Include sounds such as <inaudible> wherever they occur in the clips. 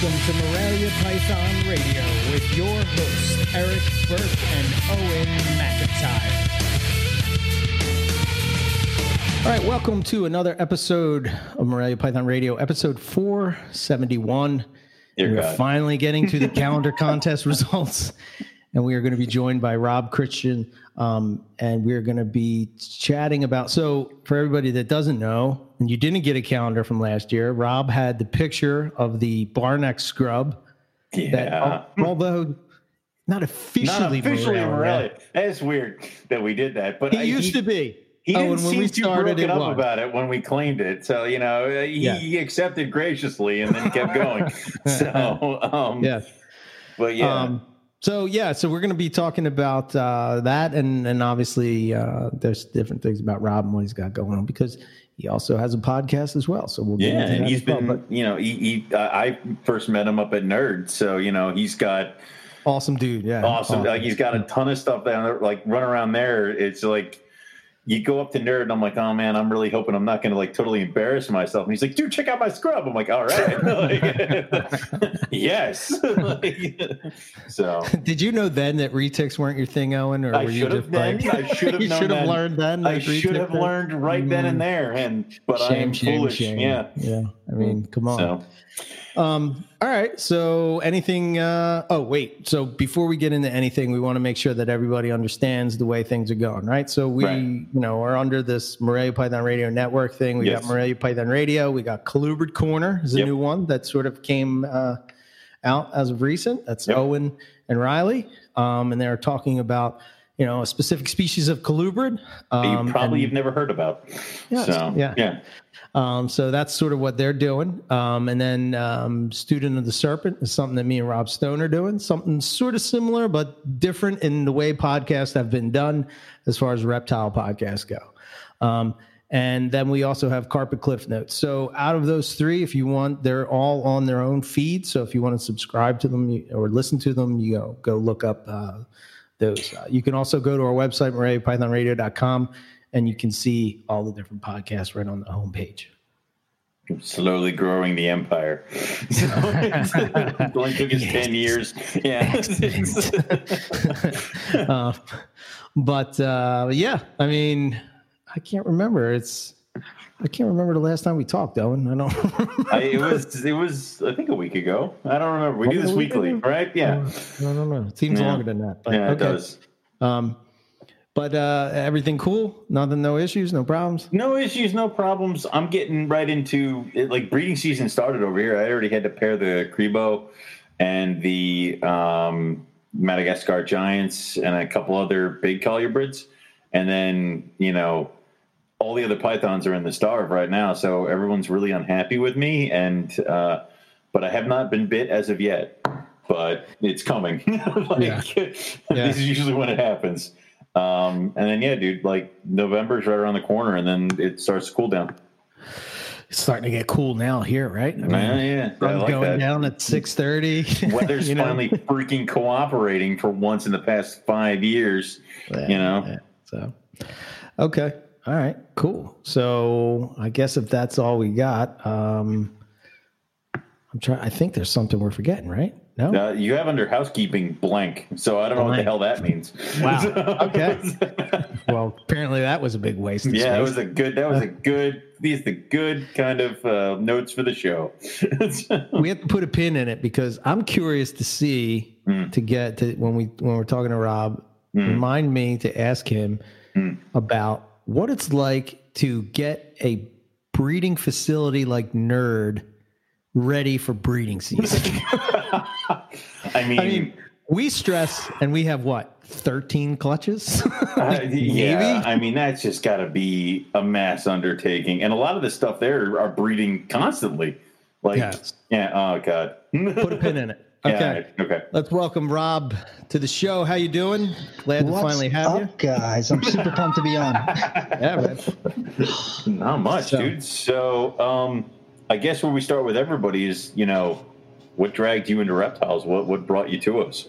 Welcome to Morelia Python Radio with your hosts, Eric Burke and Owen McIntyre. All right, welcome to another episode of Morelia Python Radio, episode 471. Dear We're God. finally getting to the <laughs> calendar contest results, and we are going to be joined by Rob Christian, um, and we're going to be chatting about. So, for everybody that doesn't know, and you didn't get a calendar from last year, Rob had the picture of the Barneck scrub. That, Yeah. al- although not officially, Not officially Morelia. That's weird that we did that, but He I- used to be. He Oh, didn't seem too broken up was. about it when we claimed it. So you know, he, Yeah. he accepted graciously and then kept going. <laughs> so, um, Yeah. but yeah, Um, so yeah, so we're going to be talking about uh, that, and and obviously uh, there's different things about Rob and what he's got going on because he also has a podcast as well. So we'll get yeah, into and that he's well, been, but you know, he, he I I first met him up at Nerd, so you know, he's got awesome dude. Yeah, awesome. Like he's got a ton of stuff down there, like run around there. It's like you go up to nerd, and I'm like, oh man, I'm really hoping I'm not going to like totally embarrass myself. And he's like, dude, check out my scrub. I'm like, all right, <laughs> Like, <laughs> yes. Like, <laughs> so Did you know then that retics weren't your thing, Owen, or I were you just then. like I should have known should have then. learned then? I should have learned right then and mm. there. And but I am shame, foolish. shame. Yeah. yeah. I mean, come on. So Um, all right. So anything, uh, oh, wait. So before we get into anything, we want to make sure that everybody understands the way things are going, right? So we, Right. you know, are under this Morelia Python Radio Network thing. We Yes. got Morelia Python Radio. We got Colubrid Corner is a Yep. new one that sort of came, uh, out as of recent. That's Yep. Owen and Riley. Um, and they're talking about, you know, a specific species of colubrid. Um, you probably and- you've never heard about. Yes, So yeah. yeah. um, so that's sort of what they're doing. Um, and then um, Student of the Serpent is something that me and Rob Stone are doing, something sort of similar, but different in the way podcasts have been done as far as reptile podcasts go. Um, and then we also have Carpet Cliff Notes. So out of those three, if you want, they're all on their own feed. So if you want to subscribe to them or listen to them, you go, go look up uh, those. Uh, you can also go to our website, MoreliaPythonRadio.com, and you can see all the different podcasts right on the homepage. slowly growing the empire. So it only took us ten years. Yeah. uh, <laughs> but uh, yeah, I mean, I can't remember. It's I can't remember the last time we talked, Owen. I don't. <laughs> I, it was it was I think a week ago. I don't remember. We do this weekly, ago? right? Yeah. I don't know. It seems Yeah. longer than that. But, Yeah, it okay. does. Um, but uh, everything cool. Nothing. No issues. No problems. No issues, no problems. I'm getting right into it. Like breeding season started over here. I already had to pair the Crebo and the um, Madagascar Giants and a couple other big colubrids. And then, you know, all the other pythons are in the starve right now. So everyone's really unhappy with me. And, uh, but I have not been bit as of yet, but it's coming. <laughs> like, <laughs> Yeah. this is usually when it happens. Um, and then, yeah, dude, like November's right around the corner and then it starts to cool down. It's starting to get cool now here, right? I mean, Yeah, yeah. Sun's like going that. down at six thirty. <laughs> Weather's finally freaking cooperating for once in the past five years. you know? So, okay, all right, cool. So I guess if that's all we got, um, I'm trying. I think there's something we're forgetting, right? No. Uh, you have under housekeeping blank, so I don't know what the hell that means. Wow. <laughs> Okay. <laughs> Well, apparently that was a big waste. Of yeah, that was a good. That was a good. These the good kind of uh, notes for the show. <laughs> we have to put a pin in it because I'm curious to see Hmm. to get to when we when we're talking to Rob. Remind me to ask him Hmm. about what it's like to get a breeding facility like Nerd ready for breeding season. <laughs> I mean, I mean, we stress and we have what 13 clutches. <laughs> Uh, yeah, maybe? I mean that's just got to be a mass undertaking, and a lot of the stuff there are breeding constantly. Like, Yes. yeah, oh god, Put a pin in it. Yeah, Okay. okay. Let's welcome Rob to the show. How you doing? Glad to finally have up, you. guys? I'm super pumped to be on. <laughs> Yeah, man. Not much, So- dude. So, um, I guess where we start with everybody is, you know, what dragged you into reptiles? What what brought you to us?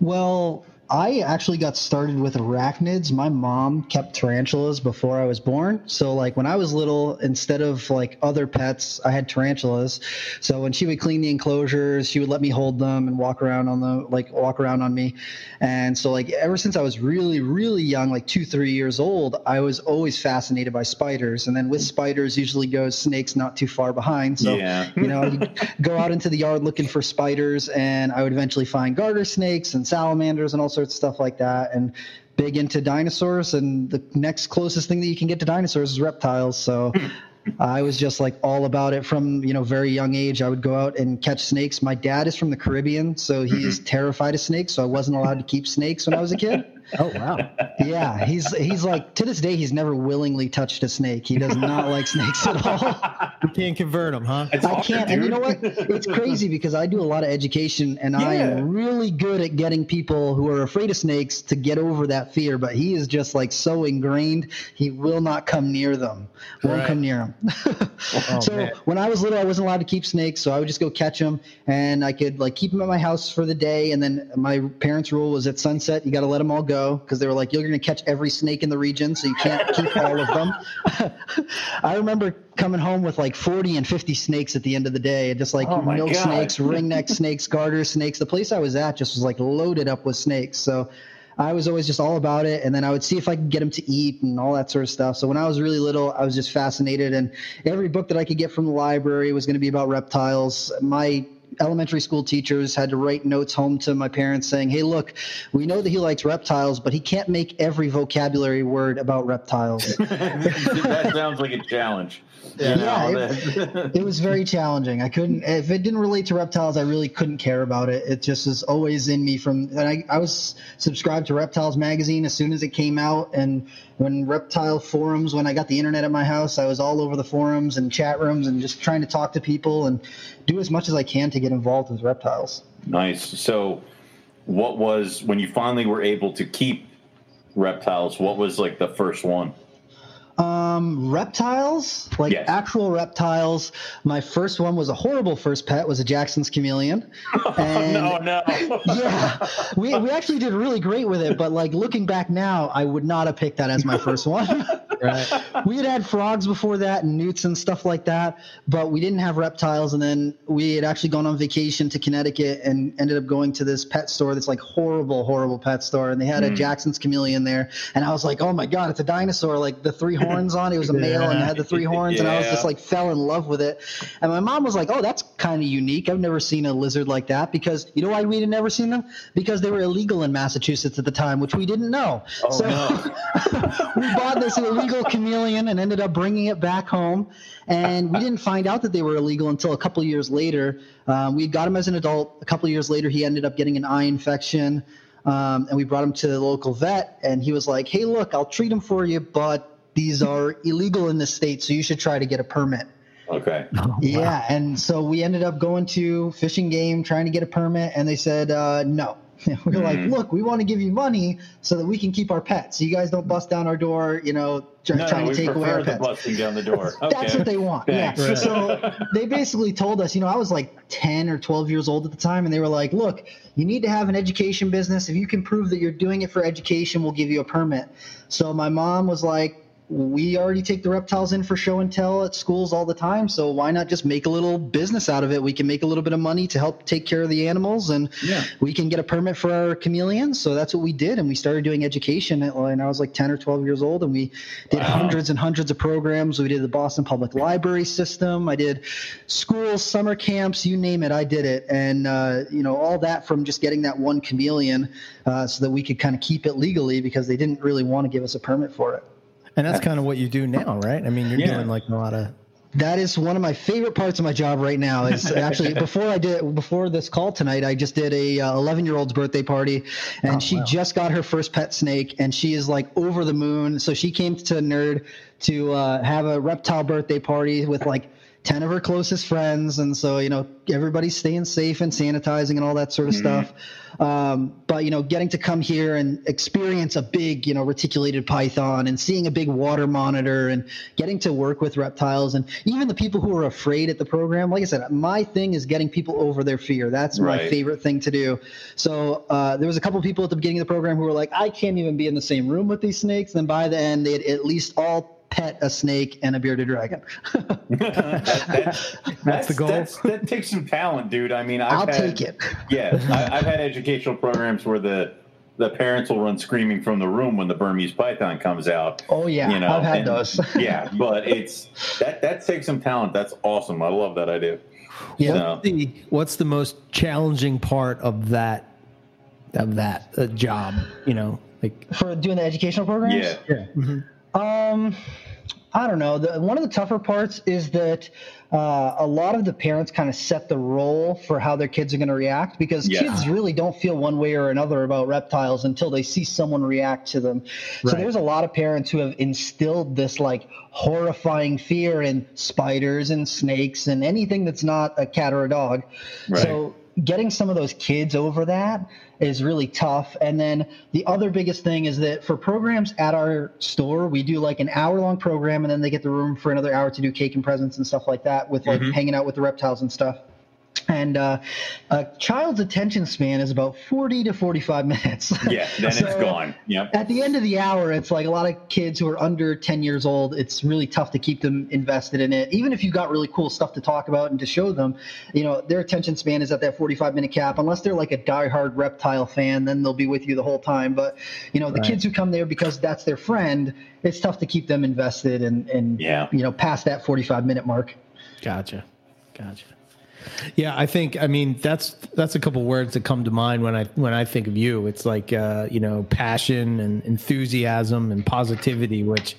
Well, I actually got started with arachnids. My mom kept tarantulas before I was born. So like when I was little, instead of like other pets, I had tarantulas. So when she would clean the enclosures, she would let me hold them and walk around on the like walk around on me. And so like ever since I was really really young, like two three years old, I was always fascinated by spiders. And then with spiders, usually goes snakes not too far behind. So Yeah. you know, I'd go out into the yard looking for spiders, and I would eventually find garter snakes and salamanders and all sorts of stuff like that. And big into dinosaurs, and the next closest thing that you can get to dinosaurs is reptiles. So. I was just like all about it from you know very young age. I would go out and catch snakes. My dad is from the Caribbean, so he's mm-hmm. terrified of snakes. So I wasn't allowed to keep snakes when I was a kid. Oh wow. Yeah, he's he's like to this day he's never willingly touched a snake. He does not <laughs> like snakes at all. You can't convert them, huh? It's I hard, can't. And you know what? It's crazy because I do a lot of education and I am really good at getting people who are afraid of snakes to get over that fear. But he is just like so ingrained, he will not come near them. Won't Right. come near them. <laughs> Oh, so man. when I was little, I wasn't allowed to keep snakes. So I would just go catch them and I could like keep them at my house for the day. And then my parents' rule was at sunset, you got to let them all go because they were like, you're going to catch every snake in the region. So you can't keep all of them. <laughs> I remember coming home with like 40 and 50 snakes at the end of the day, just like Oh milk God. snakes, ringneck <laughs> snakes, garter snakes. The place I was at just was like loaded up with snakes. So I was always just all about it. And then I would see if I could get them to eat and all that sort of stuff. So when I was really little, I was just fascinated. And every book that I could get from the library was going to be about reptiles. My elementary school teachers had to write notes home to my parents saying, Hey, look, we know that he likes reptiles, but he can't make every vocabulary word about reptiles. <laughs> that sounds like a challenge. You Yeah, it- <laughs> it was very challenging. I couldn't if it didn't relate to reptiles, I really couldn't care about it. It just was always in me from and I, I was subscribed to Reptiles magazine as soon as it came out and when reptile forums when I got the internet at my house, I was all over the forums and chat rooms and just trying to talk to people and do as much as I can to get involved with reptiles. nice. So, what was when you finally were able to keep reptiles? What was like the first one? Um, reptiles, like Yes. actual reptiles. My first one was a horrible first pet. Was a Jackson's chameleon. <laughs> And oh no, no. <laughs> yeah, we, we actually did really great with it, but like looking back now, I would not have picked that as my first one. <laughs> Right. we had had frogs before that and newts and stuff like that, but we didn't have reptiles. And then we had actually gone on vacation to Connecticut and ended up going to this pet store that's like horrible, horrible pet store. And they had a hmm. Jackson's chameleon there. And I was like, oh my God, it's a dinosaur. Like the three horns on it. Was a <laughs> male and it had the three horns. And I was just like, fell in love with it. And my mom was like, oh, that's kind of unique. I've never seen a lizard like that because you know why we had never seen them? Because they were illegal in Massachusetts at the time, which we didn't know. Oh, so no. <laughs> we bought this <laughs> illegal chameleon and ended up bringing it back home. And we didn't find out that they were illegal until a couple years later. Um, we got him as an adult. A couple years later, he ended up getting an eye infection. Um, and we brought him to the local vet. And he was like, hey, look, I'll treat him for you, but these are illegal in this state, so you should try to get a permit. Okay. Yeah, and so we ended up going to fishing game trying to get a permit, and they said uh, no. <laughs> we were like, mm-hmm. look, we want to give you money so that we can keep our pets. So you guys don't bust down our door, you know, try, No, trying no, to take away our pets. busting down the door. <laughs> Okay. That's what they want. Thanks. Yeah. Right. So <laughs> they basically told us, you know, I was like 10 or 12 years old at the time, and they were like, look, you need to have an education business. If you can prove that you're doing it for education, we'll give you a permit. So my mom was like, we already take the reptiles in for show and tell at schools all the time. So why not just make a little business out of it? We can make a little bit of money to help take care of the animals, and Yeah. we can get a permit for our chameleons. So that's what we did, and we started doing education. At, and I was like 10 or 12 years old, and we did Wow. hundreds and hundreds of programs. We did the Boston Public Library system. I did schools, summer camps, you name it, I did it, and uh, you know all that from just getting that one chameleon, uh, so that we could kind of keep it legally because they didn't really want to give us a permit for it. And that's kind of what you do now, right? I mean, you're Yeah. doing like a lot of. That is one of my favorite parts of my job right now. Is <laughs> actually before I did before this call tonight, I just did a 11 year old's birthday party, and Oh, she wow. just got her first pet snake, and she is like over the moon. So she came to Nerd to uh, have a reptile birthday party with like 10 of her closest friends. And so, you know, everybody's staying safe and sanitizing and all that sort of mm-hmm. stuff. Um, but, you know, getting to come here and experience a big, you know, reticulated python and seeing a big water monitor and getting to work with reptiles and even the people who are afraid at the program. Like I said, my thing is getting people over their fear. That's right. my favorite thing to do. So uh, there was a couple people at the beginning of the program who were like, I can't even be in the same room with these snakes. And by the end, they had at least all pet a snake and a bearded dragon. <laughs> that, that's, the goal. That's, that takes some talent, dude. I mean, i will take it. <laughs> Yeah, I, have had educational programs where the the parents will run screaming from the room when the Burmese python comes out. Oh yeah, you know, I've had and, those. <laughs> yeah, but it's that that takes some talent. That's awesome. I love that idea. Yeah. So. What's, the, what's the most challenging part of that of that uh, job? You know, like for doing the educational programs. Yeah. Yeah. Mm-hmm. Um, I don't know. The, one of the tougher parts is that uh, a lot of the parents kind of set the role for how their kids are going to react because yeah. kids really don't feel one way or another about reptiles until they see someone react to them. Right. So there's a lot of parents who have instilled this like horrifying fear in spiders and snakes and anything that's not a cat or a dog. Right. So getting some of those kids over that is really tough. And then the other biggest thing is that for programs at our store, we do like an hour long program and then they get the room for another hour to do cake and presents and stuff like that with like mm-hmm. hanging out with the reptiles and stuff and uh, a child's attention span is about 40 to 45 <laughs> minutes. Yeah then so it's gone. Yep. at the end of the hour it's like a lot of kids who are under 10 years old it's really tough to keep them invested in it. Even if you've got really cool stuff to talk about and to show them you know their attention span is at that 45 minute cap. Unless they're like a diehard reptile fan then they'll be with you the whole time. But you know the right. kids who come there because that's their friend it's tough to keep them invested and and yeah. you know past that 45 minute mark. Gotcha. Gotcha yeah, I think I mean that's that's a couple words that come to mind when I when I think of you. It's like uh, you know passion and enthusiasm and positivity, which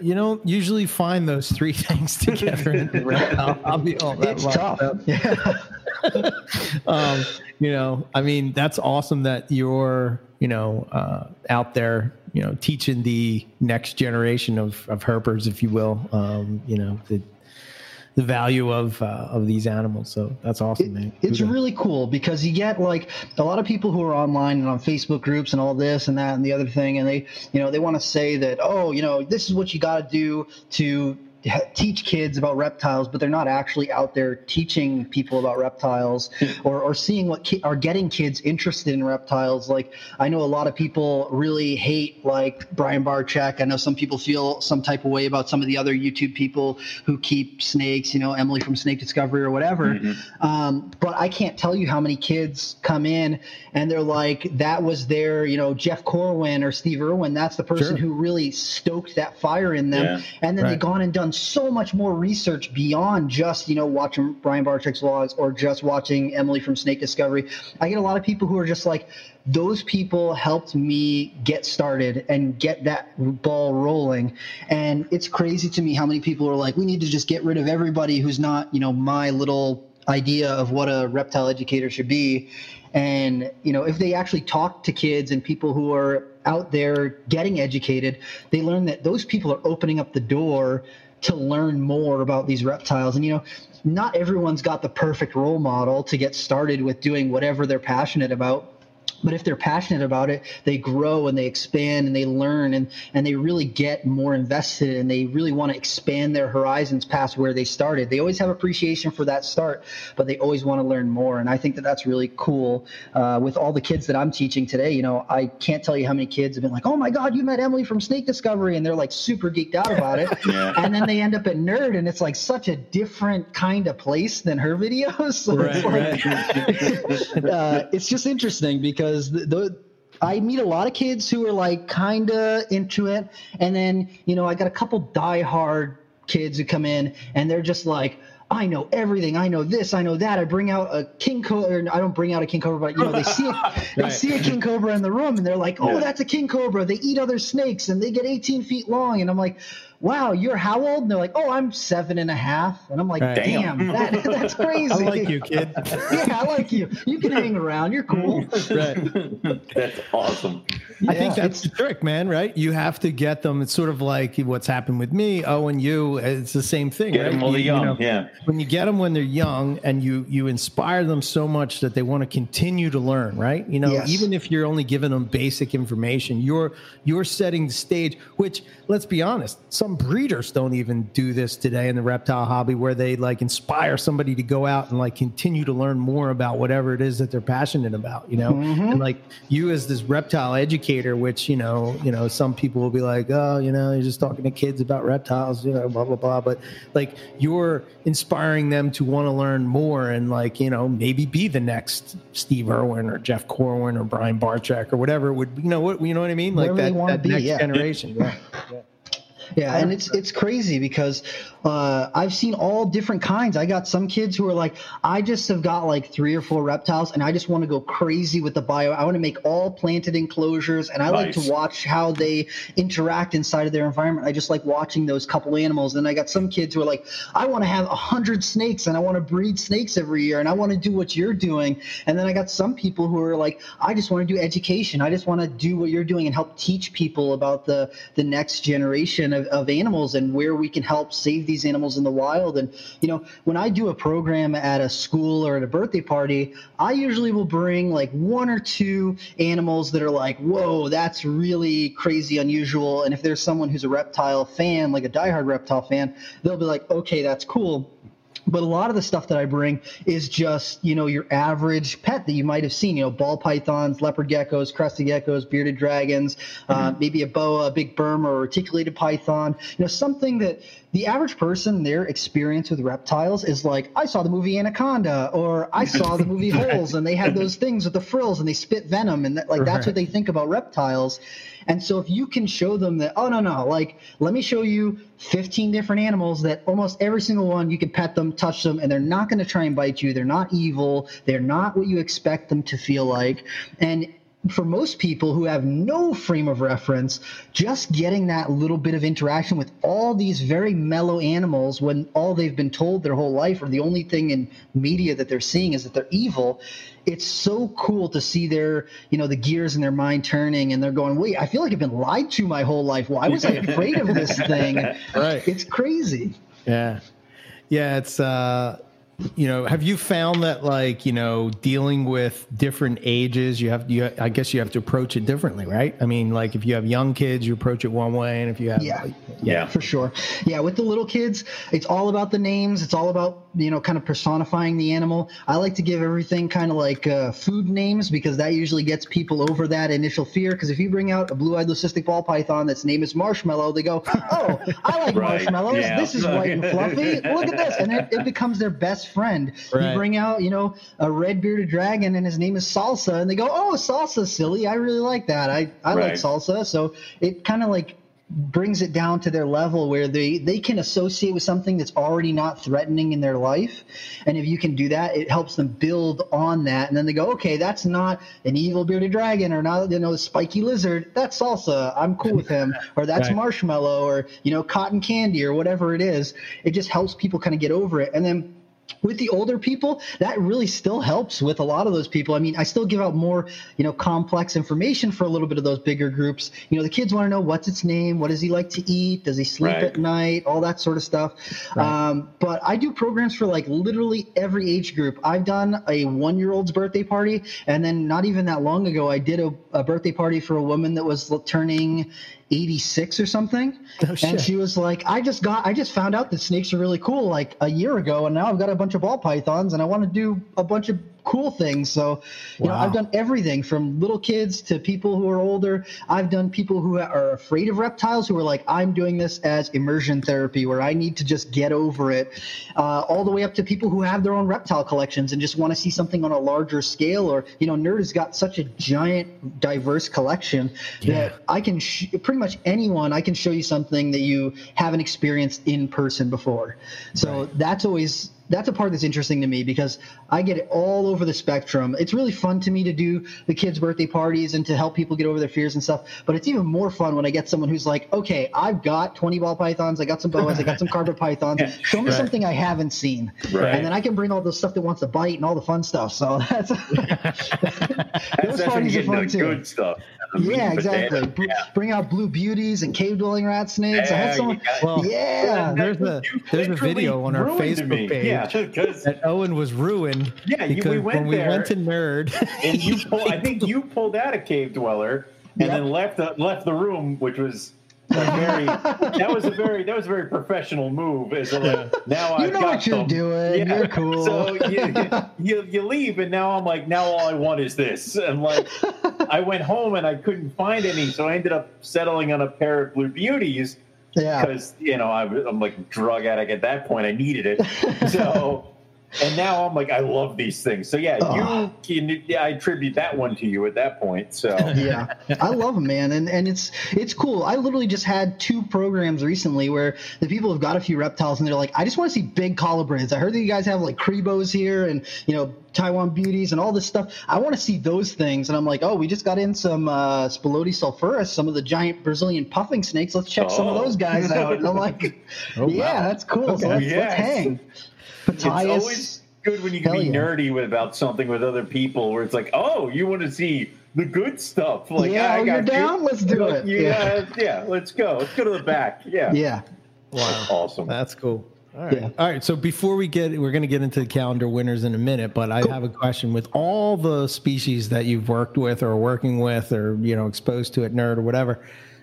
you don't usually find those three <laughs> things together. I'll, I'll, be all that. It's tough. Yeah. <laughs> um, you know, I mean, that's awesome that you're you know uh, out there you know teaching the next generation of of herpers, if you will. Um, you know the the value of uh, of these animals. So that's awesome, it, man. It's really cool because you get like a lot of people who are online and on Facebook groups and all this and that and the other thing, and they you know they want to say that oh you know this is what you got to do to teach kids about reptiles, but they're not actually out there teaching people about reptiles or, or seeing what ki- are getting kids interested in reptiles. Like I know a lot of people really hate like Brian Barczyk. I know some people feel some type of way about some of the other YouTube people who keep snakes, you know, Emily from Snake Discovery or whatever. Mm-hmm. Um, but I can't tell you how many kids come in and they're like, that was their, you know, Jeff Corwin or Steve Irwin. That's the person sure. who really stoked that fire in them. Yeah. And then right. they've gone and done done so much more research beyond just you know watching Brian Barczyk's vlogs or just watching Emily from Snake Discovery. I get a lot of people who are just like those people helped me get started and get that ball rolling and it's crazy to me how many people are like we need to just get rid of everybody who's not you know my little idea of what a reptile educator should be and you know if they actually talk to kids and people who are out there getting educated they learn that those people are opening up the door to learn more about these reptiles. And, you know, not everyone's got the perfect role model to get started with doing whatever they're passionate about but if they're passionate about it they grow and they expand and they learn and and they really get more invested and they really want to expand their horizons past where they started. They always have appreciation for that start but they always want to learn more. And i think that that's really cool uh, with all the kids that i'm teaching today. You know i can't tell you how many kids have been like oh my god you met emily from snake discovery and they're like super geeked out about it. <laughs> Yeah. and then they end up at nerd and it's like such a different kind of place than her videos. <laughs> So right, it's, like, right. <laughs> uh, it's just interesting because because the, the I meet a lot of kids who are like kind of into it, and then you know I got a couple diehard kids who come in and they're just like. I know everything. I know this. I know that. I bring out a king cobra. I don't bring out a king cobra, but you know they see a, <laughs> right. they see a king cobra in the room, and they're like, "Oh, yeah. that's a king cobra." They eat other snakes, and they get 18 feet long. And I'm like, wow, you're how old? And they're like, oh, I'm seven and a half. And I'm like, Right. damn, Damn. that, <laughs> that's crazy. I like you, kid. <laughs> yeah, I like you. You can hang around. You're cool. <laughs> right. That's awesome. I think that's the trick, man. Right? You have to get them. It's sort of like what's happened with me. Oh, and you. It's the same thing. Get right? them while they're You- you young. know, yeah. when you get them when they're young and you you inspire them so much that they want to continue to learn right you know Yes. even if you're only giving them basic information you're you're setting the stage which let's be honest some breeders don't even do this today in the reptile hobby where they like inspire somebody to go out and like continue to learn more about whatever it is that they're passionate about you know and like you as this reptile educator which you know you know some people will be like oh you know you're just talking to kids about reptiles you know blah blah blah but like you're inspiring them to want to learn more and like you know maybe be the next Steve Irwin or Jeff Corwin or Brian Barczyk or whatever it would you know what you know what I mean like Wherever that, that next yeah. generation yeah. yeah. Yeah, and it's it's crazy because uh, I've seen all different kinds. I got some kids who are like, I just have got like three or four reptiles, and I just want to go crazy with the bio. I want to make all planted enclosures, and I like to watch how they interact inside of their environment. I just like watching those couple animals. And I got some kids who are like, I want to have a hundred snakes, and I want to breed snakes every year, and I want to do what you're doing. And then I got some people who are like, I just want to do education. I just want to do what you're doing and help teach people about the the next generation of, of animals and where we can help save these animals in the wild. And you know, when I do a program at a school or at a birthday party, I usually will bring like one or two animals that are like, whoa, that's really crazy unusual. And if there's someone who's a reptile fan, like a diehard reptile fan, they'll be like, okay, that's cool but a lot of the stuff that I bring is just you know your average pet that you might have seen. You know, ball pythons, leopard geckos, crested geckos, bearded dragons, uh, maybe a boa, a big Burma, or reticulated python. You know, something that the average person, their experience with reptiles is like, I saw the movie Anaconda, or I <laughs> saw the movie Holes, and they had those things with the frills, and they spit venom, and that, like that's what they think about reptiles. And so if you can show them that, oh no no, like let me show you 15 different animals that almost every single one you can pet them, touch them, and they're not going to try and bite you. They're not evil. They're not what you expect them to feel like. And for most people who have no frame of reference, just getting that little bit of interaction with all these very mellow animals when all they've been told their whole life or the only thing in media that they're seeing is that they're evil, it's so cool to see their, you know, the gears in their mind turning and they're going, wait, I feel like I've been lied to my whole life. Why was I <laughs> afraid of this thing? Right. It's crazy. Yeah. Yeah, it's uh you know, have you found that like, you know, dealing with different ages, you have you I guess you have to approach it differently, right? I mean, like if you have young kids, you approach it one way and if you have Yeah. like, Yeah. for sure. Yeah, with the little kids, it's all about the names. It's all about you know kind of personifying the animal. I like to give everything kind of like uh, food names because that usually gets people over that initial fear. Because if you bring out a blue-eyed leucistic ball python that's name is Marshmallow, they go, "Oh, I like <laughs> Right, marshmallows. yeah. This is white and fluffy. Look at this," and it, it becomes their best friend. Right. You bring out you know a red bearded dragon and his name is Salsa, and they go, "Oh, Salsa's silly. I really like that. I I like Salsa." So it kind of like brings it down to their level where they they can associate with something that's already not threatening in their life. And if you can do that it helps them build on that. And then they go okay that's not an evil bearded dragon or not you know spiky lizard. That's salsa. I'm cool with him. <laughs> Or that's Right. marshmallow or you know cotton candy or whatever it is. It just helps people kind of get over it. And then with the older people that really still helps with a lot of those people. I mean i still give out more you know complex information for a little bit of those bigger groups. You know the kids want to know what's its name what does he like to eat does he sleep Right. at night all that sort of stuff um, but i do programs for like literally every age group. I've done a one year old's birthday party and then not even that long ago i did a, a birthday party for a woman that was turning 86 or something. Oh, and she was like i just got i just found out that snakes are really cool like a year ago and now i've got a bunch of ball pythons and i want to do a bunch of cool things so you know i've done everything from little kids to people who are older i've done people who are afraid of reptiles who are like i'm doing this as immersion therapy where i need to just get over it uh, all the way up to people who have their own reptile collections and just want to see something on a larger scale or you know nerd has got such a giant diverse collection Yeah. that I can sh- pretty much anyone I can show you something that you haven't experienced in person before. So that's always that's a part that's interesting to me because I get it all over the spectrum. It's really fun to me to do the kids' birthday parties and to help people get over their fears and stuff. But it's even more fun when I get someone who's like, okay, I've got 20 ball pythons, I got some boas, I got some carpet pythons. <laughs> Yeah, Show me right. something I haven't seen, Right. and then I can bring all the stuff that wants to bite and all the fun stuff. So <laughs> that's <laughs> That's, those parties are fun too. good stuff. Yeah, exactly. Br- Yeah. Bring out blue beauties and cave dwelling rat snakes. I Yeah, had someone. Well, yeah, there's a there's a video on our Facebook page Yeah, because that Owen was ruined. Yeah, you- we went when we went to Nerd, <laughs> and you pull, I think you pulled out a cave dweller and Yep. then left the, left the room, which was a very that was a very that was a very professional move. As a, like, now You I've know got what you're them. doing. You're cool. So you, <laughs> you you leave, and now I'm like, now all I want is this. And like, I went home and I couldn't find any, so I ended up settling on a pair of blue beauties yeah. <laughs> because you know I, I'm like drug addict at that point. I needed it. <laughs> So, and now I'm like I love these things. So yeah, Oh. you can. Yeah, I attribute that one to you at that point. So <laughs> yeah i love them man and and it's it's cool i literally just had two programs recently where the people have got a few reptiles and they're like i just want to see big colubrids i heard that you guys have like crebos here and you know taiwan beauties and all this stuff i want to see those things and i'm like oh we just got in some uh spilotes sulphureus some of the giant brazilian puffing snakes let's check some of Oh. those guys out and i'm like <laughs> Oh, yeah wow. that's cool so let's, Yes. let's hang it's always good when you can Hell be yeah. nerdy with about something with other people, where it's like, oh, you want to see the good stuff. Like, Yeah, I oh, got you're you. down? Let's do Like, it. <laughs> Yeah, yeah, let's go. Let's go to the back. Yeah, yeah wow, awesome. that's cool. All right, Yeah. all right. So before we get, we're going to get into the calendar winners in a minute, but I have a question. With all the species that you've worked with, or working with, or you know, exposed to at Nerd or whatever,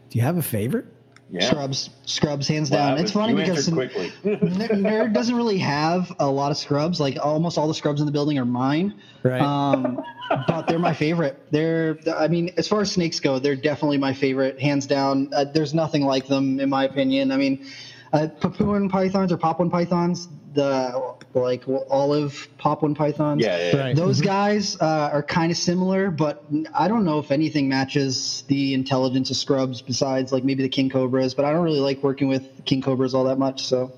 do you have a favorite? Yeah. scrubs scrubs hands Wow, down it's funny because quickly. <laughs> Nerd doesn't really have a lot of scrubs. Like almost all the scrubs in the building are mine. Right. Um, but they're my favorite. They're, I mean, as far as snakes go, they're definitely my favorite, hands down. Uh, there's nothing like them, in my opinion. I mean, uh, Papuan pythons or Papuan pythons, the like olive Papuan pythons. yeah, yeah, yeah. Right. Those guys uh, are kind of similar, but I don't know if anything matches the intelligence of scrubs besides like maybe the king cobras. But I don't really like working with king cobras all that much. So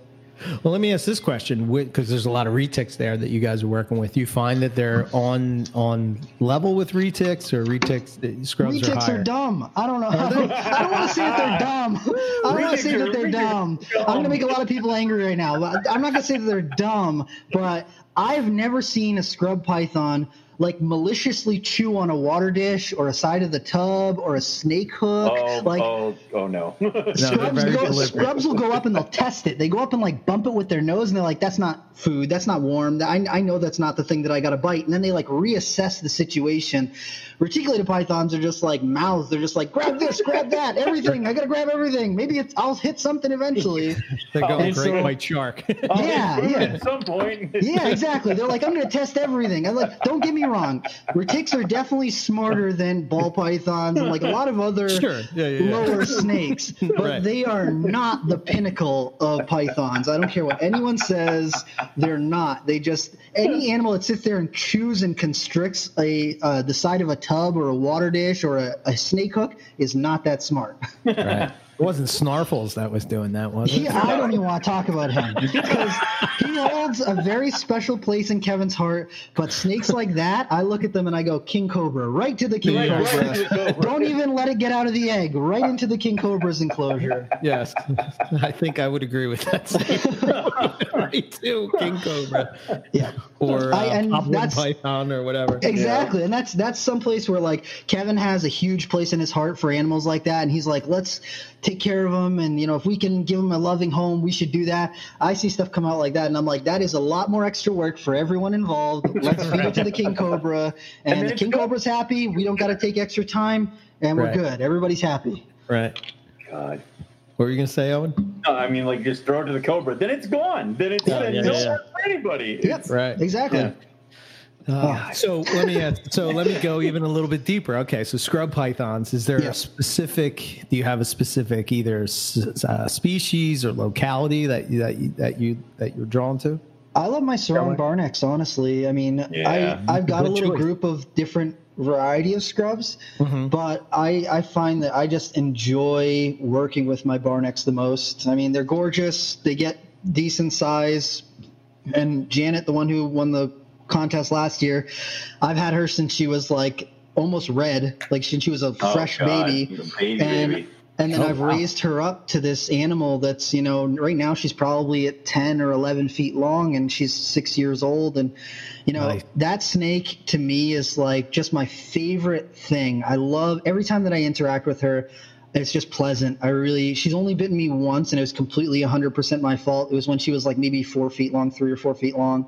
Well, let me ask this question because there's a lot of retics there that you guys are working with. You find that they're on on level with retics or retics uh, scrubs are Retics higher. are dumb. I don't know. I don't, I don't want to say that they're dumb. <laughs> I don't want to say that they're dumb. dumb. I'm going to make a lot of people angry right now. I'm not going to say that they're dumb, but I've never seen a scrub python like maliciously chew on a water dish or a side of the tub or a snake hook. Oh, like oh, oh no. <laughs> Scrubs, very go, scrubs will go up and they'll test it. They go up and like bump it with their nose, and they're like, "That's not food. That's not warm. I, I know that's not the thing that I got to bite." And then they like reassess the situation. Reticulated pythons are just like mouths. They're just like, "Grab this, grab that, everything. I got to grab everything. Maybe it's I'll hit something eventually." <laughs> They're going And great so- white shark. <laughs> Oh, Yeah, yeah. At some point. Yeah, exactly. They're like, I'm going to test everything. I'm like, don't get me wrong. Retics are definitely smarter than ball pythons and like a lot of other <laughs> Sure. Yeah, yeah, yeah. lower snakes, but Right. they are not the pinnacle of pythons. I don't care what anyone says. They're not. They just any animal that sits there and chews and constricts a uh, the side of a tub or a water dish or a, a snake hook is not that smart. <laughs> right. It wasn't Snarfles that was doing that, was it? He, I don't even want to talk about him because he holds a very special place in Kevin's heart. But snakes like that, I look at them and I go, King Cobra, right to the King Right, right Cobra. to the Cobra. Don't even let it get out of the egg, right into the King Cobra's enclosure. Yes, <laughs> I think I would agree with that. statement. <laughs> right too, King Cobra Yeah. or uh, I- and Pop One that's- Python or whatever. Exactly, and that's that's some place where like Kevin has a huge place in his heart for animals like that, and he's like, let's take care of them, and you know if we can give them a loving home, we should do that. I see stuff come out like that, and I'm like, that is a lot more extra work for everyone involved. <laughs> Let's feed it to the king cobra, and, then the king cobra's happy. We don't got to take extra time, and we're Right. good. Everybody's happy. Right. God. What were you gonna say, Owen? No, I mean, like, just throw it to the cobra. Then it's gone. Then it's Yeah, then yeah, no yeah. for anybody. Yep. It's- Right. Exactly. Yeah. Uh, so let me ask, so let me go even a little bit deeper. Okay, so scrub pythons. Is there Yeah. a specific? Do you have a specific either s- uh, species or locality that you, that you, that you that you're drawn to? I love my Sorong Barnecks, honestly. I mean, Yeah. I, I've got Good a little choice. group of different variety of scrubs, Mm-hmm. but I, I find that I just enjoy working with my Barnecks the most. I mean, they're gorgeous. They get decent size And Janet, the one who won the contest last year, I've had her since she was like almost red, like since she was a Oh, fresh God. baby. baby, and baby. and then Oh, I've wow. raised her up to this animal that's you know right now she's probably at ten or eleven feet long, and she's six years old, and you know Nice. that snake to me is like just my favorite thing. I love every time that I interact with her. It's just pleasant. I really, she's only bitten me once, and it was completely 100% my fault. It was when she was like maybe four feet long, three or four feet long.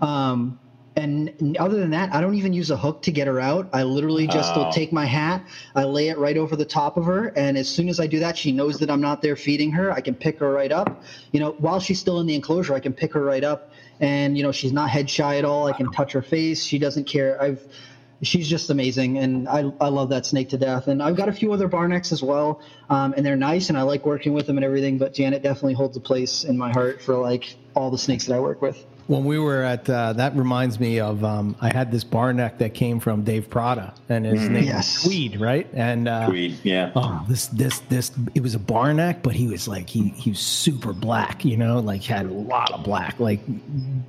Um, and other than that, I don't even use a hook to get her out. I literally just will Oh. take my hat, I lay it right over the top of her, and as soon as I do that, she knows that I'm not there feeding her. I can pick her right up. You know, while she's still in the enclosure, I can pick her right up, and you know, she's not head shy at all. I can touch her face. She doesn't care. I've she's just amazing and I, I love that snake to death and i've got a few other barnecks as well um, and they're nice and i like working with them and everything but janet definitely holds a place in my heart for like all the snakes that i work with When we were at, uh, that reminds me of, um, I had this Barneck that came from Dave Prada, and his name Yes. was Tweed, right? And uh, Tweed, yeah. Oh, this this this it was a Barneck, but he was like he he was super black, you know, like had a lot of black, like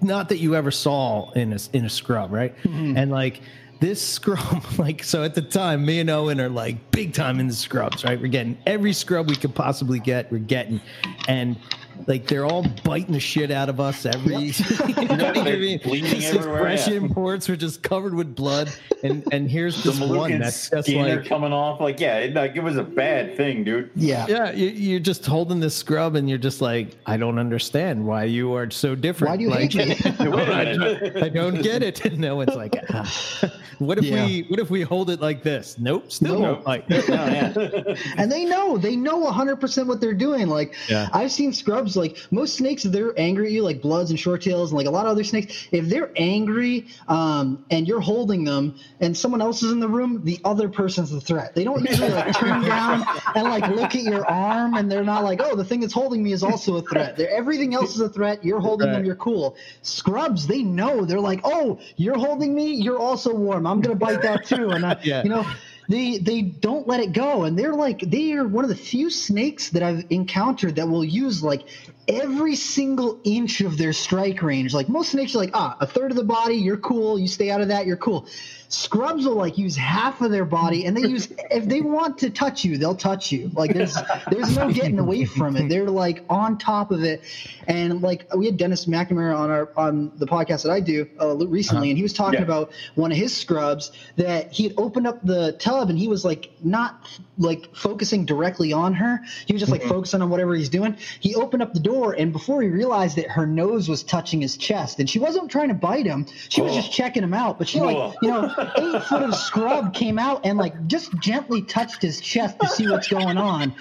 not that you ever saw in a in a scrub, right? And like this scrub, <laughs> like so at the time, me and Owen are like big time in the scrubs, right? We're getting every scrub we could possibly get, we're getting, and like they're all biting the shit out of us every. <laughs> you know what I <laughs> mean? bleeding everywhere, fresh yeah. imports are just covered with blood, and and here's The this one Moluccan that's just like coming off. Like, yeah, it, like it was a bad thing, dude. yeah yeah, you, you're just holding this scrub, and you're just like, I don't understand why you are so different. why do you like, hate me Wait <laughs> a I, minute. don't, I don't get it. And no one's like, ah. what if Yeah. we, what if we hold it like this? Nope, still Nope. won't bite. No, yeah. and they know they know 100% what they're doing like Yeah. i've seen scrubs like most snakes if they're angry at you like bloods and short tails and like a lot of other snakes if they're angry um, and you're holding them and someone else is in the room the other person's the threat. They don't usually like turn <laughs> down and like look at your arm and they're not like oh the thing that's holding me is also a threat. They're, everything else is a threat. You're holding them. You're cool. Scrubs they know. They're like oh you're holding me. You're also warm. I'm gonna bite that too. And I, Yeah. you know they they don't let it go. And they're like they are one of the few snakes that i've encountered that will use like every single inch of their strike range. Like most snakes are like ah a third of the body you're cool. You stay out of that you're cool scrubs will like use half of their body and they use <laughs> if they want to touch you they'll touch you. Like there's there's no getting away from it. They're like on top of it. And like we had dennis mcnamara on our on the podcast that i do uh, recently and he was talking Yeah. about one of his scrubs that he had opened up the tub and he was like not like focusing directly on her. He was just like focusing on whatever he's doing. He opened up the door and before he realized that her nose was touching his chest and she wasn't trying to bite him. She was just checking him out but she Oh. like you know eight foot of scrub came out and like just gently touched his chest to see what's going on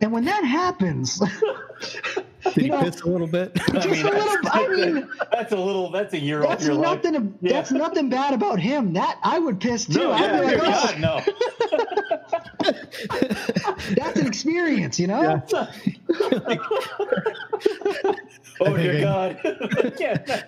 and when that happens <laughs> Did he You know, piss a little bit? I just a little i mean <laughs> that's a little. That's a year off that's your life. nothing Yeah. that's nothing bad about him that i would piss too No, i'd yeah, be like oh, God, no. <laughs> that's an experience you know Oh think dear God. <laughs> yeah.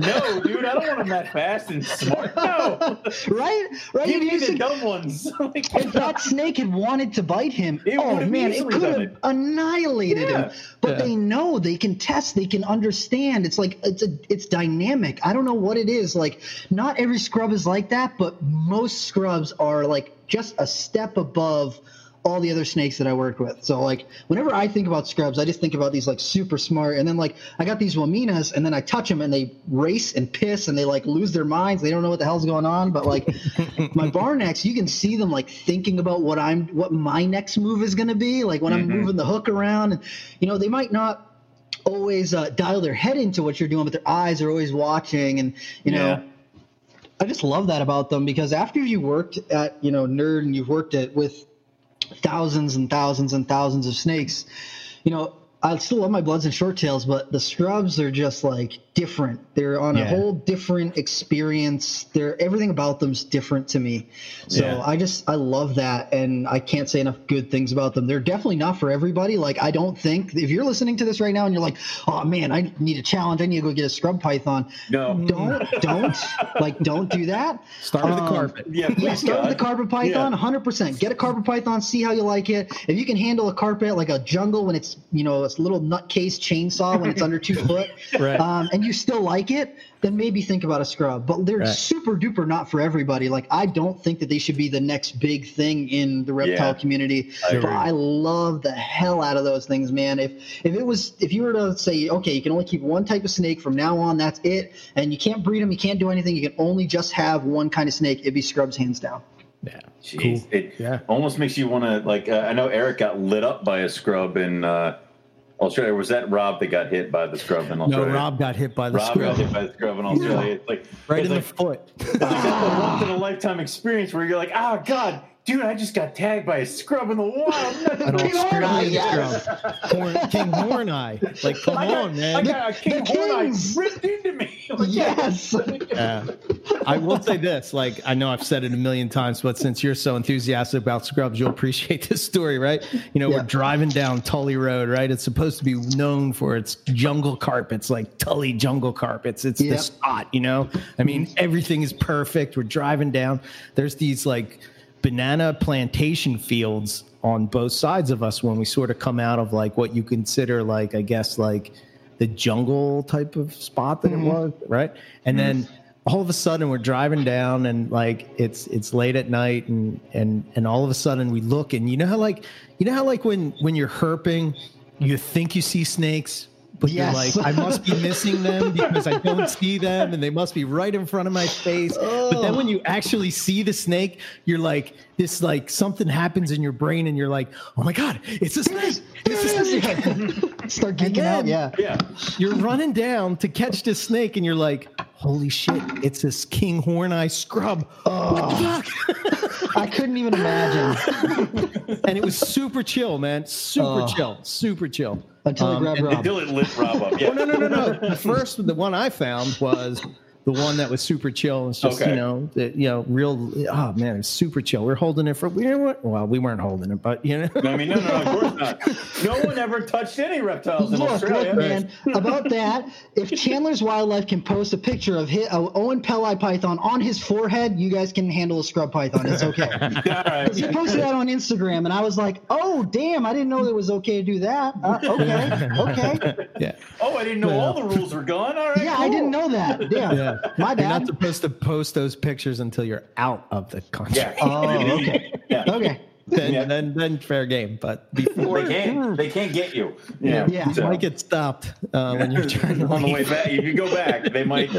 no, dude, I don't want them that fast and smart. No. right right Give And me you the should- dumb ones. <laughs> Like, if that snake had wanted to bite him, It oh man, it could have it. annihilated Yeah. him. But Yeah. they know they can test, they can understand. It's like it's a it's dynamic. I don't know what it is. Like not every scrub is like that, but most scrubs are like just a step above all the other snakes that I worked with. So like whenever I think about scrubs, I just think about these like super smart. And then like I got these Waminas, and then I touch them, and they race and piss, and they like lose their minds. They don't know what the hell's going on. But like <laughs> my Barnecks, you can see them like thinking about what I'm, what my next move is going to be. Like when I'm moving the hook around, and you know they might not always uh, dial their head into what you're doing, but their eyes are always watching, and you know. Yeah. I just love that about them because after you worked at you know nerd and you've worked at with thousands and thousands and thousands of snakes, you know I still love my bloods and short tails, but the scrubs are just like different. They're on a whole different experience. They're everything about them's different to me. So Yeah. I just I love that, and I can't say enough good things about them. They're definitely not for everybody. Like I don't think if you're listening to this right now and you're like, oh man, I need a challenge. I need to go get a scrub python. no. Don't don't like don't do that. Start with the Um, carpet. Yeah, yeah, please, start with the carpet python, Yeah. 100%. Get a carpet python, see how you like it. If you can handle a carpet like a jungle when it's, you know, little nutcase chainsaw when it's under two <laughs> foot, Right. um, and you still like it, then maybe think about a scrub. But they're Right. super duper not for everybody. Like I don't think that they should be the next big thing in the reptile Yeah. community. I but. I love the hell out of those things, man. If if it was if you were to say, okay, you can only keep one type of snake from now on, that's it, and you can't breed them, you can't do anything, you can only just have one kind of snake. It'd be scrubs hands down. Yeah. Jeez, Cool. it Yeah. almost makes you want to like. Uh, I know Eric got lit up by a scrub in uh, Australia. Was that Rob that got hit by the scrub in Australia? No, Rob got hit by the Rob scrub got hit by the scrub in Australia. It's like right it's in like, the foot. it's like that's a once in a lifetime experience where you're like, oh god, dude, I just got tagged by a scrub in the wild. An King Australian Horneye, yes. scrub. Horn, King Horneye. Like, come I got, on, man. I got a king the horn kings. ripped into me. <laughs> Like. Yes. <laughs> Yeah. I will say this, like I know I've said it a million times, but since you're so enthusiastic about scrubs, you'll appreciate this story, right? You know, Yeah. we're driving down Tully Road, right? It's supposed to be known for its jungle carpets, like Tully jungle carpets. It's the spot, you know. I mean, mm-hmm. everything is perfect. We're driving down. There's these like banana plantation fields on both sides of us when we sort of come out of like what you consider like I guess like the jungle type of spot that it mm-hmm. was, right? And then all of a sudden we're driving down and like it's it's late at night and and and all of a sudden we look and you know how like you know how like when when you're herping you think you see snakes but Yes. you're like I must be missing them because I don't see them and they must be right in front of my face. But then oh. when you actually see the snake, you're like this like something happens in your brain and you're like, "Oh my god, it's a snake." It's a snake. <laughs> Start And geeking out. Yeah. Yeah. You're running down to catch this snake, and you're like, "Holy shit! It's this king horn eye scrub." What the fuck? <laughs> I couldn't even imagine <laughs> and it was super chill, man. Super Oh. chill. Super chill. until I Um, grabbed Rob. Until it lit Rob up. Yeah. Oh no, no, no, no. The first, the one I found was the one that was super chill. It's just Okay. you know, the, you know, real. Oh man, it's super chill. We're holding it for. We weren't, well, we weren't holding it, but you know. I mean, no, no, of course not. <laughs> No one ever touched any reptiles in Look, Australia. look, man. About that, if Chandler's Wildlife can post a picture of his, uh, Oenpelli python on his forehead, you guys can handle a scrub python. It's okay. <laughs> All right. He posted that on Instagram, and I was like, "Oh, damn! I didn't know it was okay to do that." Uh, okay, okay. <laughs> yeah, Oh, I didn't know all the rules were gone. All right. Yeah, I didn't know that. Yeah, yeah. <laughs> my You're not supposed to post those pictures until you're out of the country. Yeah. Oh, okay. <laughs> Yeah. Okay. Then, Yeah. then, then fair game. But before They can't. <laughs> They can't get you. Yeah. Yeah. you So- might get stopped uh, when you're trying to on the way back. If you go back, they might.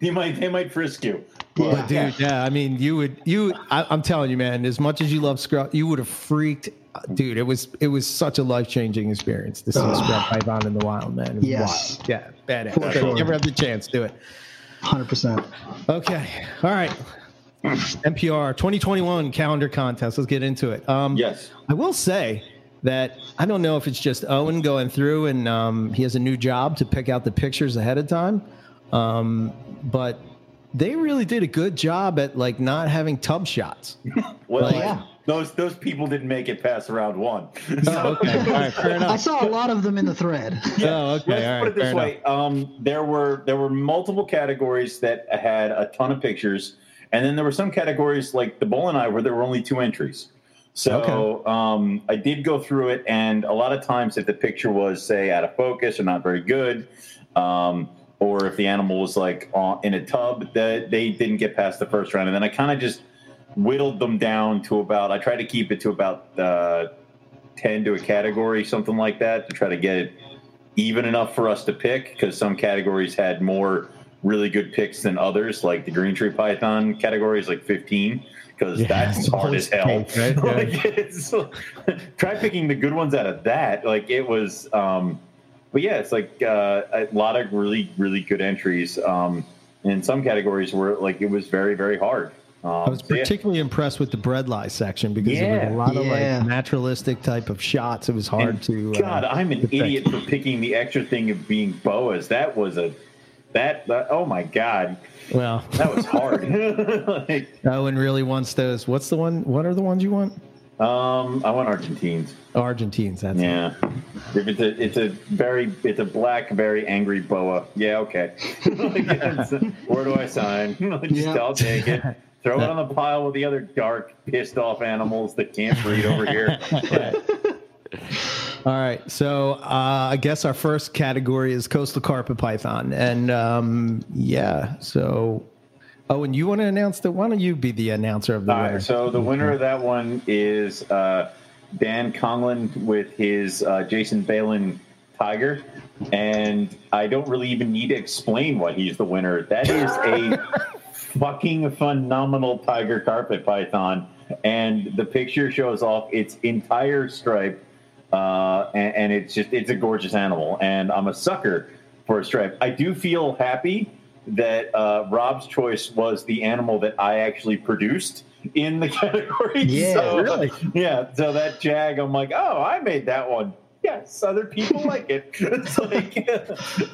You might. They might frisk you. Yeah. But dude, yeah, I mean, you would, you, I, I'm telling you, man, as much as you love scrub, you would have freaked, dude. It was, it was such a life changing experience to see a scrub python in the wild, man. It Yes. wild. yeah, badass. For If you sure. ever have the chance, do it. Hundred percent. Okay, all right. MPR 2021 calendar contest. Let's get into it. Um, Yes. I will say that I don't know if it's just Owen going through and um, he has a new job to pick out the pictures ahead of time, um, but they really did a good job at like not having tub shots. <laughs> Well, Yeah. Those those people didn't make it past round one. <laughs> Oh, okay, all right, fair I saw a lot of them in the thread. <laughs> Oh, okay, Let's all put right, it this fair way: um, there were there were multiple categories that had a ton of pictures, and then there were some categories like the boeleni where there were only two entries. So um, I did go through it, and a lot of times, if the picture was say out of focus or not very good, um, or if the animal was like on, in a tub, that they didn't get past the first round, and then I kind of just whittled them down to about. I tried to keep it to about uh, ten to a category, something like that, to try to get it even enough for us to pick because some categories had more really good picks than others. Like the green tree python category is like 15 because Yeah, that's <laughs> hard as hell. cake, right? <laughs> Like, <laughs> try picking the good ones out of that. Like it was, um, but yeah, it's like uh, a lot of really, really good entries. Um, in some categories where like it was very, very hard. Um, I was so yeah. particularly impressed with the bredli section because there Yeah. was a lot of Yeah. like naturalistic type of shots. It was hard And to. uh, God, I'm an detect. idiot for picking the extra thing of being boas. That was a that, that oh my god, Well, that was hard. like, <laughs> <laughs> Owen really wants those. What's the one? What are the ones you want? um, I want Argentines. Argentines. That's Yeah, if it's a it's a very it's a black, very angry boa. Yeah, okay. Like, <laughs> where do I sign? Just Yeah. I'll take it. Throw it on the pile with the other dark, pissed off animals that can't breed over here. <laughs> All right. So uh, I guess our first category is coastal carpet python, and um, yeah. So, oh, and you want to announce that? Why don't you be the announcer of the All winner? right, so the winner of that one is uh, Dan Conglin with his uh, Jason Balin Tiger. And I don't really even need to explain why he's the winner. That is a <laughs> fucking phenomenal tiger carpet python. And the picture shows off its entire stripe. Uh, and, and it's just, it's a gorgeous animal. And I'm a sucker for a stripe. I do feel happy that uh, Rob's choice was the animal that I actually produced in the <laughs> category. Yeah, so, really? Yeah. So that jag, I'm like, oh, I made that one. Yes, other people like it. <laughs> It's like,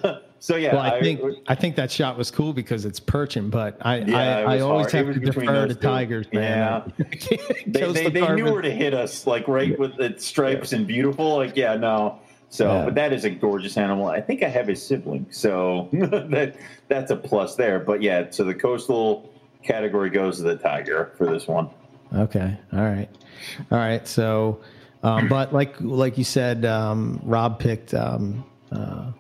<laughs> so yeah. well, I think I think that shot was cool because it's perching, but I Yeah, I, I always hard. Have to defer to two. tigers, man. they, Coastal <laughs> they, they knew where to hit us, like right with the stripes and beautiful. Like, yeah, no. So, Yeah. but that is a gorgeous animal. I think I have a sibling, so <laughs> that that's a plus there. But yeah, so the coastal category goes to the tiger for this one. Okay. All right. All right. So, um, but like like you said, um, Rob picked. Um, uh,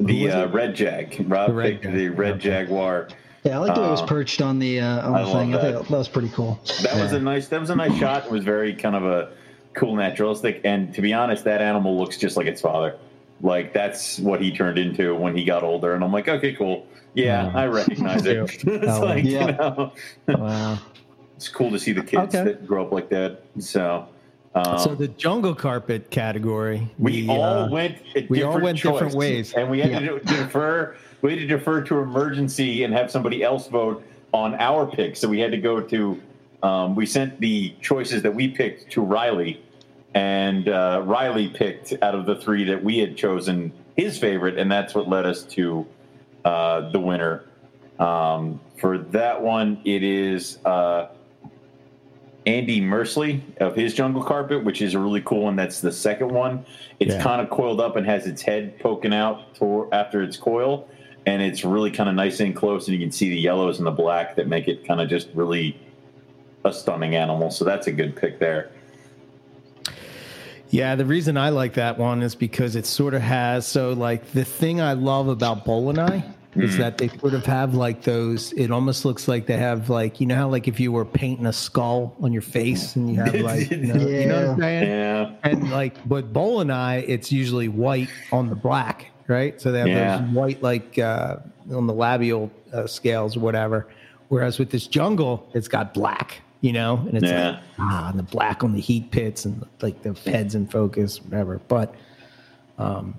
The uh, red jag. Rob The red picked jag, the red okay. jaguar. Yeah, I like the way it was Uh, perched on the uh, on I the love thing. I that. think that was pretty cool. That was a nice. That was a nice <coughs> shot. It was very kind of a cool naturalistic. And to be honest, that animal looks just like its father. Like that's what he turned into when he got older. And I'm like, okay, cool. Yeah, Yeah. I recognize it. <laughs> <laughs> it's like yeah. you know, <laughs> wow. it's cool to see the kids Okay. that grow up like that. So, um, so the jungle carpet category, we all uh, went we all different went different ways. and we had Yeah. to defer. We had to defer to emergency and have somebody else vote on our pick. So we had to go to. Um, we sent the choices that we picked to Riley, and uh, Riley picked out of the three that we had chosen his favorite, and that's what led us to uh, the winner. Um, for that one, it is uh, Andy Mersley of his Jungle Carpet, which is a really cool one. That's the second one. It's Yeah. kind of coiled up and has its head poking out after its coil, and it's really kind of nice and close, and you can see the yellows and the black that make it kind of just really a stunning animal. So that's a good pick there. Yeah, the reason I like that one is because it sort of has so like the thing I love about boeleni is that they sort of have like those. It almost looks like they have like you know how like if you were painting a skull on your face and you have like you know, you know what I'm saying? Yeah, And like, but boeleni it's usually white on the black, right? So they have Yeah. those white like uh, on the labial uh, scales or whatever. Whereas with this jungle, it's got black, you know, and it's Yeah. like, ah, and the black on the heat pits and like the heads in focus, whatever. But um,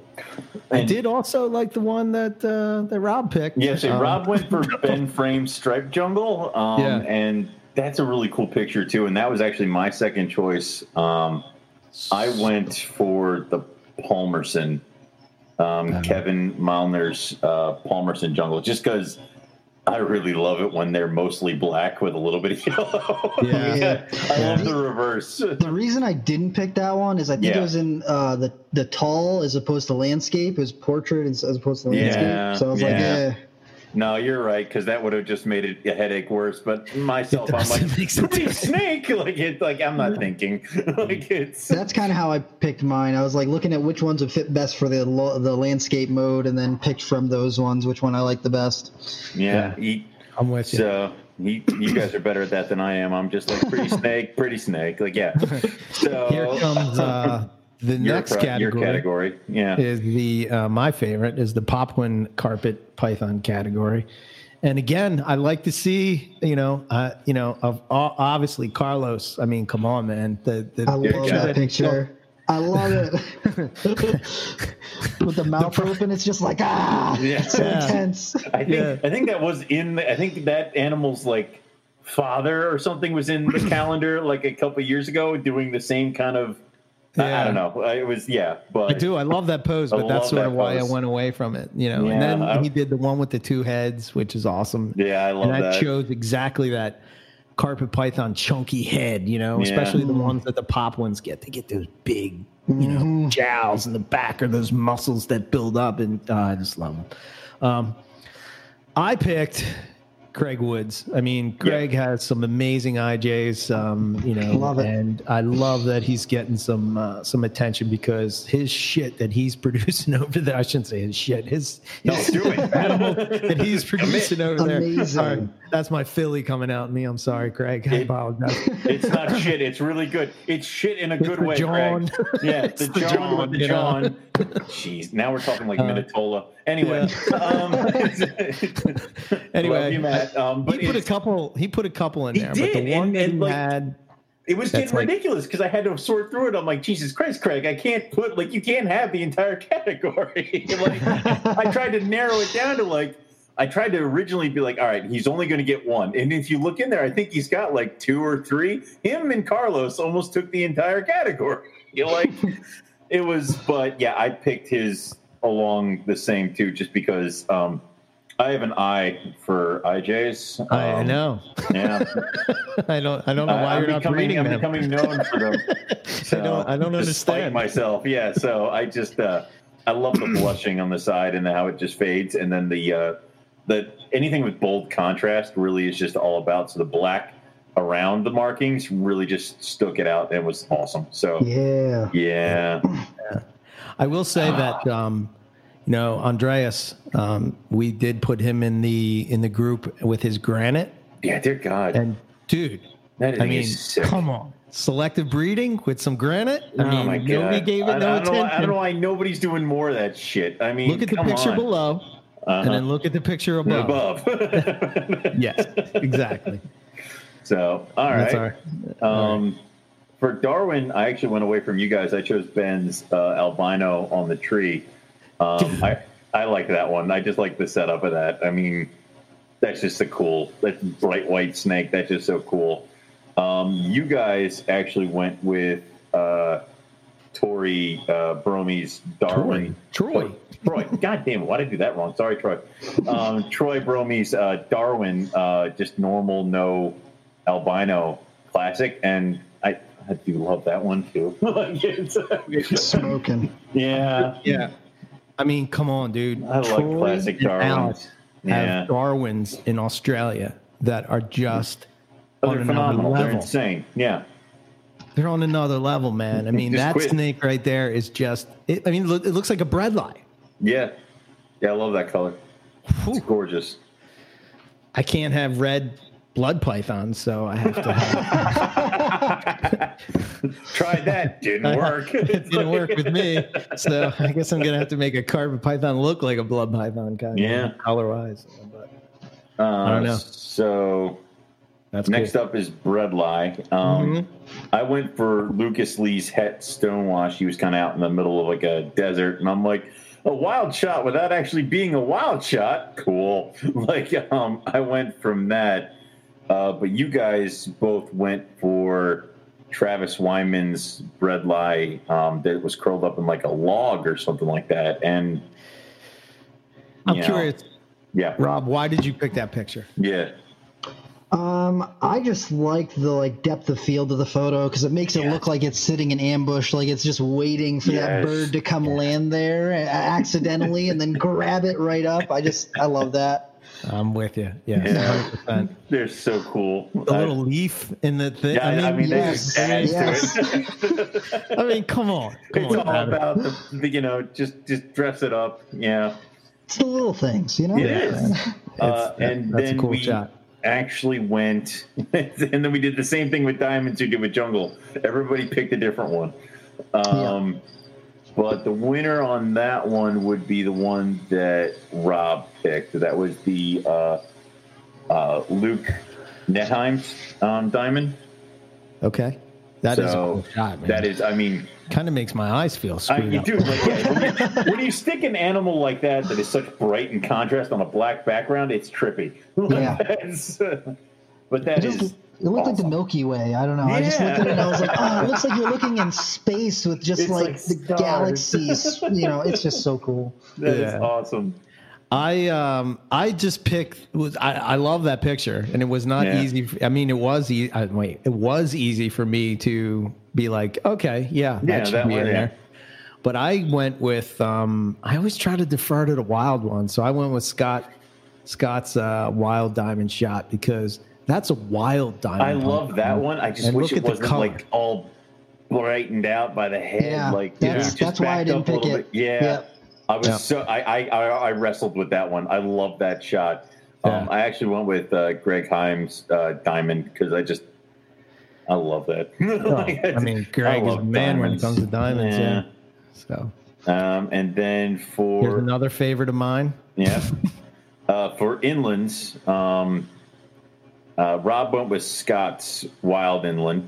I did also like the one that uh, that Rob picked. Yeah, so Um, Rob went for <laughs> Ben Frame Stripe Jungle, um, Yeah. and that's a really cool picture too. And that was actually my second choice. Um, I went for the Palmerston, um, Uh-huh. Kevin Malner's uh, Palmerston Jungle, just because I really love it when they're mostly black with a little bit of <laughs> yellow. Yeah. <laughs> I love the reverse. The reason I didn't pick that one is I think Yeah. it was in uh, the the tall as opposed to landscape. It was portrait as as opposed to Yeah, landscape. so I was like, yeah. Yeah. No, you're right because that would have just made it a headache worse. But myself, I'm like pretty snake. <laughs> Like it's like I'm not thinking. <laughs> like it's That's kind of how I picked mine. I was like looking at which ones would fit best for the lo- the landscape mode, and then picked from those ones which one I like the best. yeah. he- I'm with you. so he, you guys are better at that than I am. I'm just like pretty <laughs> snake, pretty snake. Like yeah. So Here comes uh, the your, next pro- category. your category. Yeah. is the uh, my favorite is the Papuan carpet python category. And again, I like to see, you know, uh, you know, of o- obviously Carlos. I mean, come on, man. The the I love Yeah. that picture. I love it. <laughs> With the mouth open, it's just like ah, Yeah. it's so Yeah. intense. I think Yeah. I think that was in. The, I think that animal's like father or something was in the <clears throat> calendar like a couple years ago, doing the same kind of. I, I don't know. It was yeah, but I do. I love that pose, I but that's sort that of why pose. I went away from it. You know, Yeah, and then I- he did the one with the two heads, which is awesome. Yeah, I love and that, that. shows exactly that carpet python chunky head. You know, Yeah. especially the ones that the Papuans get. They get those big, you know, jowls in the back or those muscles that build up, and uh, I just love them. Um, I picked Craig Woods. I mean, Craig yeah. has some amazing IJs. Um, you know, love and I love that he's getting some uh, some attention because his shit that he's <laughs> producing over there. I shouldn't say his shit. His, his no, animal that he's producing over there. Amazing. that's my Philly coming out. Me, I'm sorry, Craig. I apologize. It's not shit. It's really good. It's shit in a good way, John. Craig. Yeah, <laughs> the, the John, John the John. Jeez, now we're talking like uh, Minatola. Anyway, yeah. um, <laughs> <laughs> anyway, you, um, he put a couple. He put a couple in there, did, but the one and, and like, had. It was getting like, ridiculous because I had to sort through it. I'm like, Jesus Christ, Craig, I can't put like you can't have the entire <laughs> category. like I tried to narrow it down to like I tried to originally be like, all right, he's only going to get one. And if you look in there, I think he's got like two or three. Him and Carlos almost took the entire category. You know, like it was, but yeah, I picked his along the same too, just because um, I have an eye for IJs. Um, I know. Yeah. <laughs> I don't. I don't know why I'm you're becoming, not reading I'm them. becoming known for them. <laughs> So, I don't. I don't understand myself. Yeah. So I just. Uh, I love the blushing on the side and how it just fades, and then the uh, the anything with bold contrast really is just all about. So the black around the markings really just stuck it out and was awesome. So yeah, yeah. yeah. I will say that um, you know Andreas, um, we did put him in the in the group with his granite. Yeah, dear God. And dude, I mean, come on. Selective breeding with some granite. I oh mean, my God. nobody gave it I, no I attention. Know, I don't know why nobody's doing more of that shit. I mean, look at the picture on. below. Uh-huh. And then look at the picture above. Above. <laughs> yes, exactly. So, all right. All right. Um, for Darwin, I actually went away from you guys. I chose Ben's uh, albino on the tree. Um, <laughs> I I like that one. I just like the setup of that. I mean, that's just a cool, that bright white snake. That's just so cool. Um, you guys actually went with uh, Tori uh, Bromy's Darwin. Troy. Troy. God damn it. Why did I do that wrong? Sorry, Troy. Um, Troy Bromy's uh, Darwin, uh, just normal, no albino classic. And I, I do love that one too. <laughs> Smoking. Yeah. Yeah. I mean, come on, dude. I like classic Darwin. Yeah. Have Darwins in Australia that are just oh, on another level. They're insane. Yeah they're on another level, man. I mean, that quit. snake right there is just. It, I mean, it looks like a bredli. Yeah, yeah, I love that color. It's gorgeous. I can't have red blood pythons, so I have to. <laughs> Have... Tried that, didn't <laughs> work. <laughs> it didn't work with me, so I guess I'm gonna have to make a carpet python look like a blood python, kind of yeah, color wise. But uh, I don't know. So that's Next cool. up is Bredli. Um, mm-hmm. I went for Lucas Lee's Het Stonewash. He was kind of out in the middle of like a desert, and I'm like, a wild shot without actually being a wild shot. Cool. Like, um, I went from that. Uh, but you guys both went for Travis Wyman's Bredli um, that was curled up in like a log or something like that. And I'm know, curious. Yeah. Rob, why did you pick that picture? Yeah. Um, I just like the like depth of field of the photo because it makes it yes. look like it's sitting in ambush, like it's just waiting for yes. that bird to come land there accidentally and then grab it right up. I just I love that. I'm with you. Yes, yeah, 100%. they're so cool. The I, little leaf in the thing. Yeah, I mean, I mean yes, yes. <laughs> I mean, come on. Come it's on, all about the, the, you know, just just dress it up. Yeah, it's the little things, you know. It is. Uh, and that's then cool we, shot actually went, <laughs> and then we did the same thing with Diamonds who did with Jungle. Everybody picked a different one. Um, yeah. But the winner on that one would be the one that Rob picked. That was the uh, uh, Luke Netheim's um, diamond. Okay. That so is a cool shot, man. That is, I mean, kind of makes my eyes feel screwed I, you do, like, yeah, when, you, when, you, stick an animal like that that is such bright and contrast on a black background, it's trippy. Yeah. <laughs> but that it is. Just, it looked awesome. like the Milky Way. I don't know. Yeah. I just looked at it and I was like, oh, it looks like you're looking in space with just like, like, the galaxies. You know, it's just so cool. <laughs> That yeah. is awesome. I um I just picked was I, I love that picture and it was not yeah. easy. I mean, it was easy. Wait, it was easy for me to be like, okay, yeah, yeah that should that be in there. Yeah. But I went with um I always try to defer to the wild one, so I went with Scott Scott's uh, wild diamond shot because that's a wild diamond. I love that one. I just And wish look it at the wasn't color. like all brightened out by the head. Yeah, like you know, that's- why I didn't up pick it. bit. Yeah. Yeah. I was Yeah. so I, I I I wrestled with that one. I love that shot. Um, Yeah. I actually went with uh, Greg Himes uh, diamond because I just I love that. <laughs> Like, Oh, I mean, Greg is a love man when it comes to diamonds. Yeah. So Um, and then here's for another favorite of mine. yeah, uh, for inlands, um, uh, Rob went with Scott's Wild Inland.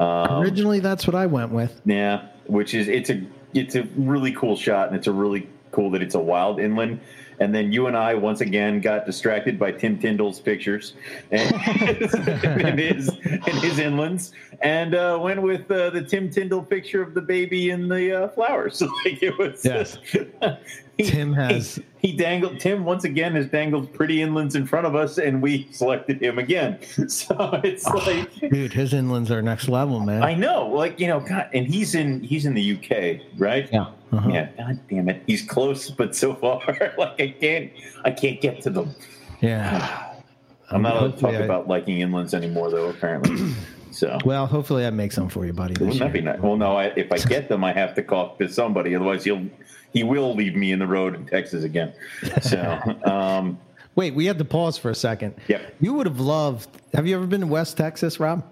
Um, Originally, that's what I went with. Yeah, which is it's a it's a really cool shot, and it's a really cool that it's a wild inland. And then you and I once again got distracted by Tim Tyndall's pictures and, <laughs> and his and his inlands, and uh, went with uh, the Tim Tyndall picture of the baby in the uh, flowers. <laughs> like it was. Yes. <laughs> he, Tim has- he, he dangled. Tim once again has dangled pretty inlands in front of us, and we selected him again. <laughs> So it's like. Dude, his inlands are next level, man. I know, like you know, God, and he's in he's in the UK, right? yeah. Uh-huh. Yeah. God damn it, he's close, but so far, <laughs> like I can't, I can't get to them. Yeah. <sighs> I'm not allowed to talk I- about liking inlands anymore, though. Apparently, <clears throat> so Well, hopefully I make some for you, buddy. this wouldn't that be nice? Well, no, I, if I <laughs> get them, I have to call to somebody, otherwise he'll he will leave me in the road in Texas again. So, <laughs> um, Wait, we had to pause for a second. Yep. You would have loved. Have you ever been to West Texas, Rob?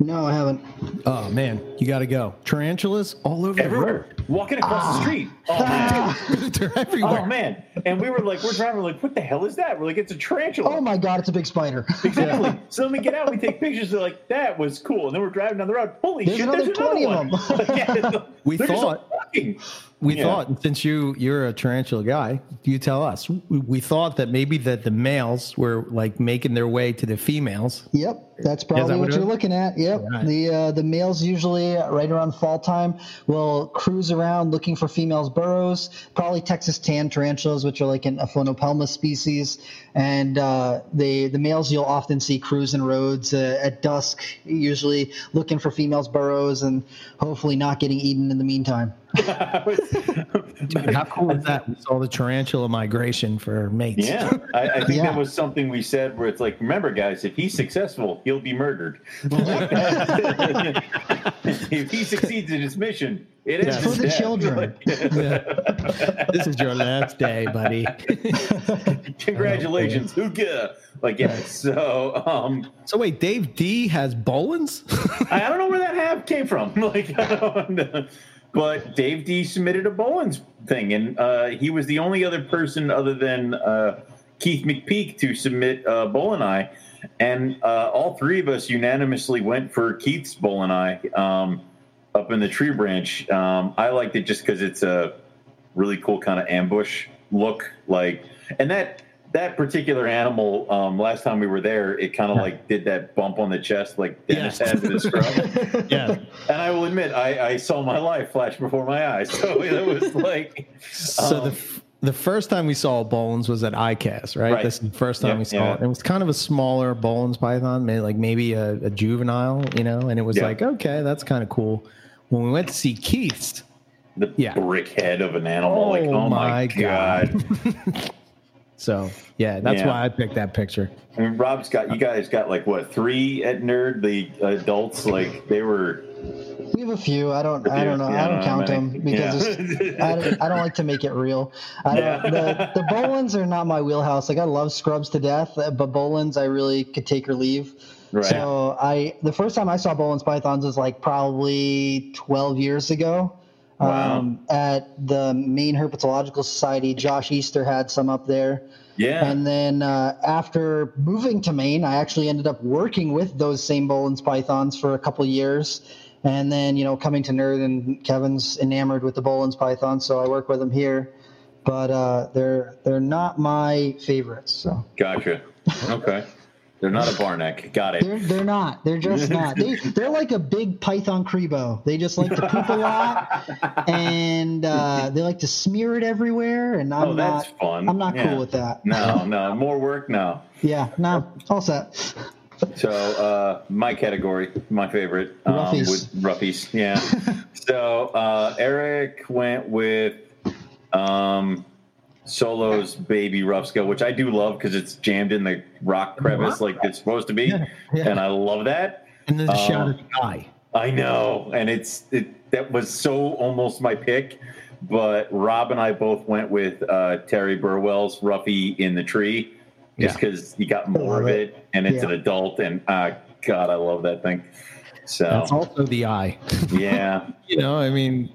No, I haven't. Oh man, you got to go. Tarantulas all over everywhere, walking across the street. <laughs> Oh man. They're everywhere. Oh man! And we were like, we're driving, we're like, what the hell is that? We're like, it's a tarantula. Oh my god, it's a big spider. <laughs> Exactly. so then we get out, we take pictures. They're like, that was cool. And then we're driving down the road. Holy There's shit! another there's 20 another of one. them. Yeah, We they're thought- walking. We Yeah. thought, since you you're a tarantula guy, you tell us. We, we thought that maybe that the males were like making their way to the females. Yep, that's probably what what you're looking at. Yep, Right. the uh, the males usually uh, right around fall time will cruise around looking for females' burrows. Probably Texas tan tarantulas, which are like an Aphonopelma species, and uh, the the males you'll often see cruising roads uh, at dusk, usually looking for females' burrows and hopefully not getting eaten in the meantime. <laughs> Dude, how cool is that? We saw the tarantula migration for mates. Yeah, I, I think Yeah. that was something we said where it's like, remember, guys, if he's successful, he'll be murdered. <laughs> if he succeeds in his mission, it is Yeah. For the children. <laughs> Yeah. this is your last day, buddy. <laughs> Congratulations, Hookah! Like, yeah. So, um, so wait, Dave D has Boelens? I I don't know where that half came from. Like, I don't know. but Dave D submitted a Boelens thing, and uh, he was the only other person other than uh, Keith McPeak to submit uh, Boeleni, and uh, all three of us unanimously went for Keith's Boeleni um, up in the tree branch. Um, I liked it just because it's a really cool kind of ambush look, like, and that. That particular animal, um, last time we were there, it kind of like did that bump on the chest, like Dennis Yes. had his scrub. <laughs> yeah. And I will admit, I, I saw my life flash before my eyes. <laughs> So it was like, So the f- the first time we saw Boelens was at ICAST, right? Right. This the first time Yeah, we saw yeah. it. It was kind of a smaller Boelens python, maybe like maybe a, a juvenile, you know. And it was Yeah. like, okay, that's kind of cool. When we went to see Keith's, the Yeah. brick head of an animal. Oh like, oh my, my God. <laughs> so yeah, that's why I picked that picture. I mean, Rob's got, you guys got like what, three at Nerd? The adults, like they were. We have a few. I don't. I don't know. Yeah, I don't count them because Yeah. I, don't- I don't like to make it real. I don't, the the Boelens are not my wheelhouse. Like I love scrubs to death, but Boelens I really could take or leave. Right. So I the first time I saw Boelens pythons was like probably 12 years ago. Wow. Um, at the Maine Herpetological Society, Josh Easter had some up there. yeah. And then uh, after moving to Maine, I actually ended up working with those same Boelen's pythons for a couple years. And then, you know, coming to Nerd and Kevin's enamored with the Boelen's python, so I work with them here. But uh, they're they're not my favorites. So gotcha. Okay. They're not a Barneck. Got it. they're they're not. They're just not. They they're like a big python crebo. They just like to poop a lot, and uh, they like to smear it everywhere. And I'm oh, that's not. fun. I'm not Yeah. cool with that. No, no. More work? No. Yeah, no, all set. So uh, my category, my favorite, um, Roughies. with Ruffies, Yeah. <laughs> so uh, Eric went with um, Solo's baby rough scale, which I do love because it's jammed in the rock crevice like it's supposed to be, Yeah, yeah. and I love that. And then the shot Um, of the eye. I know, and it's it, that was so almost my pick, but Rob and I both went with uh, Terry Burwell's Ruffy in the Tree, just Yeah. because you got more of it. it, and it's Yeah. an adult, and uh, God, I love that thing. So That's also the eye. yeah, <laughs> You know, I mean,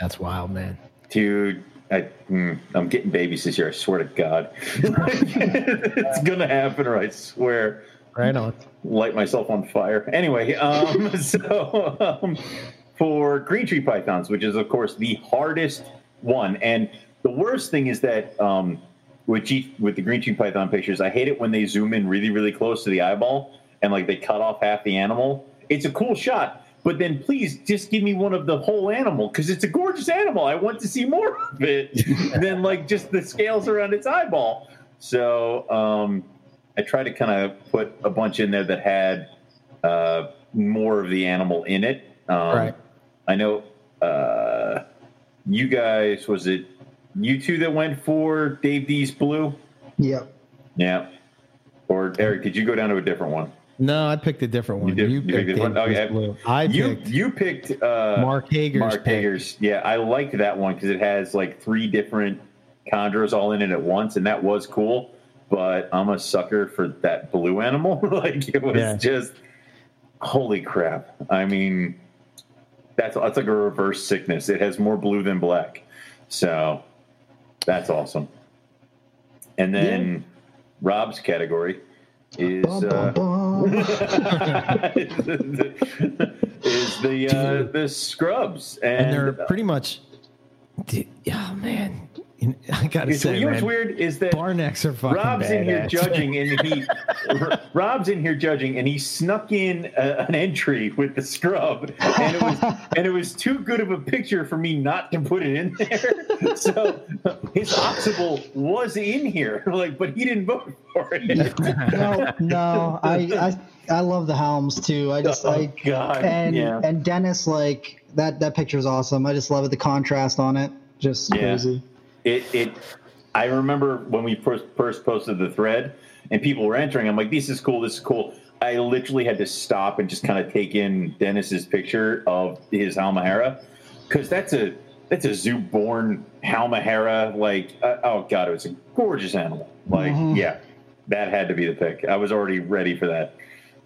that's wild, man. dude. I, mm, I'm getting babies this year. I swear to God, <laughs> it's gonna happen, or I swear. Right on. light myself on fire. Anyway, um, <laughs> so um, for green tree pythons, which is of course the hardest one, and the worst thing is that um, with G- with the green tree python pictures, I hate it when they zoom in really really close to the eyeball and like they cut off half the animal. It's a cool shot. But then, please just give me one of the whole animal because it's a gorgeous animal. I want to see more of it <laughs> than like just the scales around its eyeball. So, um, I tried to kind of put a bunch in there that had uh, more of the animal in it. Um, Right. I know uh, you guys, was it you two that went for Dave D's Blue? Yep. Yeah. Or Eric, did you go down to a different one? No, I picked a different one. You did- you picked picked a different- David okay. Blue. I You picked you picked uh, Mark Hager's. Mark pick. Hager's. Yeah, I liked that one because it has like three different chondros all in it at once, and that was cool. But I'm a sucker for that blue animal. <laughs> like it was Yeah. just holy crap. I mean, that's that's like a reverse sickness. It has more blue than black, so that's awesome. And then Rob's category is. Uh, <laughs> is the uh, the scrubs and, and they're pretty much. Dude, oh man, You know, <laughs> I gotta It's- say, you know what's weird is that Barnecks are fucking Rob's in here judging, and he <laughs> Rob's in here judging, and he snuck in a, an entry with the scrub, and it was <laughs> and it was too good of a picture for me not to put it in there. So his oxable was in here, like, but he didn't vote for it. no, no, I, I I love the Helms too. I just oh I God, and yeah. and Dennis like that that picture is awesome. I just love it. The contrast on it, just Yeah. crazy. It it I remember when we first first posted the thread and people were entering, I'm like, this is cool, this is cool. I literally had to stop and just kind of take in Dennis's picture of his Halmahera because that's a that's a zoo born Halmahera. Like, uh, oh god, it was a gorgeous animal. Like, Mhm. yeah, that had to be the pick. I was already ready for that.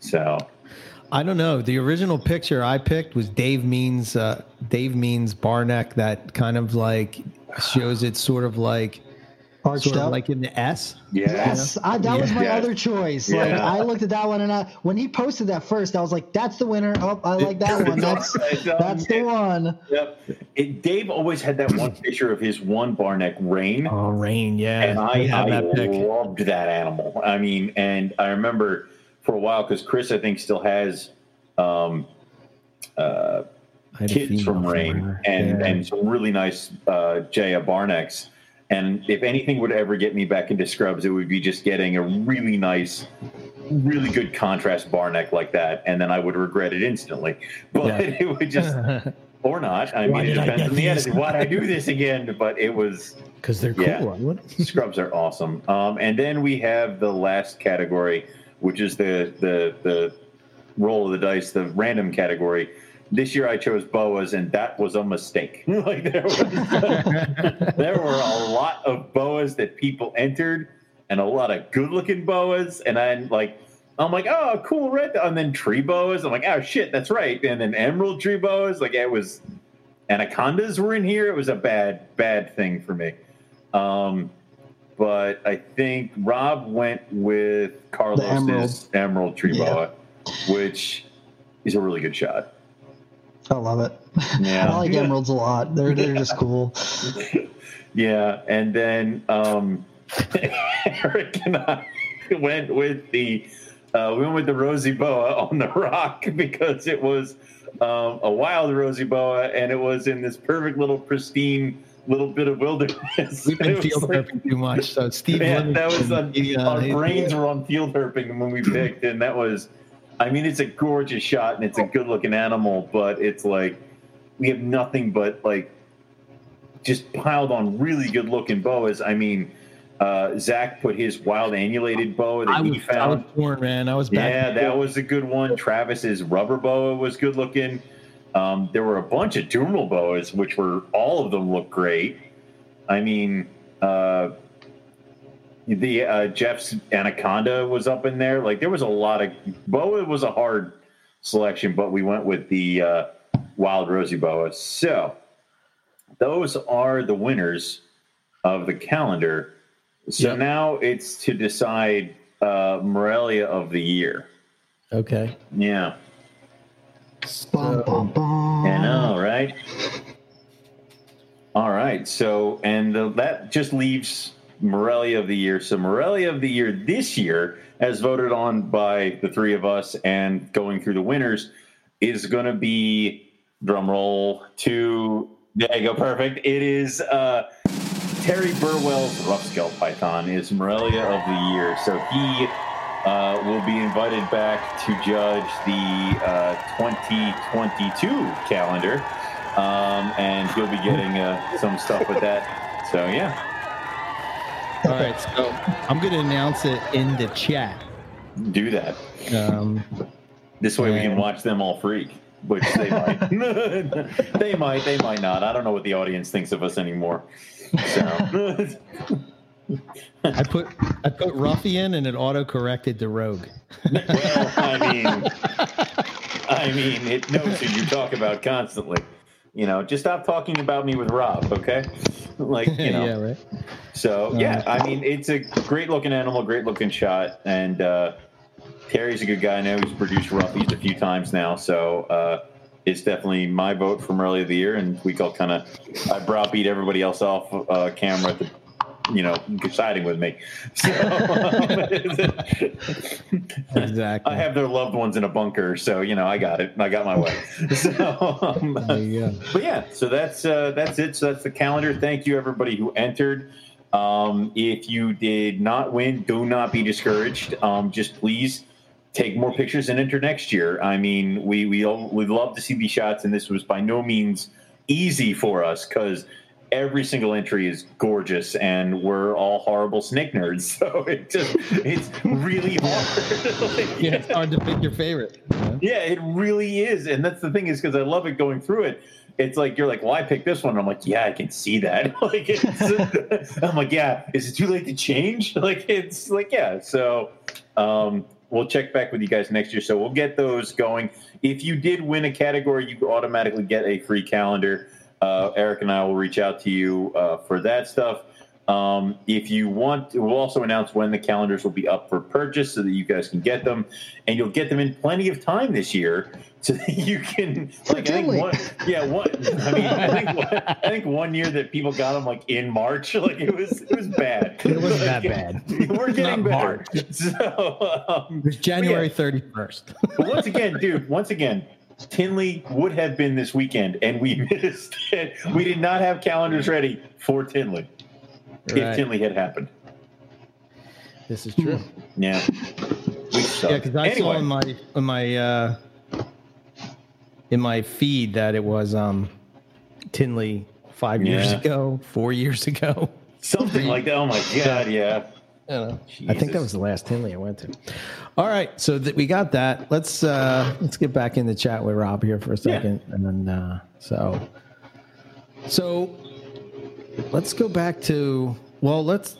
So I don't know. The original picture I picked was Dave Means. Uh, Dave Means Barneck that kind of like shows it sort of like Arched sort of up. like in the S. yeah, Yes, I, that was my Yeah. other choice. Like I looked at that one, and I, when he posted that first, I was like, "That's the winner." Oh, I like that one. <laughs> That's that's the one. Yep. It, Dave always had that one picture of his one barneck rain. Oh, rain, yeah. and I, I that pick. loved that animal. I mean, and I remember for a while because Chris, I think, still has um, uh, I had a kids from Rain and Yeah. and some really nice uh, Jaya Barnecks. And if anything would ever get me back into scrubs, it would be just getting a really nice, really good contrast barneck like that, and then I would regret it instantly. <laughs> But Yeah. it would just <laughs> or not. I Why mean, it did depends on the these? Why'd I do this <laughs> again? But it was because they're cool. Yeah. Would- Scrubs are awesome. Um, and then we have the last category, which is the the the roll of the dice, the random category. This year I chose boas, and that was a mistake. <laughs> like there was, there were a lot of boas that people entered, and a lot of good-looking boas. And I'm like, I'm like, oh, cool, red. And then tree boas. I'm like, oh shit, that's right. And then emerald tree boas. Like it was, anacondas were in here. It was a bad, bad thing for me. Um, but I think Rob went with Carlos's emerald. tree Yeah. boa, which is a really good shot. I love it. Yeah. <laughs> I like emeralds a lot. They're they're just cool. Yeah, and then um, <laughs> Eric and I went with the uh, we went with the rosy boa on the rock <laughs> because it was um, a wild rosy boa, and it was in this perfect little pristine little bit of wilderness. We've been It field like- herping too much. So Steve, Man, that was Livingston, on, he, uh, our he- brains were on field herping when we picked, and that was, I mean, it's a gorgeous shot and it's a good looking animal, but it's like we have nothing but like just piled on really good looking boas. I mean, uh, Zach put his wild annulated boa that I he was, I was found. torn, man. I was back. Yeah, that was a good one. Travis's rubber boa was good looking. Um, there were a bunch of dural boas, which were all of them look great. I mean, the uh, Jeff's anaconda was up in there. Like there was a lot of boa was a hard selection, but we went with the uh, wild rosy boa. So those are the winners of the calendar. So Yep. now it's to decide uh, Morelia of the year. Okay. Yeah, Bum, bum, bum. I know, right? All right. So, and uh, that just leaves Morelia of the year. So, Morelia of the year this year, as voted on by the three of us and going through the winners, is going to be drum roll to there you go, perfect. It is uh, Terry Burwell's rough scale python is Morelia of the year. So he uh, will be invited back to judge the uh, 2022 calendar, um, and he'll be getting uh, some stuff with that. So yeah, All right. So I'm going to announce it in the chat. do that. Um, This way we can watch them all freak, which they might. <laughs> <laughs> they might. They might not. I don't know what the audience thinks of us anymore. So. <laughs> I put I put ruffian and it auto corrected to rogue. well, I mean, I mean, it knows who you talk about constantly. You know, just stop talking about me with Rob, okay? <laughs> Like, you <laughs> know. yeah. Right. So yeah, I mean, it's a great looking animal, great looking shot, and uh, Terry's a good guy. I know he's produced roughies a few times now, so uh, it's definitely my vote from early of the year, and we all kind of I browbeat everybody else off uh, camera to. You know, siding with me. So, <laughs> Exactly. I have their loved ones in a bunker, so you know I got it. I got my way. <laughs> So, um, go. but yeah, so that's uh, that's it. So that's the calendar. Thank you everybody who entered. Um, if you did not win, do not be discouraged. Um, just please take more pictures and enter next year. I mean, we we all, we love to see these shots, and this was by no means easy for us because every single entry is gorgeous, and we're all horrible snake nerds. <laughs> So it just it's really hard. <laughs> Like, Yeah, it's hard to pick your favorite. know? yeah, it really is, and that's the thing is because I love it going through it. It's like you're like, well, I picked this one. I'm like, yeah, I can see that. <laughs> like, I'm like, yeah, is it too late to change? Like, it's like, yeah. So, um, we'll check back with you guys next year. So we'll get those going. If you did win a category, you automatically get a free calendar. Uh, Eric and I will reach out to you uh, for that stuff. Um, if you want, we'll also announce when the calendars will be up for purchase so that you guys can get them, and you'll get them in plenty of time this year <laughs> so that you can like I think one, yeah, one. I mean, I think one, I think one year that people got them like in March, <laughs> like it was it was bad. It wasn't Like, that bad. <laughs> We're getting Not better. So, um, It was January 31st. but once again, dude, once again, Tinley would have been this weekend, and we <laughs> missed it. We did not have calendars ready for Tinley if Tinley had happened. This is true. Yeah. We. Yeah, because I saw in my in my uh, in my feed that it was um, Tinley five years ago, four years ago. something like that. Oh my god, yeah. I don't know. I think that was the last Tinley I went to. All right, so that we got that. Let's uh let's get back in the chat with Rob here for a second, and then uh so so let's go back to well, let's.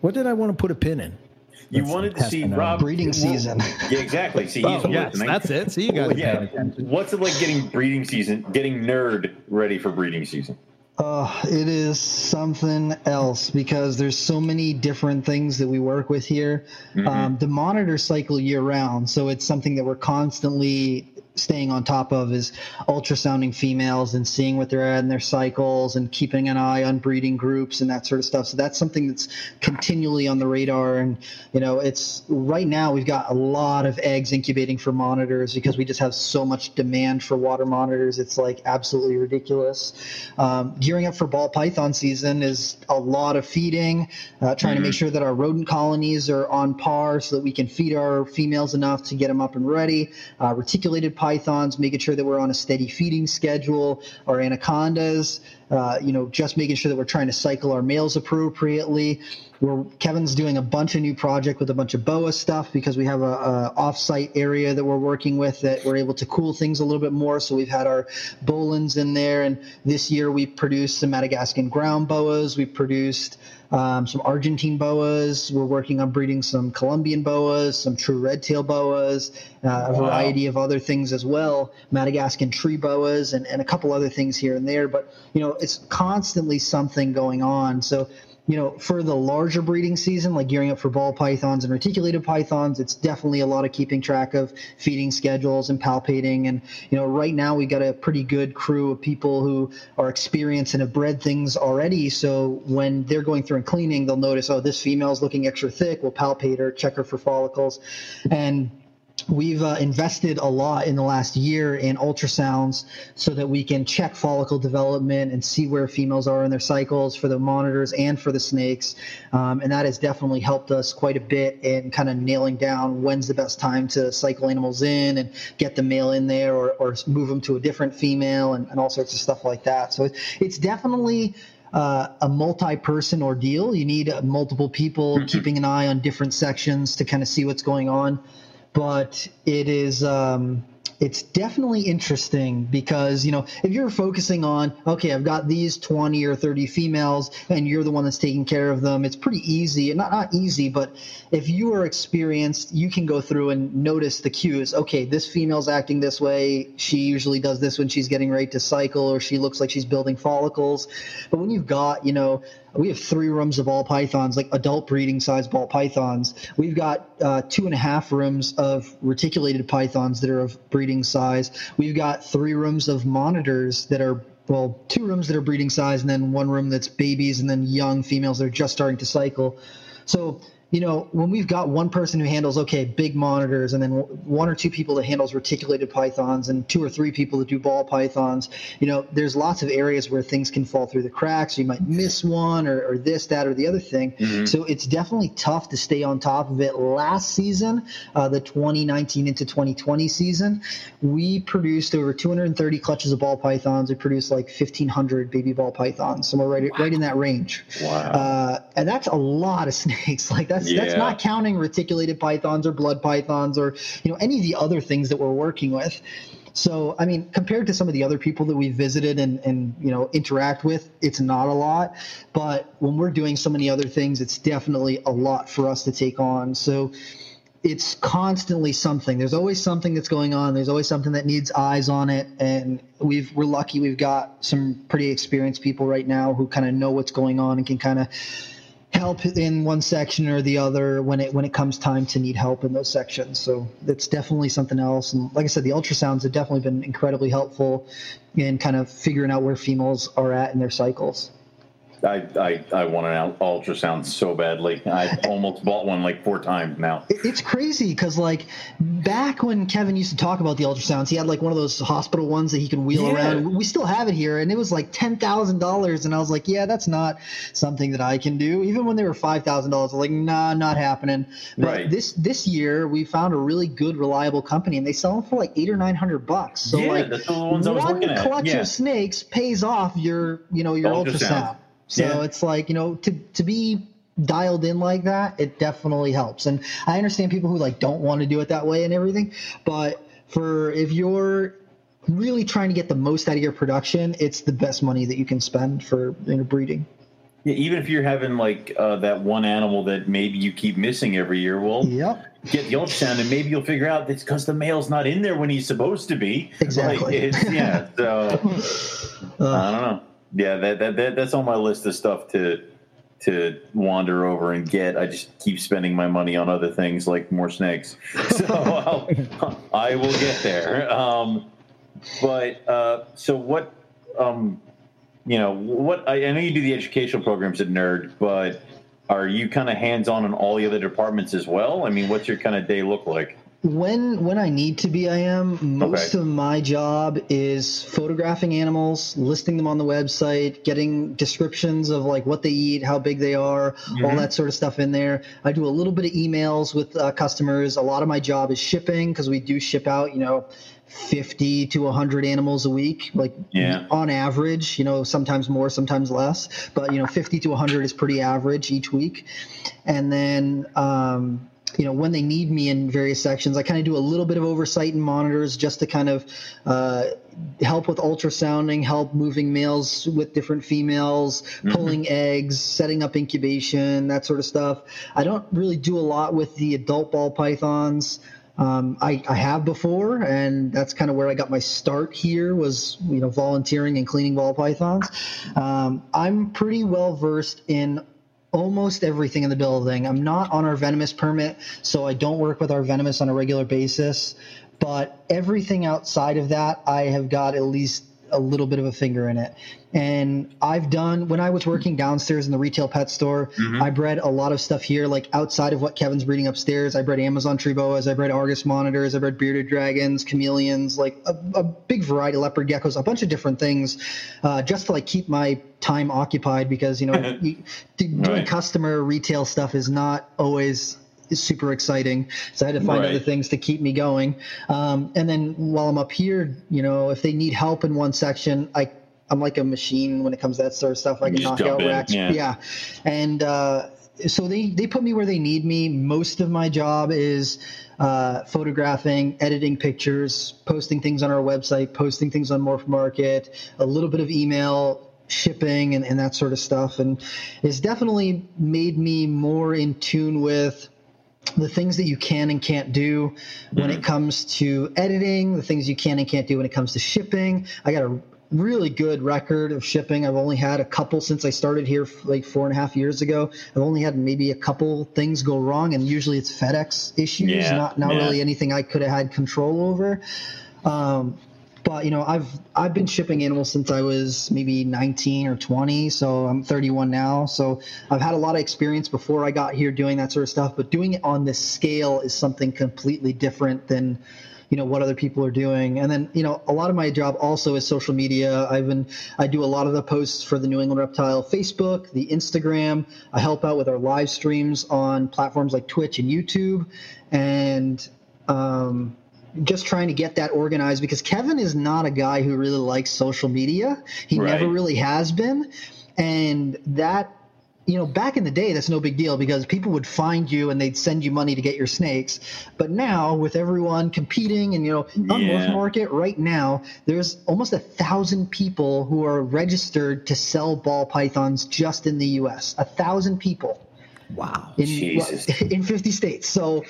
What did I want to put a pin in? You That's wanted to see Rob Breeding season. Yeah, exactly. See, he's Oh, yes, listening. that's it. So you guys Well, yeah. What's it like getting breeding season? Getting nerd ready for breeding season? Uh, it is something else because there's so many different things that we work with here. Um, the monitor cycle year round, so it's something that we're constantly staying on top of is ultrasounding females and seeing what they're at in their cycles and keeping an eye on breeding groups and that sort of stuff. So that's something that's continually on the radar. And you know, it's right now we've got a lot of eggs incubating for monitors because we just have so much demand for water monitors. It's like absolutely ridiculous. Um, gearing up for ball python season is a lot of feeding, uh, trying to make sure that our rodent colonies are on par so that we can feed our females enough to get them up and ready. Uh, reticulated pythons, making sure that we're on a steady feeding schedule. Our anacondas, uh, you know, just making sure that we're trying to cycle our males appropriately. We're, Kevin's doing a bunch of new project with a bunch of boa stuff because we have a, a off-site area that we're working with that we're able to cool things a little bit more. So we've had our boelens in there, and this year we produced some Madagascan ground boas. We produced um, some Argentine boas. We're working on breeding some Colombian boas, some true red tail boas, uh, a wow. variety of other things as well, Madagascan tree boas, and, and a couple other things here and there. But you know, it's constantly something going on. So you know, for the larger breeding season, like gearing up for ball pythons and reticulated pythons, it's definitely a lot of keeping track of feeding schedules and palpating. And, you know, right now we've got a pretty good crew of people who are experienced and have bred things already. So when they're going through and cleaning, they'll notice, oh, this female is looking extra thick. We'll palpate her, check her for follicles. And we've uh, invested a lot in the last year in ultrasounds so that we can check follicle development and see where females are in their cycles for the monitors and for the snakes um, and that has definitely helped us quite a bit in kind of nailing down when's the best time to cycle animals in and get the male in there or, or move them to a different female and, and all sorts of stuff like that so it's definitely uh, a multi-person ordeal. You need uh, multiple people mm-hmm. keeping an eye on different sections to kind of see what's going on but it is um, it's definitely interesting because you know if you're focusing on okay i've got these 20 or 30 females and you're the one that's taking care of them it's pretty easy not not easy but if you are experienced you can go through and notice the cues. Okay this female's acting this way. She usually does this when she's getting ready to cycle or she looks like she's building follicles. But when you've got you know we have three rooms of ball pythons, like adult breeding size ball pythons. We've got uh, two and a half rooms of reticulated pythons that are of breeding size. We've got three rooms of monitors that are well, two rooms that are breeding size, and then one room that's babies, and then young females that are just starting to cycle. So you know, when we've got one person who handles, okay, big monitors, and then one or two people that handles reticulated pythons, and two or three people that do ball pythons, you know, there's lots of areas where things can fall through the cracks. You might miss one or, or this, that, or the other thing. Mm-hmm. So it's definitely tough to stay on top of it. Last season, uh, the 2019 into 2020 season, we produced over 230 clutches of ball pythons. We produced like 1,500 baby ball pythons. So we're right, wow. right in that range. Wow. Uh, and that's a lot of <laughs> snakes. Like that's that's yeah. that's not counting reticulated pythons or blood pythons or you know any of the other things that we're working with. So, I mean, compared to some of the other people that we've visited and, and you know interact with, it's not a lot. But when we're doing so many other things, it's definitely a lot for us to take on. So, it's constantly something. There's always something that's going on. There's always something that needs eyes on it. And we've we're lucky we've got some pretty experienced people right now who kind of know what's going on and can kind of help in one section or the other when it when it comes time to need help in those sections. So that's definitely something else. And like I said, the ultrasounds have definitely been incredibly helpful in kind of figuring out where females are at in their cycles. I, I, I want an ultrasound so badly. I <laughs> almost bought one like four times now. It's crazy because like back when Kevin used to talk about the ultrasounds, he had like one of those hospital ones that he can wheel yeah. around. We still have it here, and it was like ten thousand dollars. And I was like, yeah, that's not something that I can do. Even when they were five thousand dollars, I was like, nah, not happening. But right. this this year we found a really good, reliable company, and they sell them for like eight or nine hundred bucks. So yeah, like that's the ones one clutch yeah. of snakes pays off your you know your ultrasound. ultrasound. So yeah. it's like, you know, to, to be dialed in like that, it definitely helps. And I understand people who like don't want to do it that way and everything, but for if you're really trying to get the most out of your production, it's the best money that you can spend for you know, breeding. Yeah, even if you're having like uh, that one animal that maybe you keep missing every year, well, yep. get the ultrasound and maybe you'll figure out it's because the male's not in there when he's supposed to be. Exactly. Like, yeah. So uh, <laughs> I don't know yeah, that, that, that that's on my list of stuff to to wander over and get. I just keep spending my money on other things like more snakes. <laughs> So I'll, I will get there. Um, but uh, so what? Um, you know what? I, I know you do the educational programs at NERD, but are you kind of hands on in all the other departments as well? I mean, what's your kind of day look like? When when I need to be, I am. Most okay. of my job is photographing animals, listing them on the website, getting descriptions of like what they eat, how big they are, mm-hmm. all that sort of stuff in there. I do a little bit of emails with uh, customers. A lot of my job is shipping because we do ship out, you know, 50 to 100 animals a week, like Yeah. on average, you know, sometimes more, sometimes less, but you know, 50 to 100 is pretty average each week. And then, um, you know, when they need me in various sections, I kind of do a little bit of oversight and monitors just to kind of uh, help with ultrasounding, help moving males with different females, pulling eggs, setting up incubation, that sort of stuff. I don't really do a lot with the adult ball pythons. Um, I, I have before, and that's kind of where I got my start here was, you know, volunteering and cleaning ball pythons. Um, I'm pretty well versed in almost everything in the building. I'm not on our venomous permit, so I don't work with our venomous on a regular basis. But everything outside of that, I have got at least a little bit of a finger in it. And I've done when I was working downstairs in the retail pet store, I bred a lot of stuff here, like outside of what Kevin's breeding upstairs. I bred Amazon tree boas, I bred Argus monitors, I bred bearded dragons, chameleons, like a, a big variety, of leopard geckos, a bunch of different things, uh, just to like keep my time occupied because you know <laughs> you, doing Right. customer retail stuff is not always super exciting. So I had to find Right. other things to keep me going. Um, and then while I'm up here, you know, if they need help in one section, I I'm like a machine when it comes to that sort of stuff. I can knock out in, racks. yeah. And uh, so they they put me where they need me. Most of my job is uh, photographing, editing pictures, posting things on our website, posting things on Morph Market, a little bit of email, shipping, and, and that sort of stuff. And it's definitely made me more in tune with the things that you can and can't do when it comes to editing, the things you can and can't do when it comes to shipping. I got a really good record of shipping. I've only had a couple since I started here like four and a half years ago. I've only had maybe a couple things go wrong, and usually it's FedEx issues, Yeah, not not yeah. really anything I could have had control over. Um, but you know, I've I've been shipping animals since I was maybe 19 or 20, so I'm 31 now. So I've had a lot of experience before I got here doing that sort of stuff. But doing it on this scale is something completely different than you know what other people are doing. And then you know, a lot of my job also is social media. I've been I do a lot of the posts for the New England Reptile Facebook, the Instagram. I help out with our live streams on platforms like Twitch and YouTube, and um, just trying to get that organized because Kevin is not a guy who really likes social media. He Right. never really has been. And that, you know, back in the day, that's no big deal because people would find you and they'd send you money to get your snakes. But now, with everyone competing and, you know, on Yeah. Morph Market right now, there's almost a thousand people who are registered to sell ball pythons just in the U.S. A thousand people Wow. in Jesus. <laughs> in 50 states. So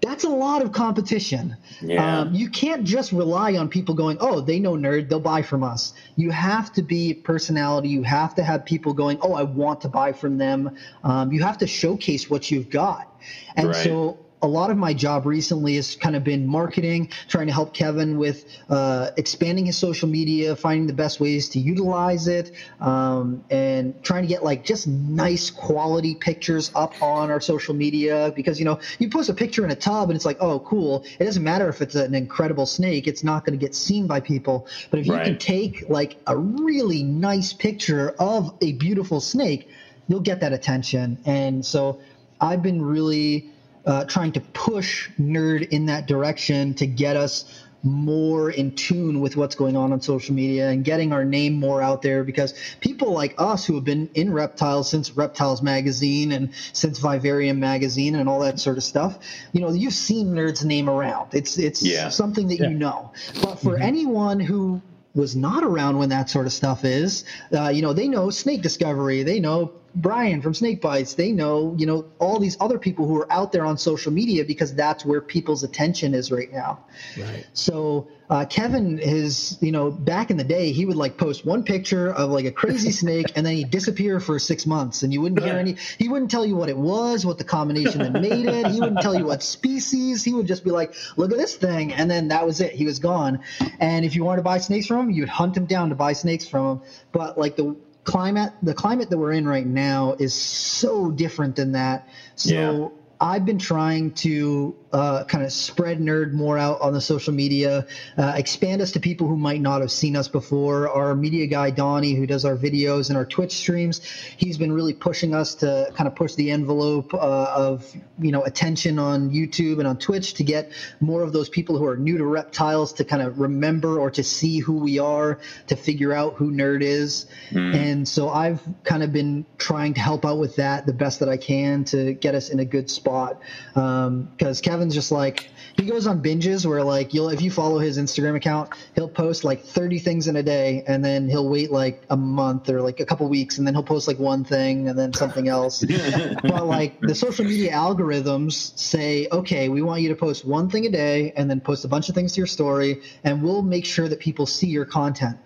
that's a lot of competition. Yeah. Um, you can't just rely on people going, "Oh, they know NERD, they'll buy from us." You have to be personality. You have to have people going, "Oh, I want to buy from them." Um, you have to showcase what you've got, and Right. so a lot of my job recently has kind of been marketing, trying to help Kevin with uh, expanding his social media, finding the best ways to utilize it, um, and trying to get like just nice quality pictures up on our social media. Because you know, you post a picture in a tub and it's like, oh, cool. It doesn't matter if it's an incredible snake; it's not going to get seen by people. But if you can take like a really nice picture of a beautiful snake, you'll get that attention. And so I've been really uh, trying to push NERD in that direction to get us more in tune with what's going on on social media and getting our name more out there because people like us who have been in reptiles since reptiles magazine and since vivarium magazine and all that sort of stuff you know you've seen NERD's name around it's it's Yeah. something that you know but for anyone who was not around when that sort of stuff is. Uh, you know, they know Snake Discovery, they know Brian from Snake Bytes, they know, you know, all these other people who are out there on social media because that's where people's attention is right now. Right. So uh, Kevin is, you know, back in the day, he would like post one picture of like a crazy <laughs> snake, and then he'd disappear for six months, and you wouldn't hear any. He wouldn't tell you what it was, what the combination that made it. He wouldn't tell you what species. He would just be like, "Look at this thing," and then that was it. He was gone. And if you wanted to buy snakes from him, you'd hunt him down to buy snakes from him. But like the climate, the climate that we're in right now is so different than that. So. I've been trying to uh, kind of spread NERD more out on the social media, uh, expand us to people who might not have seen us before. Our media guy Donnie, who does our videos and our Twitch streams, he's been really pushing us to kind of push the envelope uh, of you know attention on YouTube and on Twitch to get more of those people who are new to reptiles to kind of remember or to see who we are, to figure out who NERD is. Mm. And so I've kind of been trying to help out with that the best that I can to get us in a good spot. Because um, Kevin's just like he goes on binges where like you'll if you follow his Instagram account, he'll post like 30 things in a day and then he'll wait like a month or like a couple weeks and then he'll post like one thing and then something else. <laughs> but like the social media algorithms say, okay, we want you to post one thing a day and then post a bunch of things to your story and we'll make sure that people see your content.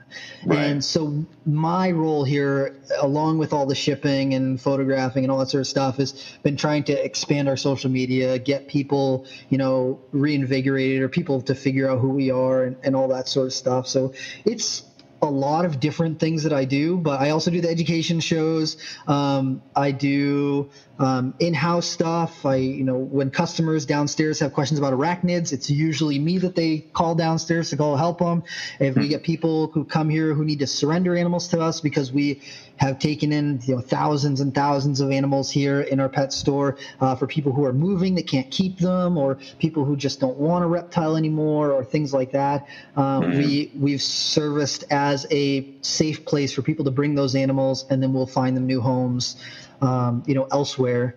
Right. And so my role here, along with all the shipping and photographing and all that sort of stuff, has been trying to expand our social media, get people, you know, reinvigorated or people to figure out who we are and, and all that sort of stuff. So it's a lot of different things that I do, but I also do the education shows. Um, I do um, in-house stuff. I, you know, when customers downstairs have questions about arachnids, it's usually me that they call downstairs to go help them. If we get people who come here who need to surrender animals to us because we have taken in you know thousands and thousands of animals here in our pet store uh, for people who are moving that can't keep them or people who just don't want a reptile anymore or things like that. Um, mm-hmm. We we've serviced as a safe place for people to bring those animals and then we'll find them new homes um, you know, elsewhere.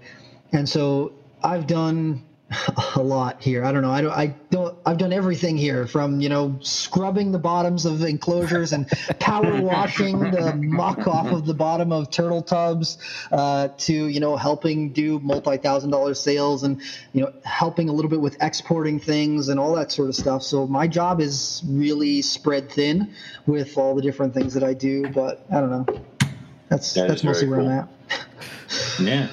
And so I've done <laughs> a lot here. I don't know. I don't. I don't. I've done everything here, from you know scrubbing the bottoms of enclosures and power <laughs> washing the muck off of the bottom of turtle tubs, uh, to you know helping do multi-thousand dollar sales and you know helping a little bit with exporting things and all that sort of stuff. So my job is really spread thin with all the different things that I do. But I don't know. That's that that's mostly where cool. I'm at. yeah.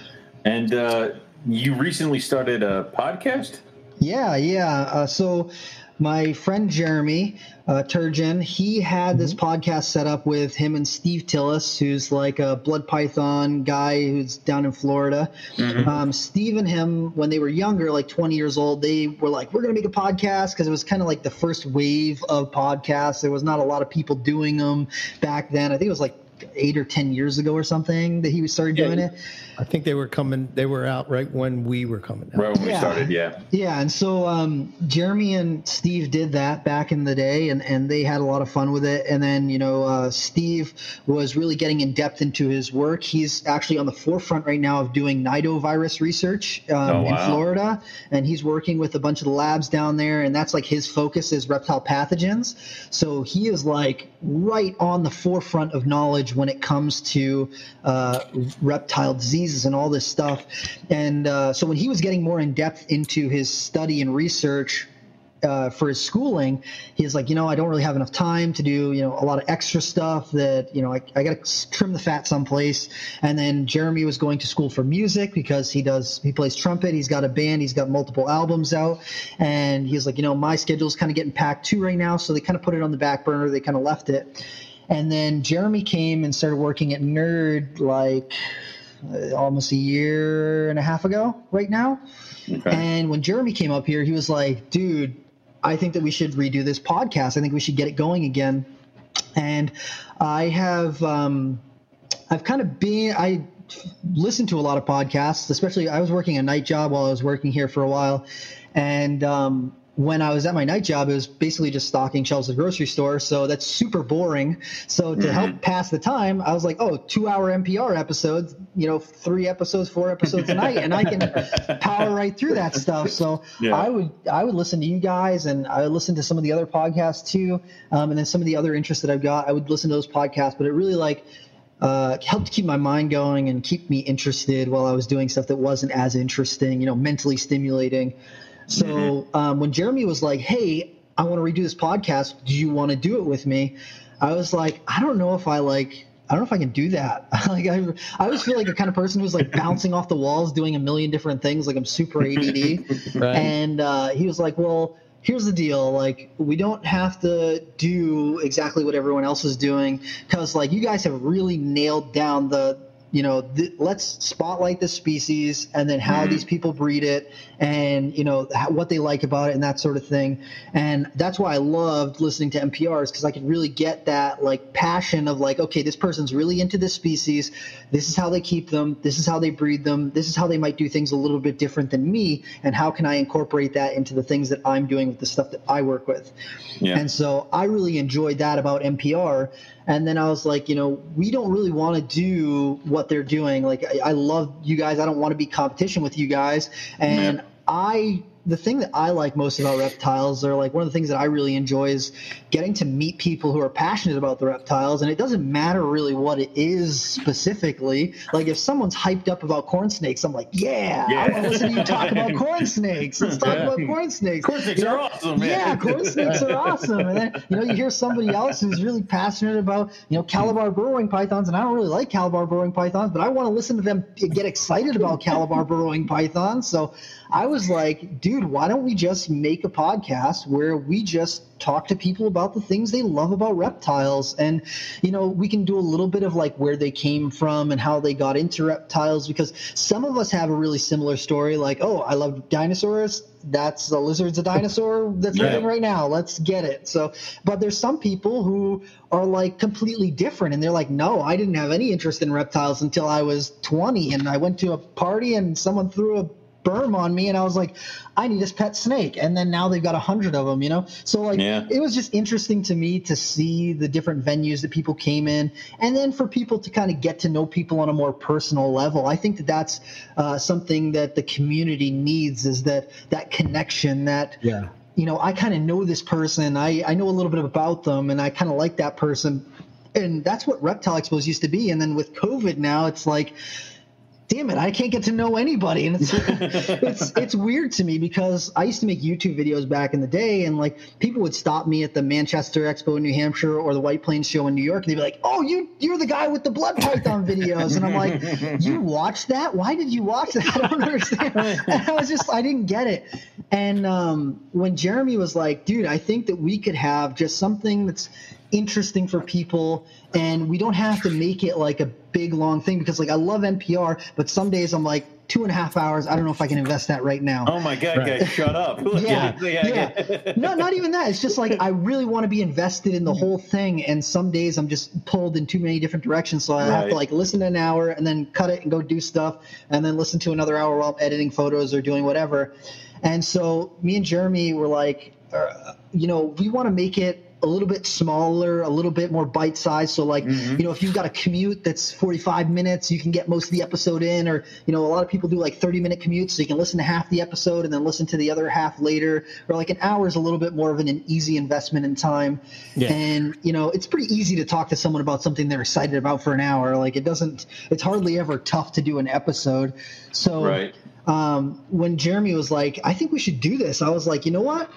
And uh, you recently started a podcast? Yeah, yeah. Uh, so my friend Jeremy uh, Turgeon, he had this mm-hmm. podcast set up with him and Steve Tillis, who's like a blood python guy who's down in Florida. Mm-hmm. Um, Steve and him, when they were younger, like 20 years old, they were like, we're going to make a podcast because it was kind of like the first wave of podcasts. There was not a lot of people doing them back then. I think it was like eight or ten years ago or something that he started doing yeah. it. I think they were coming. They were out right when we were coming. Out. Right when we yeah. started, yeah. Yeah, and so um, Jeremy and Steve did that back in the day, and and they had a lot of fun with it. And then you know uh, Steve was really getting in depth into his work. He's actually on the forefront right now of doing nidovirus research um, oh, wow. in Florida, and he's working with a bunch of the labs down there, and that's like his focus is reptile pathogens. So he is like right on the forefront of knowledge when it comes to uh, reptile diseases and all this stuff. And uh, so when he was getting more in depth into his study and research, uh, for his schooling, he's like, you know, I don't really have enough time to do, you know, a lot of extra stuff that, you know, I, I got to trim the fat someplace. And then Jeremy was going to school for music because he does, he plays trumpet. He's got a band. He's got multiple albums out. And he's like, you know, my schedule's kind of getting packed too right now. So they kind of put it on the back burner. They kind of left it. And then Jeremy came and started working at NERD like almost a year and a half ago, right now. Okay. And when Jeremy came up here, he was like, dude, I think that we should redo this podcast. I think we should get it going again. And I have, um, I've kind of been, I listened to a lot of podcasts, especially I was working a night job while I was working here for a while. And, um, when I was at my night job, it was basically just stocking shelves at the grocery store. So that's super boring. So to mm-hmm. help pass the time, I was like, oh, two hour MPR episodes, you know, three episodes, four episodes a night, and I can <laughs> power right through that stuff. So yeah. I would I would listen to you guys, and I would listen to some of the other podcasts too, um, and then some of the other interests that I've got. I would listen to those podcasts, but it really like uh, helped keep my mind going and keep me interested while I was doing stuff that wasn't as interesting, you know, mentally stimulating. So mm-hmm. um, when Jeremy was like, "Hey, I want to redo this podcast. Do you want to do it with me?" I was like, "I don't know if I like." I don't know if I can do that. <laughs> like I, I always feel like the kind of person who's like <laughs> bouncing off the walls, doing a million different things. Like I'm super ADD. <laughs> right. And uh, he was like, "Well, here's the deal. Like we don't have to do exactly what everyone else is doing because like you guys have really nailed down the you know, th- let's spotlight the species and then how mm-hmm. these people breed it and, you know, how, what they like about it and that sort of thing. And that's why I loved listening to MPRs because I could really get that like passion of like, okay, this person's really into this species. This is how they keep them. This is how they breed them. This is how they might do things a little bit different than me. And how can I incorporate that into the things that I'm doing with the stuff that I work with? Yeah. And so I really enjoyed that about MPR. And then I was like, you know, we don't really want to do what they're doing. Like, I, I love you guys. I don't want to be competition with you guys. And yeah. I the thing that I like most about reptiles, or like one of the things that I really enjoy, is getting to meet people who are passionate about the reptiles. And it doesn't matter really what it is specifically. Like if someone's hyped up about corn snakes, I'm like, yeah, yeah. I want to listen to you talk about <laughs> corn snakes. Let's talk yeah. about corn snakes. Corn snakes you know? are awesome, man. Yeah, corn snakes are awesome. And then you know you hear somebody else who's really passionate about you know Calabar burrowing pythons, and I don't really like Calabar burrowing pythons, but I want to listen to them get excited about Calabar burrowing pythons. So I was like, dude, why don't we just make a podcast where we just talk to people about the things they love about reptiles? And, you know, we can do a little bit of like where they came from and how they got into reptiles because some of us have a really similar story, like, oh, I love dinosaurs. That's the lizard's a dinosaur that's yeah. living right now. Let's get it. So, but there's some people who are like completely different and they're like, no, I didn't have any interest in reptiles until I was 20 and I went to a party and someone threw a Burm on me and I was like, I need this pet snake. And then now they've got a hundred of them, you know? So like, yeah. it was just interesting to me to see the different venues that people came in. And then for people to kind of get to know people on a more personal level. I think that that's uh, something that the community needs is that, that connection that, yeah. you know, I kind of know this person. I, I know a little bit about them and I kind of like that person. And that's what Reptile Expos used to be. And then with COVID now, it's like, damn it, I can't get to know anybody. And it's, <laughs> it's, it's weird to me because I used to make YouTube videos back in the day and like people would stop me at the Manchester Expo in New Hampshire or the White Plains show in New York and they'd be like, oh, you, you're the guy with the blood python videos. And I'm like, you <laughs> watched that? Why did you watch that? I don't understand. And I was just, I didn't get it. And um, when Jeremy was like, dude, I think that we could have just something that's interesting for people and we don't have to make it like a big long thing because like I love MPR, but some days I'm like two and a half hours. I don't know if I can invest that right now. Oh my god, right. guys, shut up. <laughs> <laughs> yeah, yeah. no, not even that. It's just like I really want to be invested in the whole thing, and some days I'm just pulled in too many different directions. So I right. have to like listen to an hour and then cut it and go do stuff, and then listen to another hour while I'm editing photos or doing whatever. And so me and Jeremy were like, uh, you know, we want to make it a little bit smaller, a little bit more bite sized. So like, mm-hmm. you know, if you've got a commute that's 45 minutes, you can get most of the episode in, or, you know, a lot of people do like 30 minute commutes. So you can listen to half the episode and then listen to the other half later, or like an hour is a little bit more of an, an easy investment in time. Yeah. And, you know, it's pretty easy to talk to someone about something they're excited about for an hour. Like it doesn't, it's hardly ever tough to do an episode. So, right. um, when Jeremy was like, I think we should do this, I was like, you know what?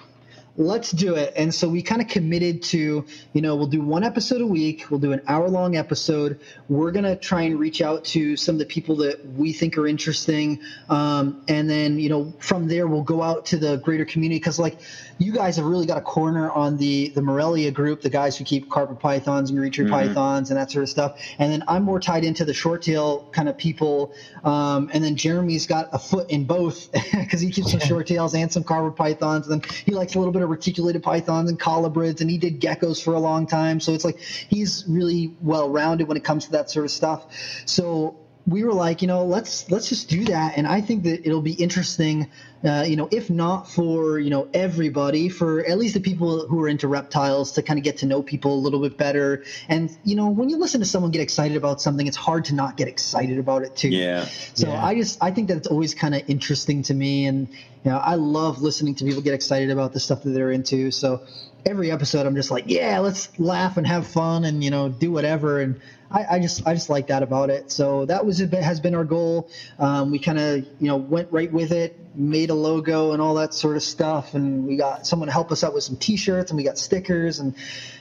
Let's do it. And so we kind of committed to, you know, we'll do one episode a week. We'll do an hour long episode. We're going to try and reach out to some of the people that we think are interesting. Um, and then, you know, from there, we'll go out to the greater community. Cause like you guys have really got a corner on the, the Morelia group, the guys who keep carpet pythons and Eritrea mm-hmm. pythons and that sort of stuff. And then I'm more tied into the short tail kind of people. Um, and then Jeremy's got a foot in both <laughs> because he keeps some short tails and some carpet pythons. And then he likes a little bit of reticulated pythons and colubrids, and he did geckos for a long time. So it's like he's really well rounded when it comes to that sort of stuff. So we were like, you know, let's let's just do that, and I think that it'll be interesting uh, you know, if not for you know everybody, for at least the people who are into reptiles to kind of get to know people a little bit better. And you know, when you listen to someone get excited about something, it's hard to not get excited about it too. Yeah. So yeah. I just I think that it's always kind of interesting to me, and you know, I love listening to people get excited about the stuff that they're into. So every episode, I'm just like, yeah, let's laugh and have fun, and you know, do whatever. And I, I, just I just like that about it. So that was bit, has been our goal. Um, we kind of you know went right with it, made a logo and all that sort of stuff, and we got someone to help us out with some T-shirts, and we got stickers, and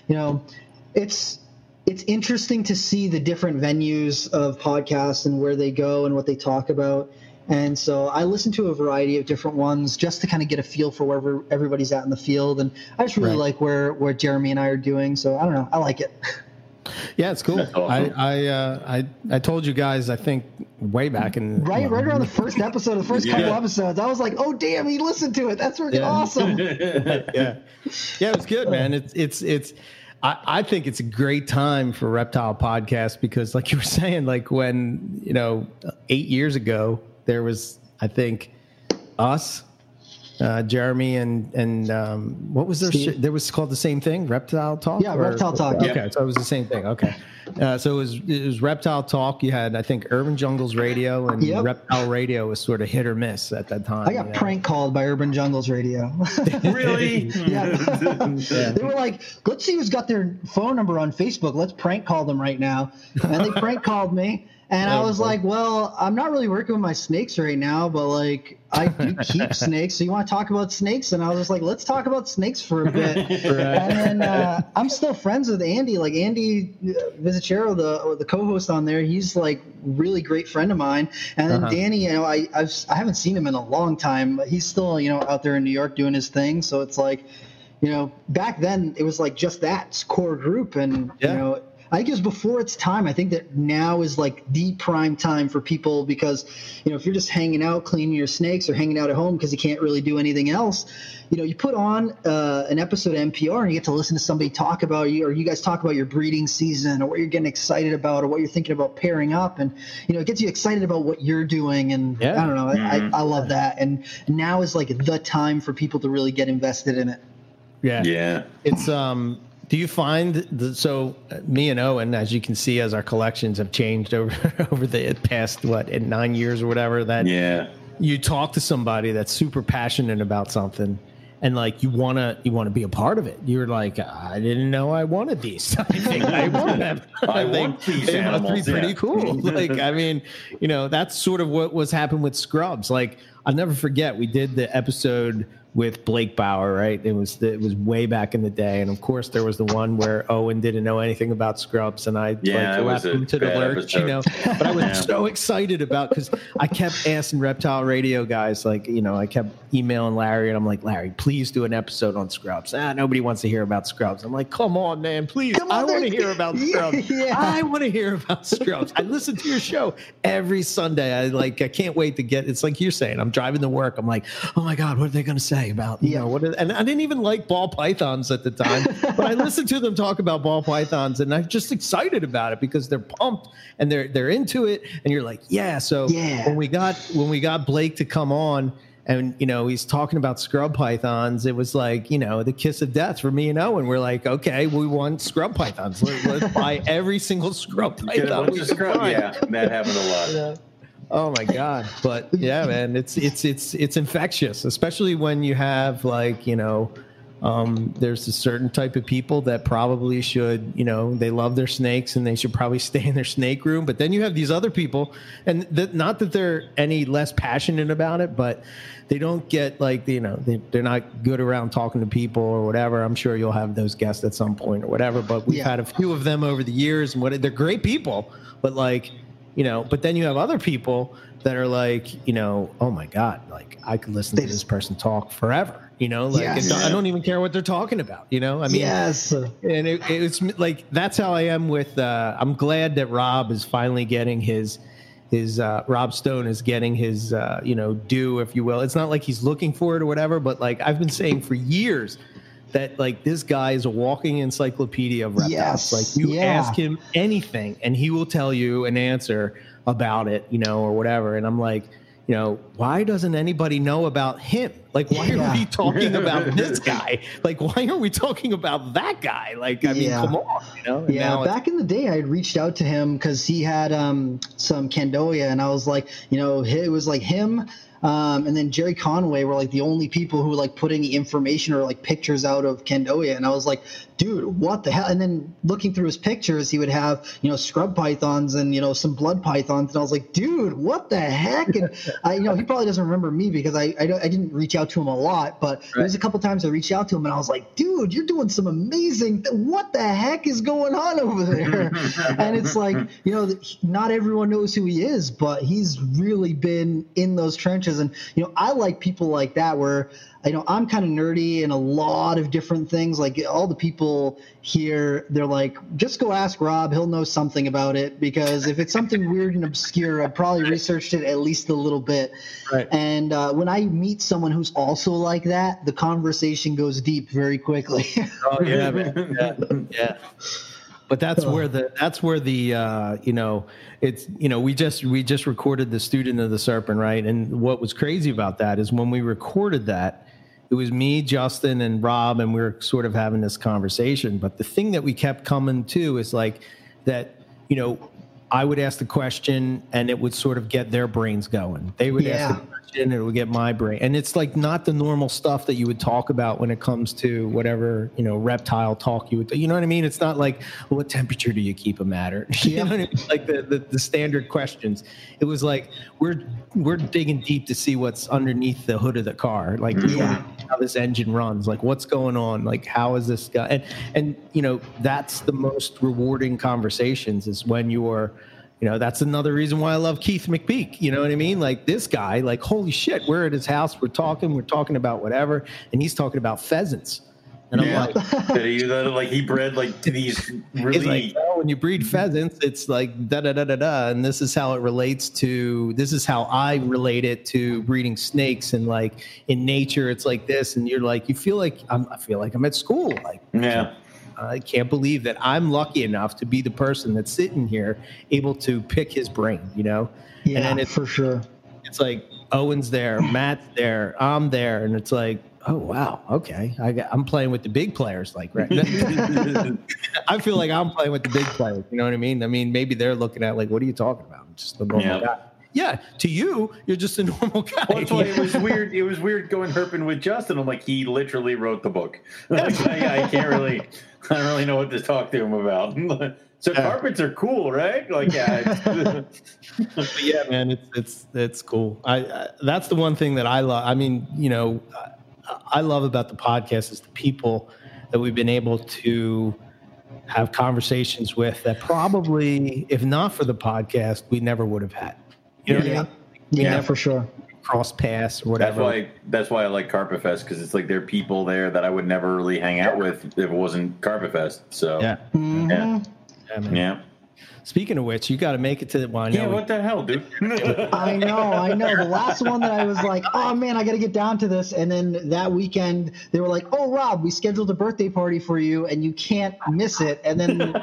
you know, it's it's interesting to see the different venues of podcasts and where they go and what they talk about. And so I listen to a variety of different ones just to kind of get a feel for wherever everybody's at in the field. And I just really right. like where, where Jeremy and I are doing. So I don't know. I like it. <laughs> Yeah, it's cool. awesome. I I, uh, I I told you guys I think way back in Right, right around the <laughs> first episode, the first couple Yeah. episodes, I was like, "Oh, damn, he listened to it. That's freaking Yeah. awesome." <laughs> yeah, yeah, it was good, man. It's it's it's. I, I think it's a great time for Reptile Podcast because, like you were <laughs> saying, like when you know eight years ago there was, I think, us, uh, Jeremy, and and um, what was there? Sh- there was called the same thing, Reptile Talk. Yeah, Reptile Talk, Okay, yeah. so it was the same thing. Okay, uh, so it was it was Reptile Talk. You had I think Urban Jungles Radio and Yep. Reptile Radio was sort of hit or miss at that time. I got you know? prank called by Urban Jungles Radio. <laughs> really? <laughs> yeah. they were like, let's see who's got their phone number on Facebook. Let's prank call them right now. And they prank called me. And I was like, well, I'm not really working with my snakes right now, but like, I do keep <laughs> snakes. So you want to talk about snakes? And I was just like, let's talk about snakes for a <laughs> bit. And then uh, I'm still friends with Andy. Like Andy uh, Visicero, the the co-host on there, he's like really great friend of mine. And then Uh-huh. Danny, you know, I I've, I haven't seen him in a long time. But he's still you know out there in New York doing his thing. So it's like, you know, back then it was like just that core group, and Yeah. you know. I think it was before its time. I think that now is like the prime time for people because, you know, if you're just hanging out, cleaning your snakes, or hanging out at home because you can't really do anything else, you know, you put on uh, an episode of MPR and you get to listen to somebody talk about you, or you guys talk about your breeding season, or what you're getting excited about, or what you're thinking about pairing up, and you know, it gets you excited about what you're doing, and Yeah. I don't know, I, I, I love that, and now is like the time for people to really get invested in it. yeah. Yeah. It's um. Do you find the, so? uh, Me and Owen, as you can see, as our collections have changed <laughs> over over the past what in nine years or whatever, that Yeah. you talk to somebody that's super passionate about something, and like you wanna you wanna be a part of it. You're like, I didn't know I wanted these. <laughs> I think I want them. <laughs> I think want these they must animals, Be pretty yeah. cool. Like I mean, you know, that's sort of what was happened with Scrubs. Like I'll never forget, we did the episode with Blake Bauer, right? It was the, it was way back in the day, and of course there was the one where Owen didn't know anything about Scrubs, and I Yeah, like it was left him to the bad lurch, you know. But I was Yeah. so excited about because I kept asking Reptile Radio guys, like you know, I kept emailing Larry, and I'm like, Larry, please do an episode on Scrubs. Ah, nobody wants to hear about Scrubs. I'm like, come on, man, please. Come on, I want to hear about <laughs> Yeah, Scrubs. yeah. I want to hear about Scrubs. I listen to your show every Sunday. I like, I can't wait to get. It's like you're saying. I'm driving to work. I'm like, oh my god, what are they going to say about you Yeah. know what? And I didn't even like ball pythons at the time, but I <laughs> listened to them talk about ball pythons, and I'm just excited about it because they're pumped and they're they're into it, and you're like, yeah. So Yeah. when we got when we got Blake to come on. And you know he's talking about scrub pythons. It was like you know the kiss of death for me and Owen. We're like, okay, we want scrub pythons. Let, let's buy every single scrub python. bunch we of can scrub. Yeah, that happened a lot. Oh my god! But yeah, man, it's it's it's it's infectious, especially when you have like you know, um, there's a certain type of people that probably should you know they love their snakes and they should probably <laughs> stay in their snake room. But then you have these other people, and th- not that they're any less passionate about it, but they don't get like you know they, they're not good around talking to people or whatever. I'm sure you'll have those guests at some point or whatever. But we've Yeah. had a few of them over the years, and what they're great people, but like you know but then you have other people that are like you know oh my god like i could listen to this person talk forever you know like Yes. i don't even care what they're talking about you know i mean yes. and it, it's like that's how i am with uh i'm glad that rob is finally getting his his uh rob stone is getting his uh you know due if you will it's not like he's looking for it or whatever but like i've been saying for years that like this guy is a walking encyclopedia of reptiles Yes. like you Yeah. ask him anything and he will tell you an answer about it you know or whatever and i'm like you know why doesn't anybody know about him like why Yeah. are we talking about <laughs> this guy like why are we talking about that guy like i mean Yeah. come on you know And Yeah, back in the day, I had reached out to him because he had um, some Candoia, and I was like, you know, it was like him um, and then Jerry Conway were like the only people who like put any information or like pictures out of Candoia, and I was like, dude, what the hell? And then looking through his pictures, he would have you know scrub pythons and you know some blood pythons, and I was like, dude, what the heck? And I, you know, he probably doesn't remember me because I I, don't- I didn't reach out to him a lot, but there was a couple times I reached out to him, and I was like, dude, you're doing some amazing. Th- what the heck is going on over there? <laughs> and it's like you know not everyone knows who he is but he's really been in those trenches and you know i like people like that where I know I'm kind of nerdy in a lot of different things. Like all the people here, they're like, just go ask Rob. He'll know something about it because if it's something weird and obscure, I've probably researched it at least a little bit. Right. And uh, when I meet someone who's also like that, the conversation goes deep very quickly. Oh yeah, man. yeah, yeah. But that's where the that's where the uh, you know it's you know we just we just recorded the student of the serpent right, and what was crazy about that is when we recorded that, it was me, Justin, and Rob, and we were sort of having this conversation. But the thing that we kept coming to is like that you know I would ask the question and it would sort of get their brains going. They would Yeah. ask the question and it would get my brain. And it's like not the normal stuff that you would talk about when it comes to whatever, you know, reptile talk you would, you know what I mean? It's not like, well, what temperature do you keep them at? Or, <laughs> you know what I mean? Like the, the, the standard questions. It was like, we're, we're digging deep to see what's underneath the hood of the car. Like, Yeah. how this engine runs like what's going on like how is this guy and and you know that's the most rewarding conversations is when you're you know that's another reason why i love keith mcpeak you know what i mean like this guy like holy shit we're at his house we're talking we're talking about whatever and he's talking about pheasants and i'm Yeah. like Did he, uh, like he bred like these <laughs> really like, well, when you breed pheasants, it's like da da da da da, and this is how it relates to. This is how I relate it to breeding snakes, and like in nature, it's like this, and you're like, you feel like I'm, I feel like I'm at school. Like yeah. I can't believe that I'm lucky enough to be the person that's sitting here, able to pick his brain. You know, yeah, and then it's for sure. it's like Owen's there, Matt's there, I'm there, and it's like, oh wow, okay, I got, I'm playing with the big players, like right. <laughs> I feel like I'm playing with the big players. You know what I mean? I mean, maybe they're looking at like, what are you talking about? I'm just the normal Yeah. guy. Yeah, to you, you're just a <laughs> normal guy. Well, that's why it was weird. It was weird going herping with Justin. I'm like, he literally wrote the book. <laughs> Like, I, I can't really, I don't really know what to talk to him about. <laughs> so Yeah. carpets are cool, right? Like, yeah, it's, But yeah, man, it's it's it's cool. I, I that's the one thing that I love. I mean, you know, I, I love about the podcast is the people that we've been able to have conversations with that probably, if not for the podcast, we never would have had. You know what I Yeah. mean? Yeah, Yeah. for sure. Cross paths or that's whatever. why. That's why I like Carpet Fest because it's like there are people there that I would never really hang out with if it wasn't Carpet Fest. So yeah. Mhm. yeah, yeah, yeah. Speaking of which, you got to make it to the well, I know Yeah, what the hell, dude? <laughs> I know, I know. The last one that I was like, oh man, I got to get down to this. And then that weekend, they were like, oh, Rob, we scheduled a birthday party for you and you can't miss it. And then <laughs>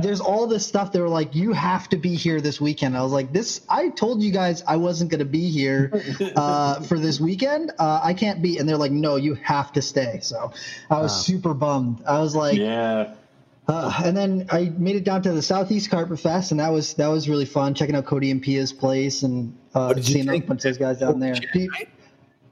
there's all this stuff. They were like, you have to be here this weekend. I was like, this, I told you guys I wasn't going to be here uh, for this weekend. Uh, I can't be. And they're like, no, you have to stay. So I was super bummed. I was like, yeah. uh, and then I made it down to the Southeast Carpet Fest, and that was that was really fun. Checking out Cody and Pia's place and uh, What did you seeing a bunch of those guys down there. Dude,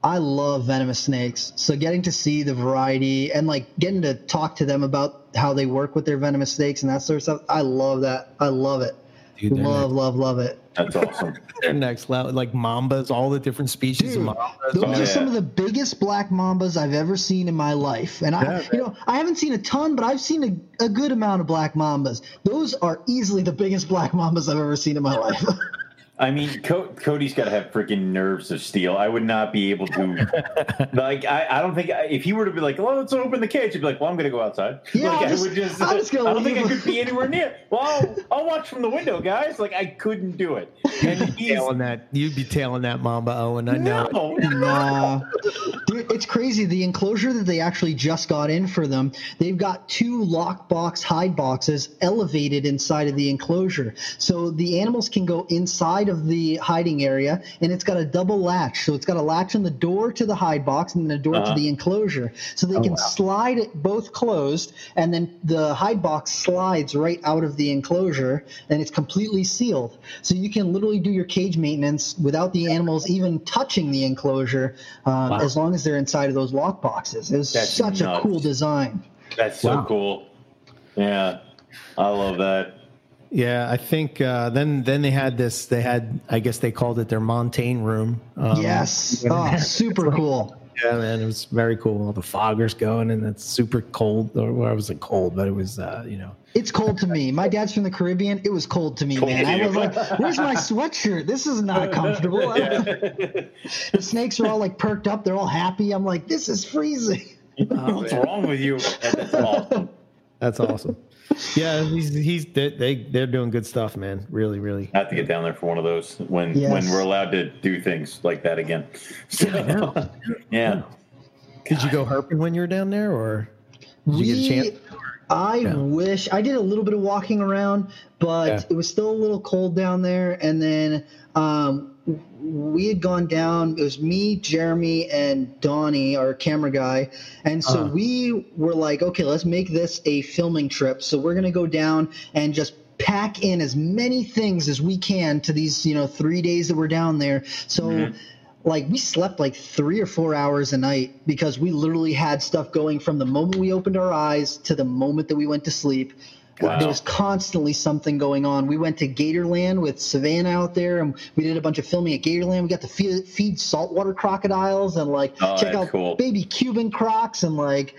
I love venomous snakes, so getting to see the variety and like getting to talk to them about how they work with their venomous snakes and that sort of stuff. I love that. I love it. Dude, they're love, love, love it. That's awesome. <laughs> They're next level, like mambas, all the different species Dude, of mambas. Those Oh, are yeah. some of the biggest black mambas I've ever seen in my life. And I, Yeah, you know, I haven't seen a ton, but I've seen a, a good amount of black mambas. Those are easily the biggest black mambas I've ever seen in my life. <laughs> I mean, Co- Cody's got to have freaking nerves of steel. I would not be able to. <laughs> like, I, I don't think if he were to be like, "Well, let's open the cage," he'd be like, "Well, I'm going to go outside." Yeah, like, I'll I just- would just. I'll just go I don't think I could be anywhere near. Well, I'll, I'll watch from the window, guys. Like, I couldn't do it. And he's tailing that, you'd be tailing that mamba, Owen. I know. it. no, Dude, it's crazy. The enclosure that they actually just got in for them, they've got two lockbox hide boxes elevated inside of the enclosure. So the animals can go inside of the hiding area, and it's got a double latch. So it's got a latch on the door to the hide box and then a door Uh-huh. to the enclosure. So they can wow. slide it both closed, and then the hide box slides right out of the enclosure, and it's completely sealed. So you can literally do your cage maintenance without the animals even touching the enclosure, um, as long as they're inside of those lock boxes. It was That's such a cool design. that's so Wow. cool. Yeah, I love that. Yeah, I think uh, then then they had this. They had, I guess they called it their montane room. Um, yes, oh, super cool. Yeah, man, it was very cool. All the foggers going, and it's super cold. Or well, it wasn't cold, but it was, uh, you know, It's cold to me. My dad's from the Caribbean. It was cold to me, Cold man. to I was like, "Where's my sweatshirt? This is not comfortable." <laughs> the snakes are all like perked up. They're all happy. I'm like, "This is freezing." What's wrong with you? <laughs> That's awesome. That's awesome. Yeah, he's he's they, they they're doing good stuff, man. Really, really. I have to get down there for one of those when Yes. when we're allowed to do things like that again. So, yeah. Did <laughs> you go herping when you were down there, or did you get a chance? I Yeah. wish I did a little bit of walking around, but Yeah. it was still a little cold down there. And then um, we had gone down. It was me, Jeremy, and Donnie, our camera guy. And so Uh-huh. we were like, okay, let's make this a filming trip. So we're gonna go down and just pack in as many things as we can to these, you know, three days that we're down there. So. Mhm. Like we slept like three or four hours a night because we literally had stuff going from the moment we opened our eyes to the moment that we went to sleep. Wow. There was constantly something going on. We went to Gatorland with Savannah out there, and we did a bunch of filming at Gatorland. We got to feed, feed saltwater crocodiles and like Oh, check out cool. baby Cuban crocs and like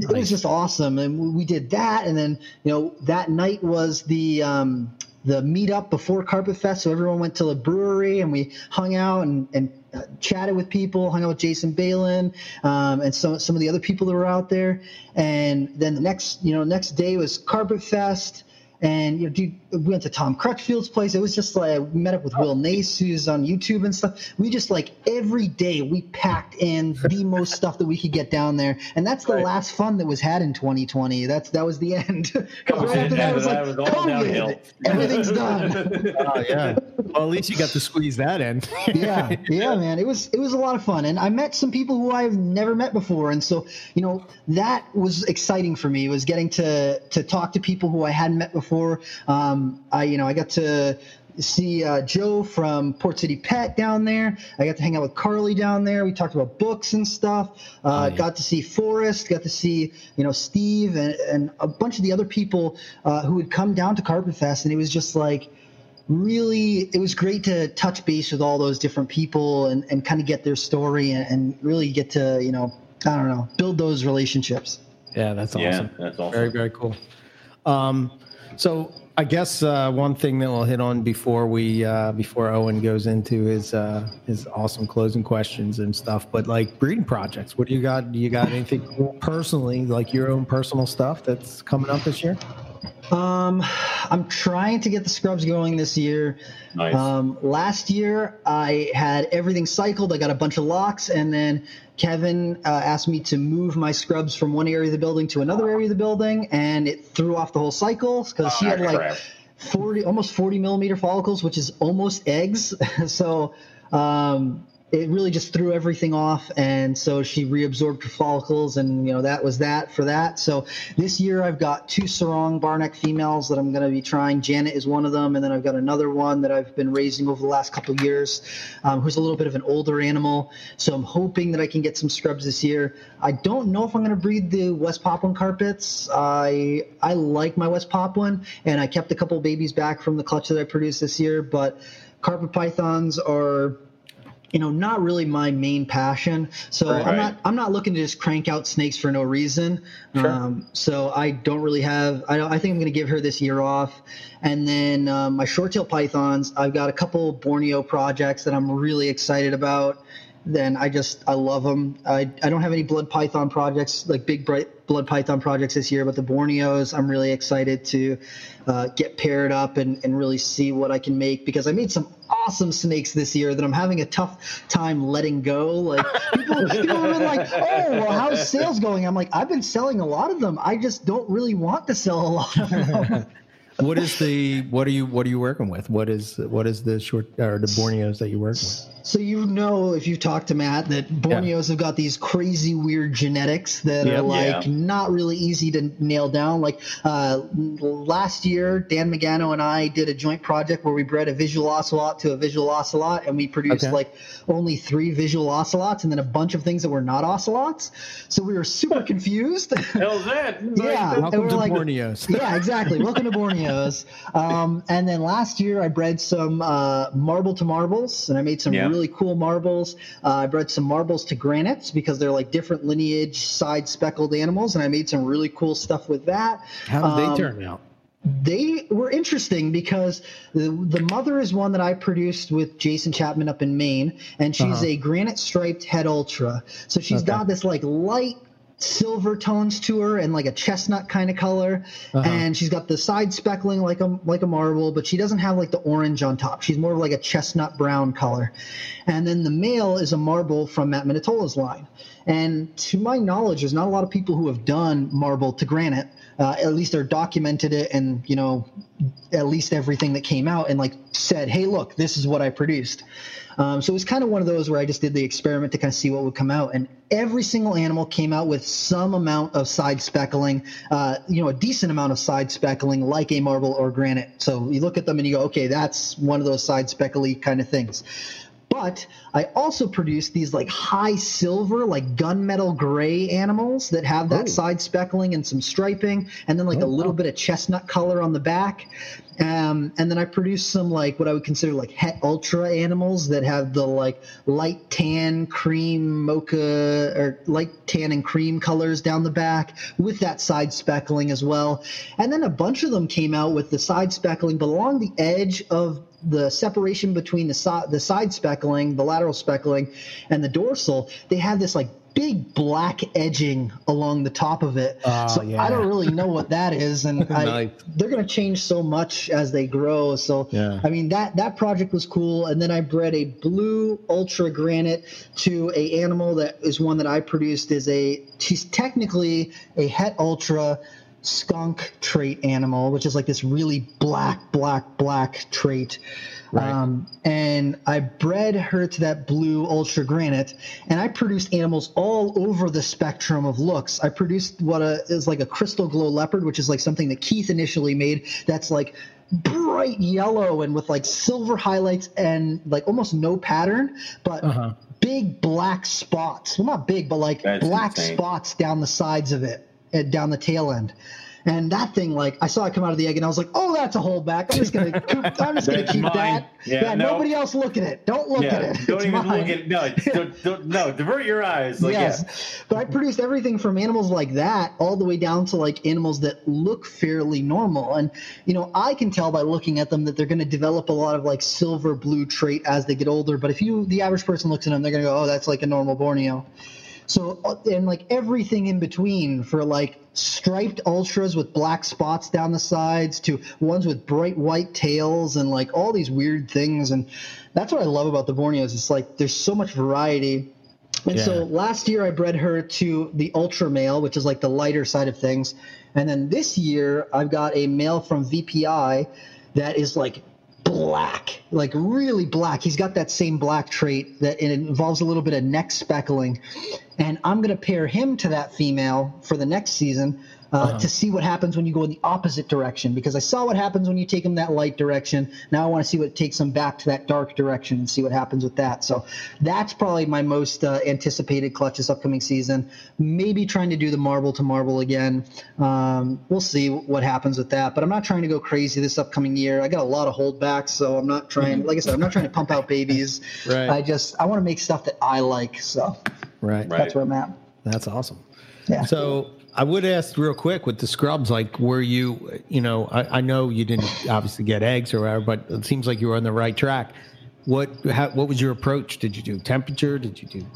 it Nice. was just awesome. And we- we did that, and then you know that night was the um, the meetup before Carpet Fest, so everyone went to the brewery and we hung out and and uh, chatted with people, hung out with Jason Balin um, and some some of the other people that were out there. And then the next you know next day was Carpet Fest. And you know, dude, we went to Tom Crutchfield's place. It was just like we met up with Will Nace, who's on YouTube and stuff. We just like every day we packed in the <laughs> most stuff that we could get down there, and that's the Right. last fun that was had in 2020. That's that was the end. <laughs> 'Cause was right after that was like was all downhill. Everything's done. <laughs> Oh yeah. Well, at least you got to squeeze that in. <laughs> yeah, yeah, man. It was it was a lot of fun, and I met some people who I've never met before, and so you know that was exciting for me. Was getting to to talk to people who I hadn't met before. Um, I you know I got to see uh, Joe from Port City Pet down there. I got to hang out with Carly down there. We talked about books and stuff. Uh, Oh. Got to see Forrest. Got to see you know Steve and, and a bunch of the other people uh, who had come down to Carpet Fest, and it was just like really it was great to touch base with all those different people and, and kind of get their story and, and really get to you know i don't know build those relationships Yeah, that's awesome Yeah, awesome. that's awesome. Very, very cool. Um, so I guess uh, one thing that we'll hit on before we uh, before Owen goes into his uh, his awesome closing questions and stuff, but like breeding projects. What do you got? Do you got anything personally, like your own personal stuff that's coming up this year? Um, i'm trying to get the scrubs going this year Nice. um, last year i had everything cycled i got a bunch of locks and then kevin uh, asked me to move my scrubs from one area of the building to another area of the building and it threw off the whole cycle because she Ah, had like crap. 40 almost 40 millimeter follicles which is almost eggs <laughs> so um, it really just threw everything off and so she reabsorbed her follicles and you know that was that for that. So this year i've got two Sorong Barneck females that i'm going to be trying. Janet is one of them and then i've got another one that i've been raising over the last couple years um, who's a little bit of an older animal. So i'm hoping that i can get some scrubs this year. I don't know if i'm going to breed the west Papuan carpets. I i like my west Papuan and i kept a couple babies back from the clutch that i produced this year but carpet pythons are you know not really my main passion so Right. i'm not i'm not looking to just crank out snakes for no reason Sure. um, so i don't really have i, don't, I think i'm going to give her this year off and then um, my short tail pythons i've got a couple borneo projects that i'm really excited about then i just i love them i, I don't have any blood python projects like big bright blood python projects this year but the borneos i'm really excited to uh, get paired up and, and really see what i can make because i made some awesome snakes this year that i'm having a tough time letting go. Like people, people have been like oh well how's sales going? I'm like i've been selling a lot of them. I just don't really want to sell a lot of them <laughs> What is the what are you what are you working with? What is what is the short or the Borneos that you work with? So you know, if you've talked to Matt, that Borneos have got these crazy weird genetics that Yep. are like Yeah. not really easy to nail down. Like uh, last year, Dan Magano and I did a joint project where we bred a visual ocelot to a visual ocelot, and we produced Okay. like only three visual ocelots and then a bunch of things that were not ocelots. So we were super confused. Hell's that? <laughs> Yeah. Welcome to like- Borneos. yeah, exactly. Welcome to Borneos. <laughs> Um, and then last year, I bred some uh, marble to marbles, and I made some Yeah. really cool marbles. Uh, I bred some marbles to granites because they're like different lineage, side speckled animals, and I made some really cool stuff with that. How did Um, they turn out? they were interesting because the, the mother is one that I produced with Jason Chapman up in Maine, and she's Uh-huh. a granite striped head ultra. So she's Okay. got this like light silver tones to her and like a chestnut kind of color. Uh-huh. and she's got the side speckling like a like a marble but she doesn't have like the orange on top. She's more of like a chestnut brown color. And then the male is a marble from matt minatola's line. And to my knowledge there's not a lot of people who have done marble to granite. Uh, at least they're documented it and you know at least everything that came out and like said hey look this is what i produced um, so it was kind of one of those where I just did the experiment to kind of see what would come out, and every single animal came out with some amount of side speckling, uh, you know, a decent amount of side speckling, like a marble or granite. So you look at them and you go, okay, that's one of those side speckly kind of things. But I also produced these like high silver, like gunmetal gray animals that have that Oh. side speckling and some striping, and then like Oh, a little wow. bit of chestnut color on the back. Um, and then I produced some like what I would consider like het ultra animals that have the like light tan, cream, mocha, or light tan and cream colors down the back with that side speckling as well. And then a bunch of them came out with the side speckling, but along the edge of the separation between the side the side speckling, the lateral speckling, and the dorsal, they have this like big black edging along the top of it. Oh, so yeah. I don't really know what that is, and <laughs> I, they're going to change so much as they grow. So Yeah. I mean that that project was cool, and then I bred a blue ultra granite to a animal that is one that I produced. Is a she's technically a het ultra skunk trait animal, which is like this really black, black, black trait. Right. Um, and I bred her to that blue ultra granite, and I produced animals all over the spectrum of looks. I produced what a, is like a crystal glow leopard, which is like something that Keith initially made. That's like bright yellow and with like silver highlights and like almost no pattern, but Uh-huh. big black spots. Well, not big, but like That's black insane. spots down the sides of it, uh, down the tail end. And that thing, like, I saw it come out of the egg, and I was like, "Oh, that's a holdback. I'm just gonna, <laughs> I'm just gonna keep mine. that. Yeah, no. nobody else look at it. Don't look yeah, at it. don't It's even mine. look at it. no, don't, don't, no, divert your eyes. Like, yes, but I produced everything from animals like that all the way down to like animals that look fairly normal. And you know, I can tell by looking at them that they're going to develop a lot of like silver blue trait as they get older. But if you, the average person, looks at them, they're going to go, "Oh, that's like a normal Borneo." So uh, and like everything in between for like striped ultras with black spots down the sides to ones with bright white tails and like all these weird things and that's what I love about the Borneos. It's like there's so much variety. And Yeah. so last year I bred her to the ultra male, which is like the lighter side of things. And then this year I've got a male from VPI that is like black, like really black. He's got that same black trait that it involves a little bit of neck speckling. And I'm going to pair him to that female for the next season uh, to see what happens when you go in the opposite direction. Because I saw what happens when you take them that light direction. Now I want to see what takes them back to that dark direction and see what happens with that. So that's probably my most uh, anticipated clutch this upcoming season. Maybe trying to do the marble to marble again. Um, we'll see what happens with that. But I'm not trying to go crazy this upcoming year. I got a lot of holdbacks, so I'm not trying. Like I said, I'm not trying to pump out babies. <laughs> Right. I just I want to make stuff that I like. So Right. Right. that's where I'm at. That's awesome. Yeah. So I would ask real quick with the scrubs, like, were you, you know, I, I know you didn't obviously get eggs or whatever, but it seems like you were on the right track. What, how, what was your approach? Did you do temperature? Did you do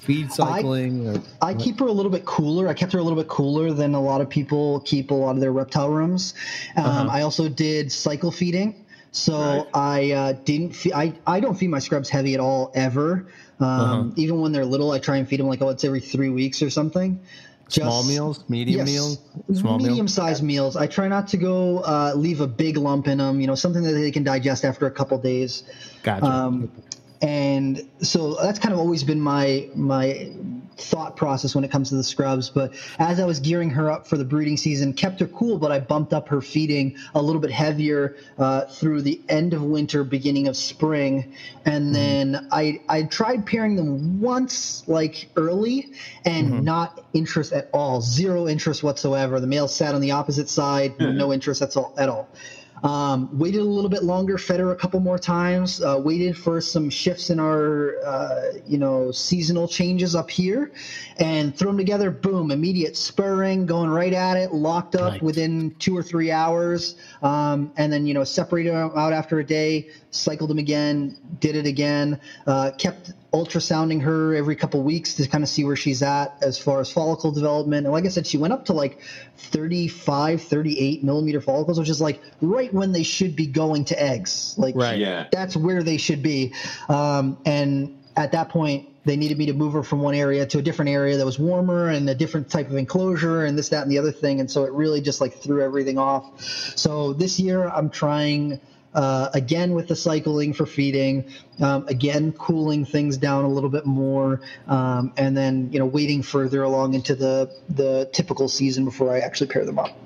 feed cycling? or, I keep her a little bit cooler. I kept her a little bit cooler than a lot of people keep a lot of their reptile rooms. Um, Uh-huh. I also did cycle feeding. So Right. I uh, didn't. Fe- I I don't feed my scrubs heavy at all ever. Um, Uh-huh. Even when they're little, I try and feed them like oh, it's every three weeks or something. Small meals, medium Yes. meals, small medium meals? sized meals. I try not to go uh, leave a big lump in them. You know, something that they can digest after a couple days. Gotcha. Um, and so that's kind of always been my my thought process when it comes to the scrubs. But as I was gearing her up for the breeding season, kept her cool, but I bumped up her feeding a little bit heavier uh, through the end of winter, beginning of spring, and mm-hmm. then I I tried pairing them once, like early, and mm-hmm. not interest at all, zero interest whatsoever. The male sat on the opposite side, no mm-hmm. interest at all at all. Um, waited a little bit longer, fed her a couple more times. Uh, waited for some shifts in our, uh, you know, seasonal changes up here, and threw them together. Boom! Immediate spurring, going right at it, locked up Nice. within two or three hours, um, and then you know separated them out after a day, cycled them again, did it again, uh, kept ultrasounding her every couple weeks to kind of see where she's at as far as follicle development. And like I said, she went up to like 35, 38 millimeter follicles, which is like right when they should be going to eggs. Like Right. Yeah. that's where they should be. Um, and at that point, they needed me to move her from one area to a different area that was warmer and a different type of enclosure and this, that, and the other thing. And so it really just like threw everything off. So this year I'm trying uh, again with the cycling for feeding, um, again cooling things down a little bit more, um, and then you know waiting further along into the the typical season before I actually pair them up.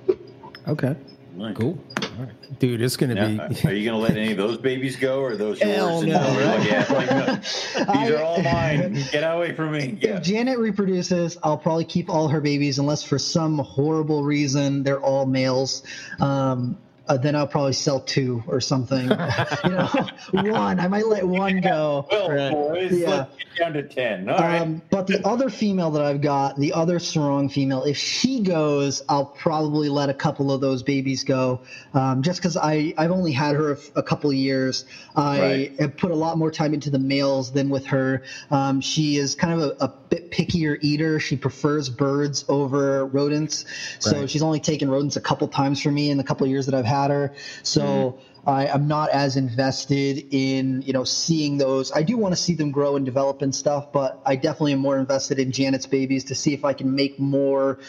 Okay. Nice. Cool. All right. Dude, it's gonna Now, be are you going to let any of those babies go, or are those Hell yours? And no, <laughs> like, yeah, like, no, these are all mine. Get away from me. Yeah. If Janet reproduces, I'll probably keep all her babies unless for some horrible reason they're all males. Um, uh, then I'll probably sell two or something. <laughs> you know, <laughs> one. I might let one go. Well, Right. boys, Yeah. down to ten. All right. Um, but the other female that I've got, the other Sorong female, if she goes, I'll probably let a couple of those babies go, um, just because I I've only had her a, couple of years. I Right. have put a lot more time into the males than with her. Um, she is kind of a, a bit pickier eater. She prefers birds over rodents, so Right. she's only taken rodents a couple times for me in the couple of years that I've had her. So. I, I'm not as invested in you know seeing those. I do want to see them grow and develop and stuff, but I definitely am more invested in Janet's babies to see if I can make more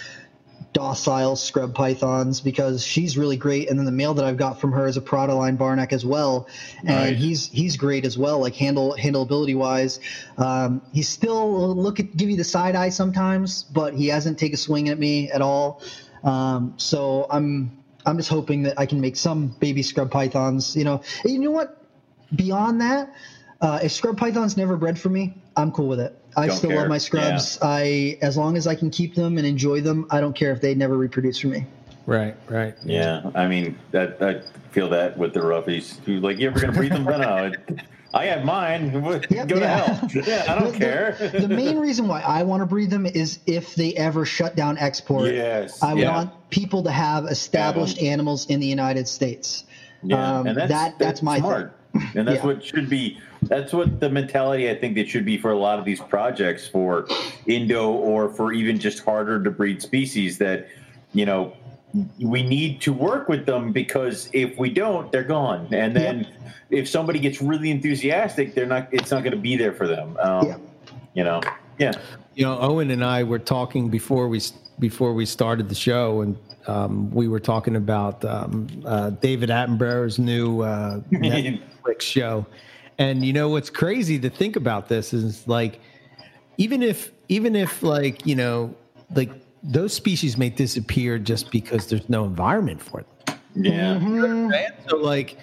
docile scrub pythons because she's really great. And then the male that I've got from her is a prada line Barneck as well, and Right. he's he's great as well. Like handle handleability wise, um, he's still look at give you the side eye sometimes, but he hasn't taken a swing at me at all. Um, so I'm I'm just hoping that I can make some baby scrub pythons. You know, And you know what? Beyond that, uh, if scrub pythons never bred for me, I'm cool with it. I Don't still love my scrubs. I as long as I can keep them and enjoy them, I don't care if they never reproduce for me. right, right. Yeah, I mean that I feel that with the roughies. You're Like, you ever gonna breed them? <laughs> no, no. I have mine. <laughs> Go to yeah. hell. <laughs> Yeah, I don't The- care. The, the main reason why I want to breed them is if they ever shut down export. Yes, I yeah. want people to have established animals in the United States. Yeah, Um, and that's, that- that's my smart. And that's what should be. That's what the mentality I think that should be for a lot of these projects for Indo or for even just harder to breed species. That you know we need to work with them because if we don't, they're gone. And then if somebody gets really enthusiastic, they're not. It's not going to be there for them. Um, Yeah. You know. Yeah. You know, Owen and I were talking before we before we started the show, and um, we were talking about um, uh, David Attenborough's new uh, <laughs> Netflix show. And you know what's crazy to think about this is like, even if even if like you know like those species may disappear just because there's no environment for them. Yeah. Mhm. So like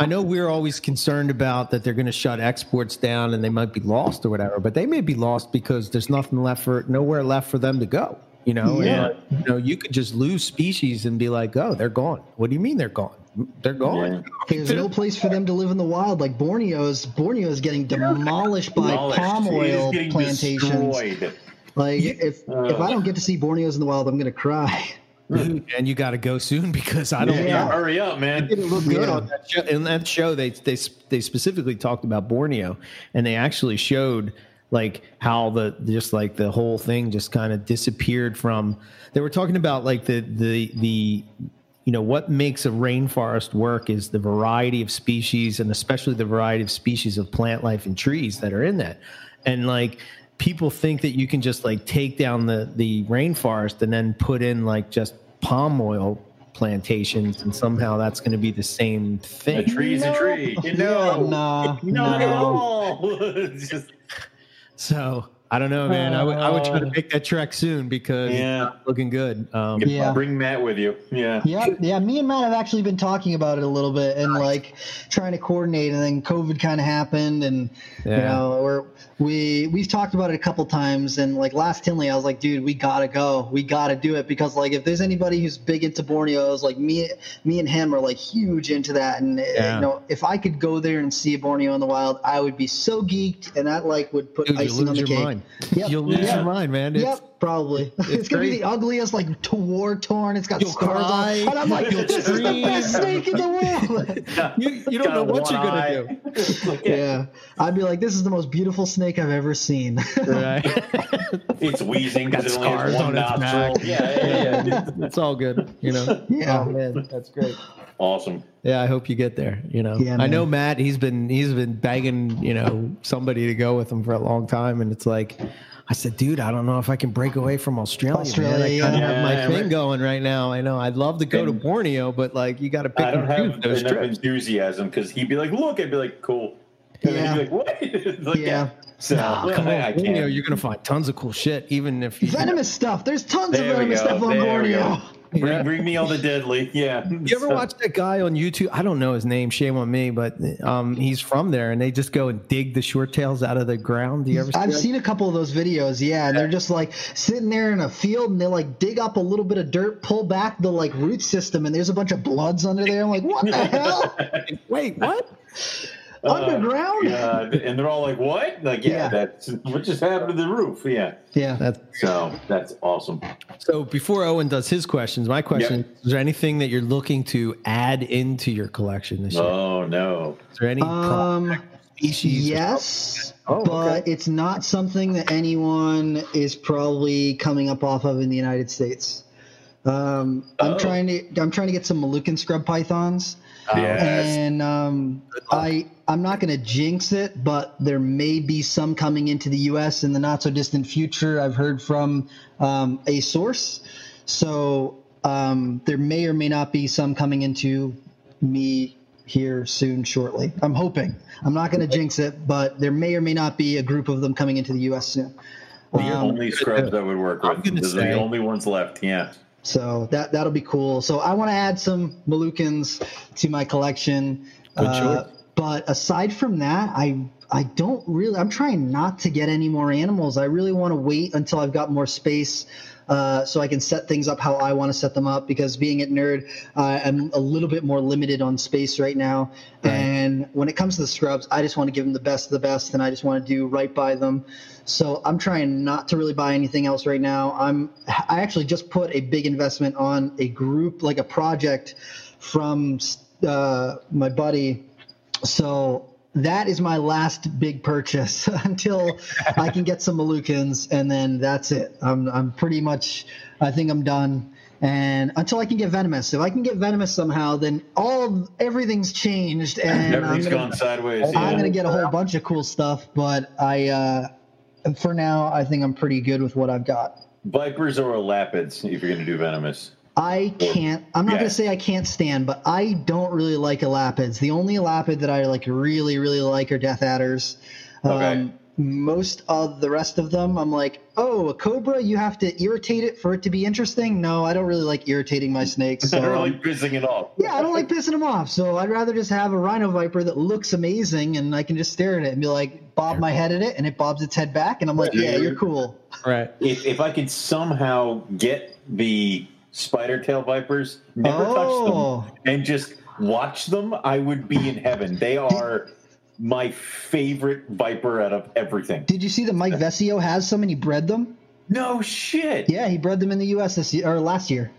I know we're always concerned about that they're going to shut exports down and they might be lost or whatever, but they may be lost because there's nothing left for nowhere left for them to go. You know, Yeah. And, you know, you could just lose species and be like, "Oh, they're gone." What do you mean they're gone? They're gone. Yeah. There's no place for them to live in the wild. Like Borneo's, Borneo is getting demolished by Demolished. palm oil plantations. destroyed. Like if if I uh, don't get to see Borneos in the wild, I'm gonna cry. <laughs> And you got to go soon <laughs> because I don't. Yeah, Yeah. hurry up, man. didn't look good Yeah. on that show. In that show, they they they specifically talked about Borneo, and they actually showed like how the just like the whole thing just kind of disappeared from. They were talking about like the the the you know what makes a rainforest work is the variety of species and especially the variety of species of plant life and trees that are in that and like people think that you can just like take down the the rainforest and then put in like just palm oil plantations and somehow that's going to be the same thing. A thing tree's a tree. You know. nah, No, nah. <laughs> It's just so I don't know, man. I would I would try to Uh, make that trek soon because Yeah. it's looking good. Um, Yeah. Bring Matt with you. Yeah. Yeah, yeah. Me and Matt have actually been talking about it a little bit and like trying to coordinate. And then COVID kind of happened, and you know, we're, we we've talked about it a couple times. And like last Tinley, I was like, dude, we gotta go. We gotta do it because like if there's anybody who's big into Borneos, like me, me and him are like huge into that. And uh, Yeah. you know, if I could go there and see a Borneo in the wild, I would be so geeked, and that like would put Dude, icing on lose the your cake. mind. Yep. You'll lose Yeah. your mind, man. It's, Yep, probably. <laughs> It's, gonna be the ugliest, like t- war torn. It's got You'll scars cry. on, and I'm like, You'll this is the best snake in the world. <laughs> You, you don't know what you're gonna do. <laughs> yeah, I'd be like, this is the most beautiful snake I've ever seen. Right. It's wheezing because it Got only has scars one on its nostril. back. Yeah, yeah, yeah. it's all good, you know. Yeah. Oh man, that's great. Awesome. Yeah, I hope you get there. You know, Yeah, I know Matt. He's been he's been begging you know somebody to go with him for a long time, and it's like. I said, dude, I don't know if I can break away from Australia. Australia, man. I kind of yeah. have my Yeah, thing right. going right now. I know. I'd love to go to Borneo, but like you got to pick I don't and have choose those enough trips. enthusiasm because he'd be like, "Look," I'd be like, "Cool," and Yeah. he'd be like, "What?" <laughs> like, Yeah. So Nah, well, come on, I Borneo, you're gonna find tons of cool shit, even if you. venomous stuff. There's tons There of venomous stuff on There Borneo. Go. Bring, Yeah. bring me all the deadly. Yeah. You ever watch that guy on YouTube? I don't know his name. Shame on me, but um, he's from there, and they just go and dig the short tails out of the ground. Do you ever? See I've that? seen a couple of those videos, yeah, and they're just like sitting there in a field and they like dig up a little bit of dirt, pull back the like root system, and there's a bunch of bloods under there. I'm like, what the hell? <laughs> Wait, what? Underground? Yeah, and they're all like, "What?" Like, yeah, Yeah. that's what just happened to the roof. Yeah. Yeah. That's So that's awesome. so. Before Owen does his questions, my question: Is there anything that you're looking to add into your collection this year? Oh no. Is there any Um, species? yes, Oh, but okay. it's not something that anyone is probably coming up off of in the United States. Um, I'm Oh. trying to I'm trying to get some Moluccan scrub pythons. Yes. and um, I I'm not going to jinx it, but there may be some coming into the U.S. in the not so distant future. I've heard from um, a source, so um, there may or may not be some coming into me here soon, shortly. I'm hoping. I'm not going to jinx it, but there may or may not be a group of them coming into the U.S. soon. the Um, only scrubs I would work with. gonna Those are the only ones left. Yeah. So that that'll be cool. So I want to add some Moluccans to my collection. Good Uh, but aside from that, I I don't really. I'm trying not to get any more animals. I really want to wait until I've got more space. Uh, so I can set things up how I want to set them up because being at Nerd, uh, I'm a little bit more limited on space right now. Right. And when it comes to the scrubs, I just want to give them the best of the best, and I just want to do right by them. So I'm trying not to really buy anything else right now. I'm I actually just put a big investment on a group like a project from uh, my buddy. So that is my last big purchase <laughs> until I can get some Moluccans, and then that's it. I'm I'm pretty much I think I'm done. And until I can get venomous, if I can get venomous somehow, then all everything's changed, and I'm Everything's gonna, gone sideways. I'm yeah. gonna get a whole bunch of cool stuff. But I, uh, for now, I think I'm pretty good with what I've got. Vipers or elapids if you're gonna do venomous. I can't. I'm not Yeah. gonna say I can't stand, but I don't really like elapids. The only elapid that I like really, really like are death adders. Okay. Um, Most of the rest of them, I'm like, oh, a cobra, you have to irritate it for it to be interesting. No, I don't really like irritating my snakes. <laughs> So They're um, really pissing it off. yeah, I don't like pissing them off. So I'd rather just have a rhino viper that looks amazing, and I can just stare at it and be like, bob my head at it, and it bobs its head back, and I'm like, yeah, you're cool. Right. If, if I could somehow get the spider tail vipers, never Oh. touch them, and just watch them, I would be in heaven. They are my favorite viper out of everything. Did you see that Mike <laughs> Vesio has some and he bred them? No shit. Yeah, he bred them in the U.S. this year or last year.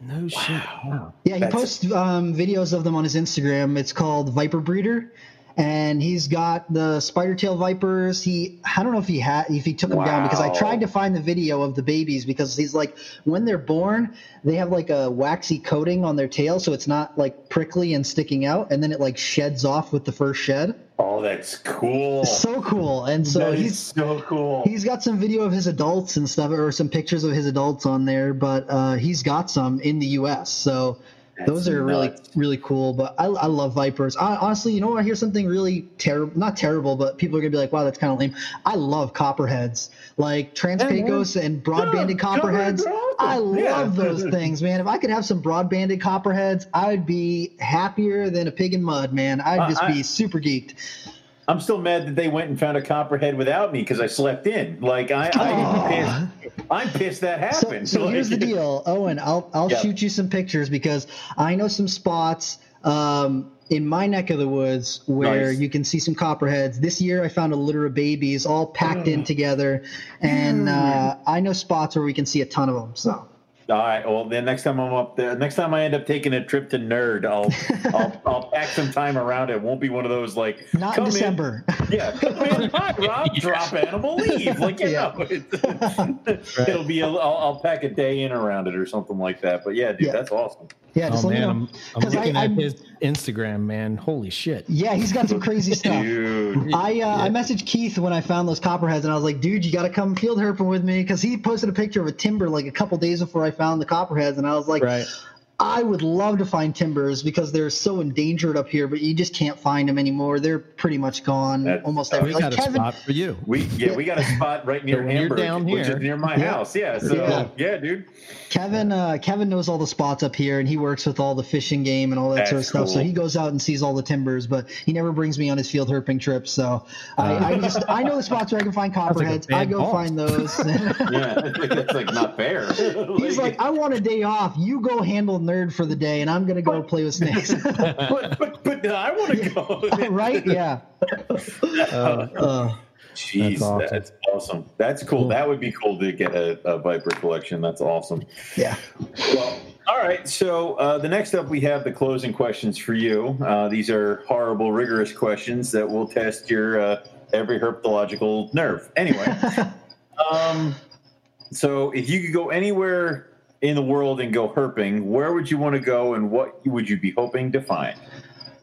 No shit. Wow. Yeah, he That's- posts um, videos of them on his Instagram. It's called Viper Breeder, and he's got the spider tail vipers. He I don't know if he had if he took them down because I tried to find the video of the babies because he's like when they're born they have like a waxy coating on their tail so it's not like prickly and sticking out and then it like sheds off with the first shed. Oh, that's cool. So cool. And so he's so cool. He's got some video of his adults and stuff, or some pictures of his adults on there, but uh, he's got some in the U.S. So those are really really cool. But I, I love vipers. I, honestly, you know, I hear something really terrible, not terrible, but people are gonna be like, "Wow, that's kind of lame." I love copperheads, like Trans-Pecos and broad-banded Yeah, copperheads. copperheads I awesome. Yeah. love those things, man. If I could have some broad-banded copperheads, I would be happier than a pig in mud, man. I'd just I- be super geeked. I'm still mad that they went and found a copperhead without me because I slept in. Like I, I'm pissed. I'm pissed that So, happened. so here's the deal, Owen. I'll I'll Yeah. shoot you some pictures because I know some spots um, in my neck of the woods where Nice. you can see some copperheads. This year, I found a litter of babies all packed in together, and uh, I know spots where we can see a ton of them. So All right. Well, then next time I'm up there, next time I end up taking a trip to Nerd, I'll <laughs> I'll, I'll pack some time around it. It won't be one of those like not in December. Yeah, come in, <laughs> hi, Rob, drop animal, leave. Like you Yeah. know, it's, <laughs> it'll be. A, I'll, I'll pack a day in around it or something like that. But yeah, dude, Yeah. that's awesome. Yeah, just Oh let me man, know. I'm, I'm 'Cause I- at I'm- his Instagram, man. Holy shit! Yeah, he's got some crazy <laughs> stuff. Dude, I uh, I messaged Keith when I found those copperheads, and I was like, "Dude, you got to come field herping with me," because he posted a picture of a timber like a couple days before I found the copperheads, and I was like, Right. I would love to find timbers because they're so endangered up here, but you just can't find them anymore. They're pretty much gone. That's- almost uh, every. We Like got a spot for you. we yeah, we got a <laughs> spot right near So when you're Hamburg, down which here- is near my Yeah. house. Yeah, so Yeah. yeah, dude. Kevin, uh, Kevin knows all the spots up here, and he works with all the fishing game and all that sort of That's stuff. So he goes out and sees all the timbers, but he never brings me on his field herping trips. So I, Uh. I just I know the spots where I can find <laughs> copperheads. bad I go boss. find <laughs> those. Yeah, it's like, that's like not fair. He's like, I want a day off. You go handle nerd for the day, and I'm gonna go play with snakes. <laughs> but, but, but I want to go. <laughs> right? Yeah. Uh, Uh, Jeez, That's that's awesome. awesome. That's cool. Cool. That would be cool to get a, a Viper collection. That's awesome. yeah. Well, all right. So uh, the next up, we have the closing questions for you. Uh, these are horrible, rigorous questions that will test your uh, every herpetological nerve. Anyway, <laughs> um, so if you could go anywhere in the world and go herping, where would you want to go, and what would you be hoping to find?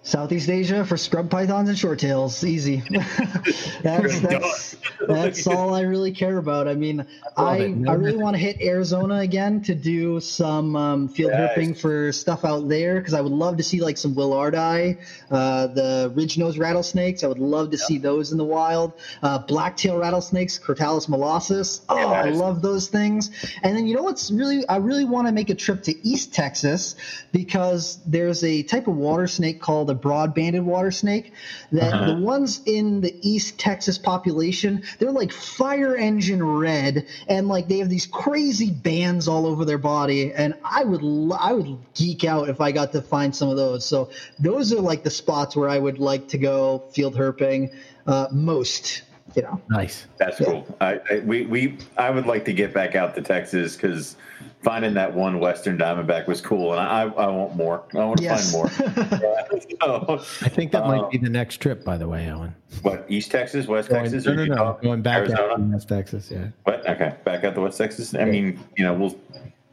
Southeast Asia for scrub pythons and short tails. Easy. <laughs> that's that's, that's all I really care about. I mean, I, it. No I really want to hit Arizona again to do some um, field Yes. herping for stuff out there because I would love to see like some Willardi, uh, the ridge nose rattlesnakes. I would love to see those in the wild. Uh, blacktail rattlesnakes, Crotalus molossus. Oh, I love those things. And then you know what's really I really want to make a trip to East Texas because there's a type of water snake called a broad-banded water snake that Uh-huh. the ones in the East Texas population they're like fire engine red and like they have these crazy bands all over their body and I would I would geek out if I got to find some of those. So those are like the spots where I would like to go field herping uh, most. You know. nice. That's cool. I, I we we I would like to get back out to Texas because finding that one Western Diamondback was cool, and I I want more. I want to Yes. find more. Yeah. <laughs> So, I think that Uh, might be the next trip, by the way, Alan. what East Texas, West Going, Texas, no, or no, no, Utah? going back Arizona? out to West Texas. Yeah. What? Okay, back out to West Texas. I mean, you know, we'll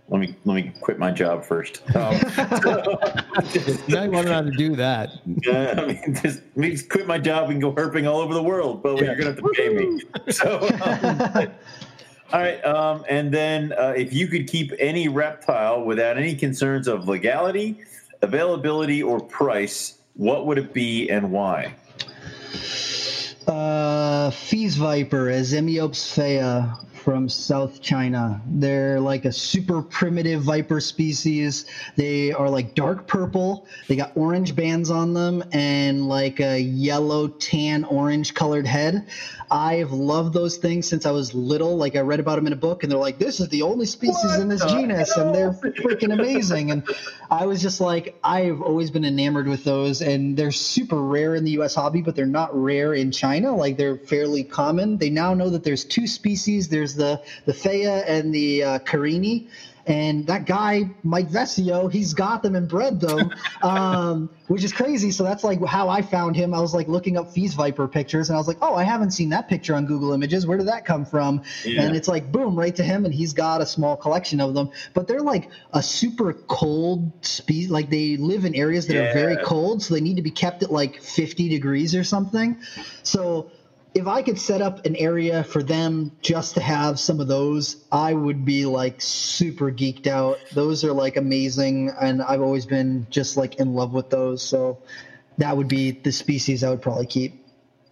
let me let me quit my job first. <laughs> Um, You might want to do that. Yeah, I mean, just let me just quit my job and go herping all over the world, but you're gonna have to pay me. So, um, <laughs> all right, um, and then uh, if you could keep any reptile without any concerns of legality, availability, or price, what would it be and why? Uh, Fees Viper, Azemiops fea from South China. They're like a super primitive viper species. They are like dark purple. They got orange bands on them and like a yellow, tan, orange colored head. I've loved those things since I was little. Like I read about them in a book, and they're like, "This is the only species in this What genus," and they're freaking amazing. And I was just like, I've always been enamored with those, and they're super rare in the U.S. hobby, but they're not rare in China. Like they're fairly common. They now know that there's two species. There's the the Fea and the uh, Kharini. And that guy, Mike Vesio, he's got them and bred them, um, which is crazy. So that's like how I found him. I was like looking up Fees Viper pictures, and I was like, oh, I haven't seen that picture on Google Images. Where did that come from? Yeah. And it's like boom, right to him, and he's got a small collection of them. But they're like a super cold species. Like they live in areas that are very cold, so they need to be kept at like 50 degrees or something. So if I could set up an area for them just to have some of those, I would be like super geeked out. Those are like amazing, and I've always been just like in love with those. So that would be the species I would probably keep.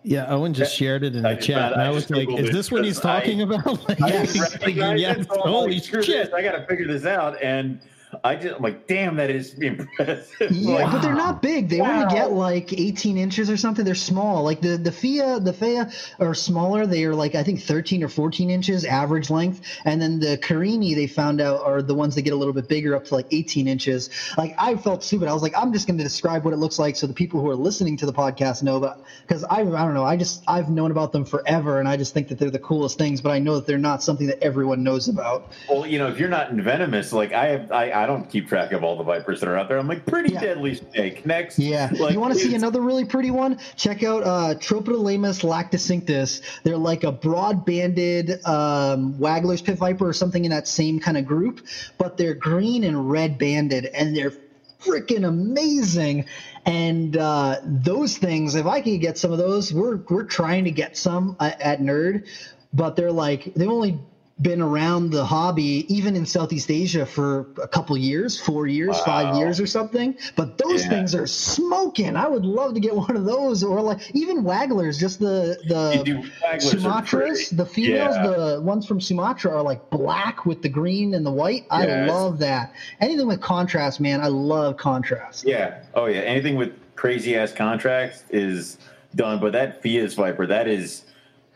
Yeah, Owen just shared it in the I chat. And I, I was like, is this what he's because I- talking about? <laughs> Like, Yes. he's thinking, Recognize yes, it, so holy like, shit. this, I got to figure this out, and I just I'm like, damn, that is <laughs> impressive. Yeah, Like, but they're not big. They Wow. only get like 18 inches or something. They're small. Like the the Fea, the Fea are smaller. They are like I think 13 or 14 inches average length, and then the Kharini they found out are the ones that get a little bit bigger, up to like 18 inches. Like I felt stupid. I was like, I'm just going to describe what it looks like so the people who are listening to the podcast know. But because I I don't know, I just I've known about them forever, and I just think that they're the coolest things. But I know that they're not something that everyone knows about. Well, you know, if you're not in venomous, like I have, I, I don't keep track of all the vipers that are out there. I'm like pretty Yeah. deadly snake. Next, Yeah. Like, you want to see another really pretty one? Check out uh, laticinctus. They're like a broad-banded um, Wagler's pit viper or something in that same kind of group, but they're green and red-banded, and they're freaking amazing. And uh, those things, if I could get some of those, we're we're trying to get some uh, at Nerd, but they're like they've only been around the hobby even in Southeast Asia for a couple years, four years, five years or something. But those Yeah. things are smoking. I would love to get one of those, or like even Waglers, just the the Sumatras, the females, Yeah. the ones from Sumatra are like black with the green and the white. I Yes. love that. Anything with contrast, man. I love contrast. Yeah. Oh yeah. Anything with crazy ass contracts is done. But that Fea's Viper, that is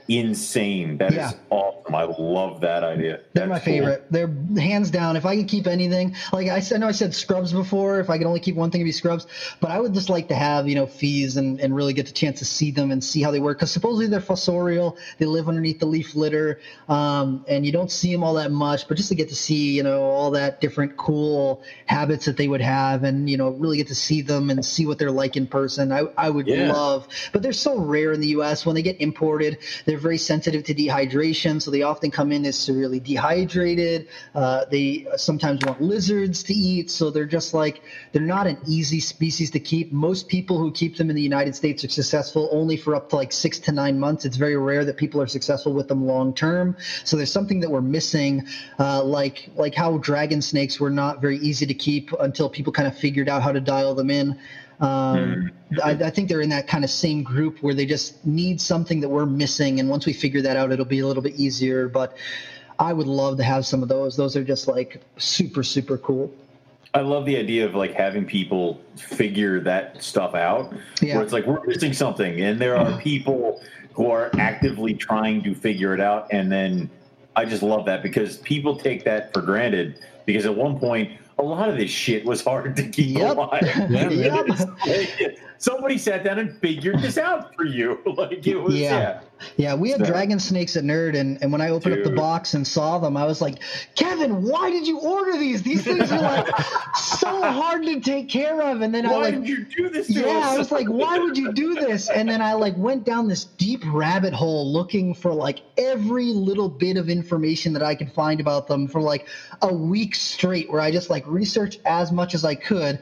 insane. That is Yeah. awesome. I love that idea. They're That's my cool. favorite. They're hands down. If I could keep anything, like I said, I know I said scrubs before. If I could only keep one thing, it'd be scrubs. But I would just like to have you know fees and, and really get the chance to see them and see how they work. Because supposedly they're fossorial. They live underneath the leaf litter, um, and you don't see them all that much. But just to get to see you know all that different cool habits that they would have, and you know really get to see them and see what they're like in person, I I would Yeah. love. But they're so rare in the U.S. When they get imported, they're very sensitive to dehydration, so they often come in as severely dehydrated. Uh, they sometimes want lizards to eat, so they're just like they're not an easy species to keep. Most people who keep them in the United States are successful only for up to like six to nine months. It's very rare that people are successful with them long term. So there's something that we're missing, uh, like like how dragon snakes were not very easy to keep until people kind of figured out how to dial them in. Um, I, I think they're in that kind of same group where they just need something that we're missing, and once we figure that out, it'll be a little bit easier. But I would love to have some of those. Those are just like super super cool. I love the idea of like having people figure that stuff out. Yeah. Where it's like we're missing something, and there are people who are actively trying to figure it out. And then I just love that because people take that for granted. Because at one point, a lot of this shit was hard to keep Yep. alive. <laughs> Yeah, Yep. <laughs> It's like, somebody sat down and figured this out for you. <laughs> Like it was, Yeah. yeah. Yeah, we had So- dragon snakes at Nerd, and, and when I opened up the box and saw them, I was like, Kevin, why did you order these? These things are like so hard to take care of. And then I Why like did you do this? To yeah, us? I was like, why would you do this? And then I like went down this deep rabbit hole looking for like every little bit of information that I could find about them for like a week straight, where I just like researched as much as I could.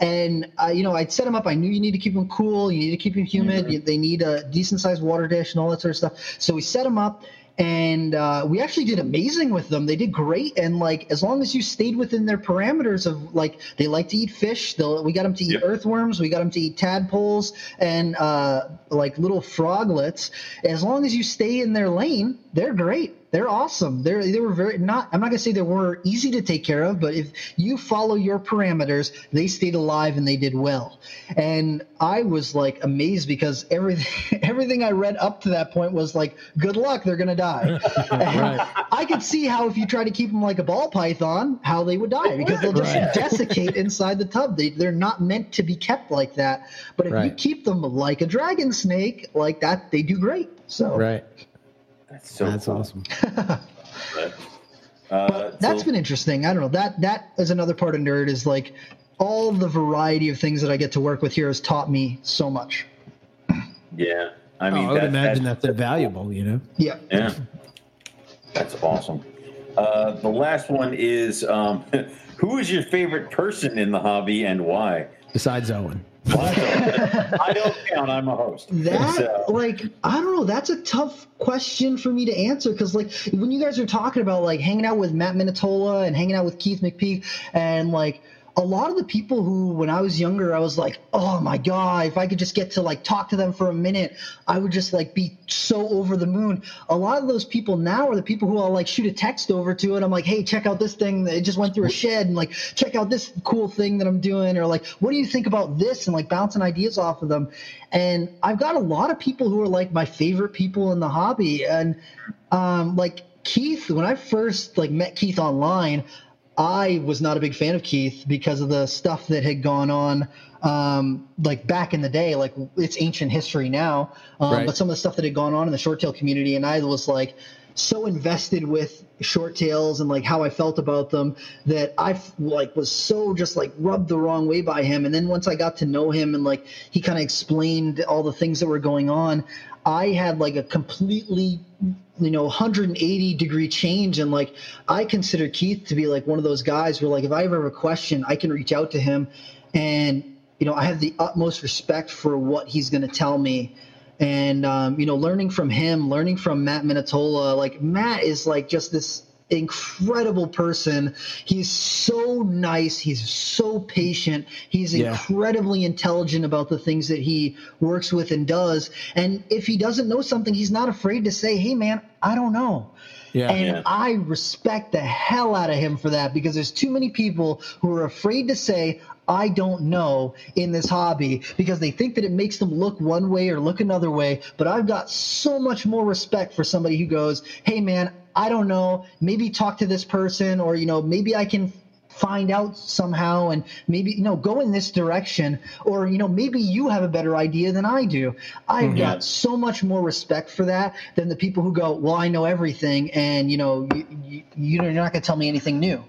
And uh, you know, I'd set them up. I knew you need to keep them cool. You need to keep them humid. You- They need a decent sized water dish and all that sort of stuff. So we set them up and uh, we actually did amazing with them. They did great, and like as long as you stayed within their parameters of like they like to eat fish. They'll we got them to eat earthworms. We got them to eat tadpoles and uh, like little froglets. As long as you stay in their lane, they're great. They're awesome. They're they were very not. I'm not gonna say they were easy to take care of, but if you follow your parameters, they stayed alive and they did well. And I was like amazed because everything <laughs> everything I read up to that point was like, good luck, they're gonna die. <laughs> And I could see how if you try to keep them like a ball python, how they would die because they'll just Right. <laughs> desiccate inside the tub. They they're not meant to be kept like that. But if you keep them like a dragon snake, like that, they do great. So Right. That's so That's cool. awesome. <laughs> But, uh, that's so- been interesting. I don't know. That that is another part of nerd is like all the variety of things that I get to work with here has taught me so much. yeah. I mean, oh, I would that- imagine that's invaluable, you know? Yeah. Yeah, that's awesome. Uh, the last one is um, <laughs> who is your favorite person in the hobby and why? besides Owen. I don't count. I'm a host. That so. like I don't know. That's a tough question for me to answer because like when you guys are talking about like hanging out with Matt Minatola and hanging out with Keith McPeak and like a lot of the people who when i was younger i was like oh my god if i could just get to like talk to them for a minute i would just like be so over the moon. A lot of those people now are the people who i'll like shoot a text over to and i'm like hey check out this thing that just went through a shed and like check out this cool thing that i'm doing or like what do you think about this? and like bouncing ideas off of them. And i've got a lot of people who are like my favorite people in the hobby. And um like keith when i first like met keith online I was not a big fan of Keith because of the stuff that had gone on, um, like back in the day. Like it's ancient history now, um, right. but some of the stuff that had gone on in the short tail community, and I was like so invested with short tails and like how I felt about them that I like was so just like rubbed the wrong way by him. And then once I got to know him and like he kind of explained all the things that were going on, I had like a completely you know 180 degree change and like i consider keith to be like one of those guys where like if i ever have a question i can reach out to him and you know i have the utmost respect for what he's going to tell me. And um, you know learning from him learning from matt minatola like matt is like just this incredible person. He's so nice. He's so patient. He's yeah. incredibly intelligent about the things that he works with and does. And if he doesn't know something, he's not afraid to say, "Hey, man, I don't know." Yeah, and yeah. I respect the hell out of him for that because there's too many people who are afraid to say, I don't know in this hobby because they think that it makes them look one way or look another way. But I've got so much more respect for somebody who goes, Hey man, I don't know, maybe talk to this person or, you know, maybe I can find out somehow and maybe you know go in this direction or you know maybe you have a better idea than i do i've mm-hmm. got so much more respect for that than the people who go well i know everything and you know you, you, you're not going to tell me anything new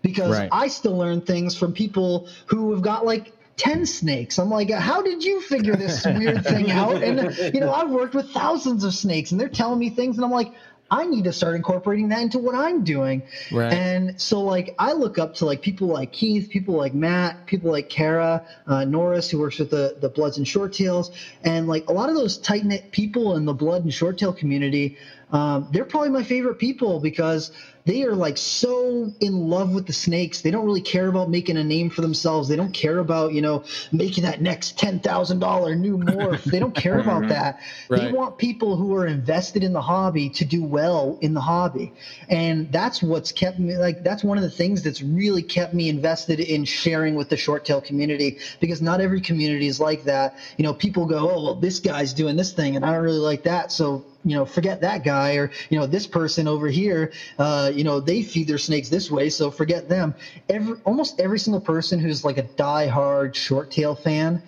because right. i still learn things from people who have got like 10 snakes. I'm like, how did you figure this weird thing out? And, you know, I've worked with thousands of snakes and they're telling me things and I'm like, I need to start incorporating that into what I'm doing. Right. And so like I look up to like people like Keith, people like Matt, people like Kara, uh, Norris, who works with the the Bloods and Short Tails, and like a lot of those tight knit people in the Blood and Short Tail community. Um, they're probably my favorite people because they are like so in love with the snakes. They don't really care about making a name for themselves. They don't care about, you know, making that next $10,000 new morph. they don't care <laughs> about that. Right. They want people who are invested in the hobby to do well in the hobby. And that's what's kept me like, that's one of the things that's really kept me invested in sharing with the short tail community because not every community is like that. You know, people go, oh, well, this guy's doing this thing and I don't really like that. So you know, forget that guy or, you know, this person over here, uh, you know, they feed their snakes this way. So forget them. Every, almost every single person who's like a die-hard short tail fan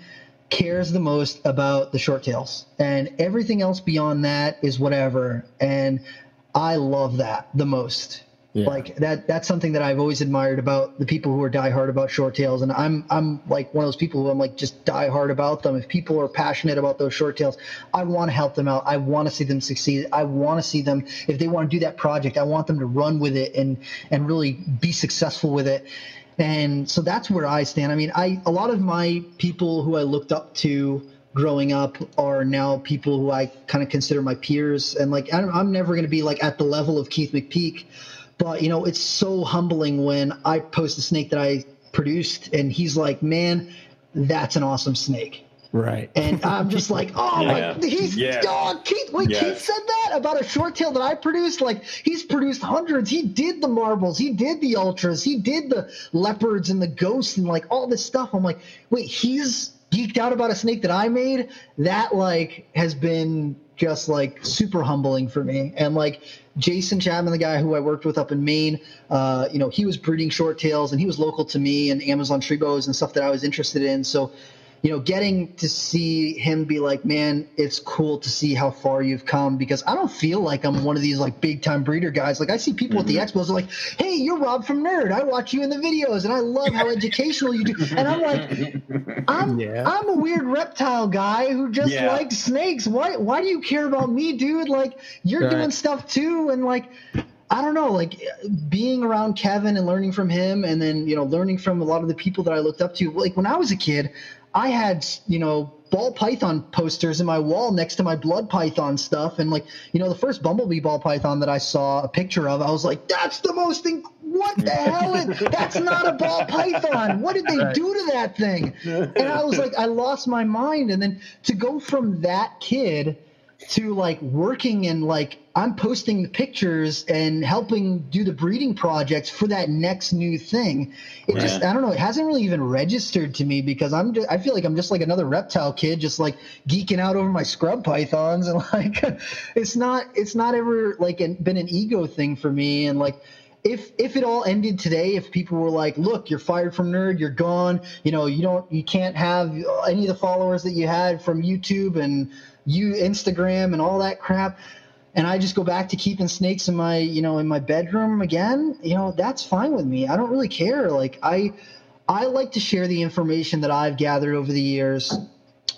cares the most about the short tails and everything else beyond that is whatever. And I love that the most. Yeah. Like that that's something that I've always admired about the people who are diehard about short tails. And I'm I'm like one of those people who I'm like just die hard about them. If people are passionate about those short tails, I want to help them out. I want to see them succeed. I want to see them if they want to do that project, I want them to run with it and and really be successful with it. And so that's where I stand. I mean, I a lot of my people who I looked up to growing up are now people who I kind of consider my peers. And like I'm, I'm never going to be like at the level of Keith McPeak but you know, it's so humbling when I post a snake that I produced, and he's like, "Man, that's an awesome snake." Right. And I'm just like, <laughs> oh yeah. my, he's yeah. oh, Keith. Wait, yes. Keith said that about a short tail that I produced. Like he's produced hundreds. He did the marbles. He did the ultras. He did the leopards and the ghosts and like all this stuff. I'm like, wait, he's geeked out about a snake that I made. That like has been just like super humbling for me. And like Jason Chapman, the guy who I worked with up in Maine, uh, you know, he was breeding short tails and he was local to me and Amazon tree bows and stuff that I was interested in. So you know, getting to see him be like, man, it's cool to see how far you've come because I don't feel like I'm one of these like big time breeder guys. Like I see people mm-hmm. at the expos are like, hey, you're Rob from NERD. I watch you in the videos and I love how educational you do. And I'm like, I'm <laughs> yeah. I'm a weird reptile guy who just yeah. likes snakes. Why why do you care about me, dude? Like you're right. doing stuff too, and like I don't know, like being around Kevin and learning from him, and then you know learning from a lot of the people that I looked up to. Like when I was a kid, I had you know ball python posters in my wall next to my blood python stuff. And like you know the first bumblebee ball python that i saw a picture of i was like that's the most thing what the hell is that's not a ball python. What did they right. do to that thing? And i was like i lost my mind. And then to go from that kid to like working and like I'm posting the pictures and helping do the breeding projects for that next new thing. It just I don't know, it hasn't really even registered to me because I'm just, I feel like I'm just like another reptile kid just like geeking out over my scrub pythons and <laughs> like it's not it's not ever like an, been an ego thing for me and like if if it all ended today, if people were like, "Look, you're fired from NERD, you're gone. You know, you don't, you can't have any of the followers that you had from YouTube and you Instagram and all that crap," and I just go back to keeping snakes in my, you know, in my bedroom again, you know, that's fine with me. I don't really care. Like I, I like to share the information that I've gathered over the years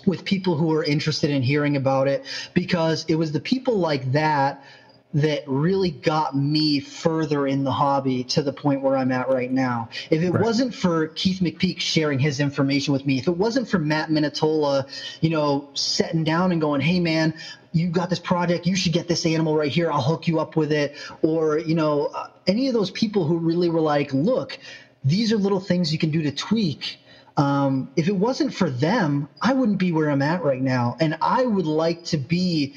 with people who are interested in hearing about it because it was the people like that that really got me further in the hobby to the point where I'm at right now. If it right. wasn't for Keith McPeak sharing his information with me, if it wasn't for Matt Minatola, you know, sitting down and going, "Hey, man." You got this project. You should get this animal right here. I'll hook you up with it. Or, you know, uh, any of those people who really were like, look, these are little things you can do to tweak. Um, if it wasn't for them, I wouldn't be where I'm at right now. And I would like to be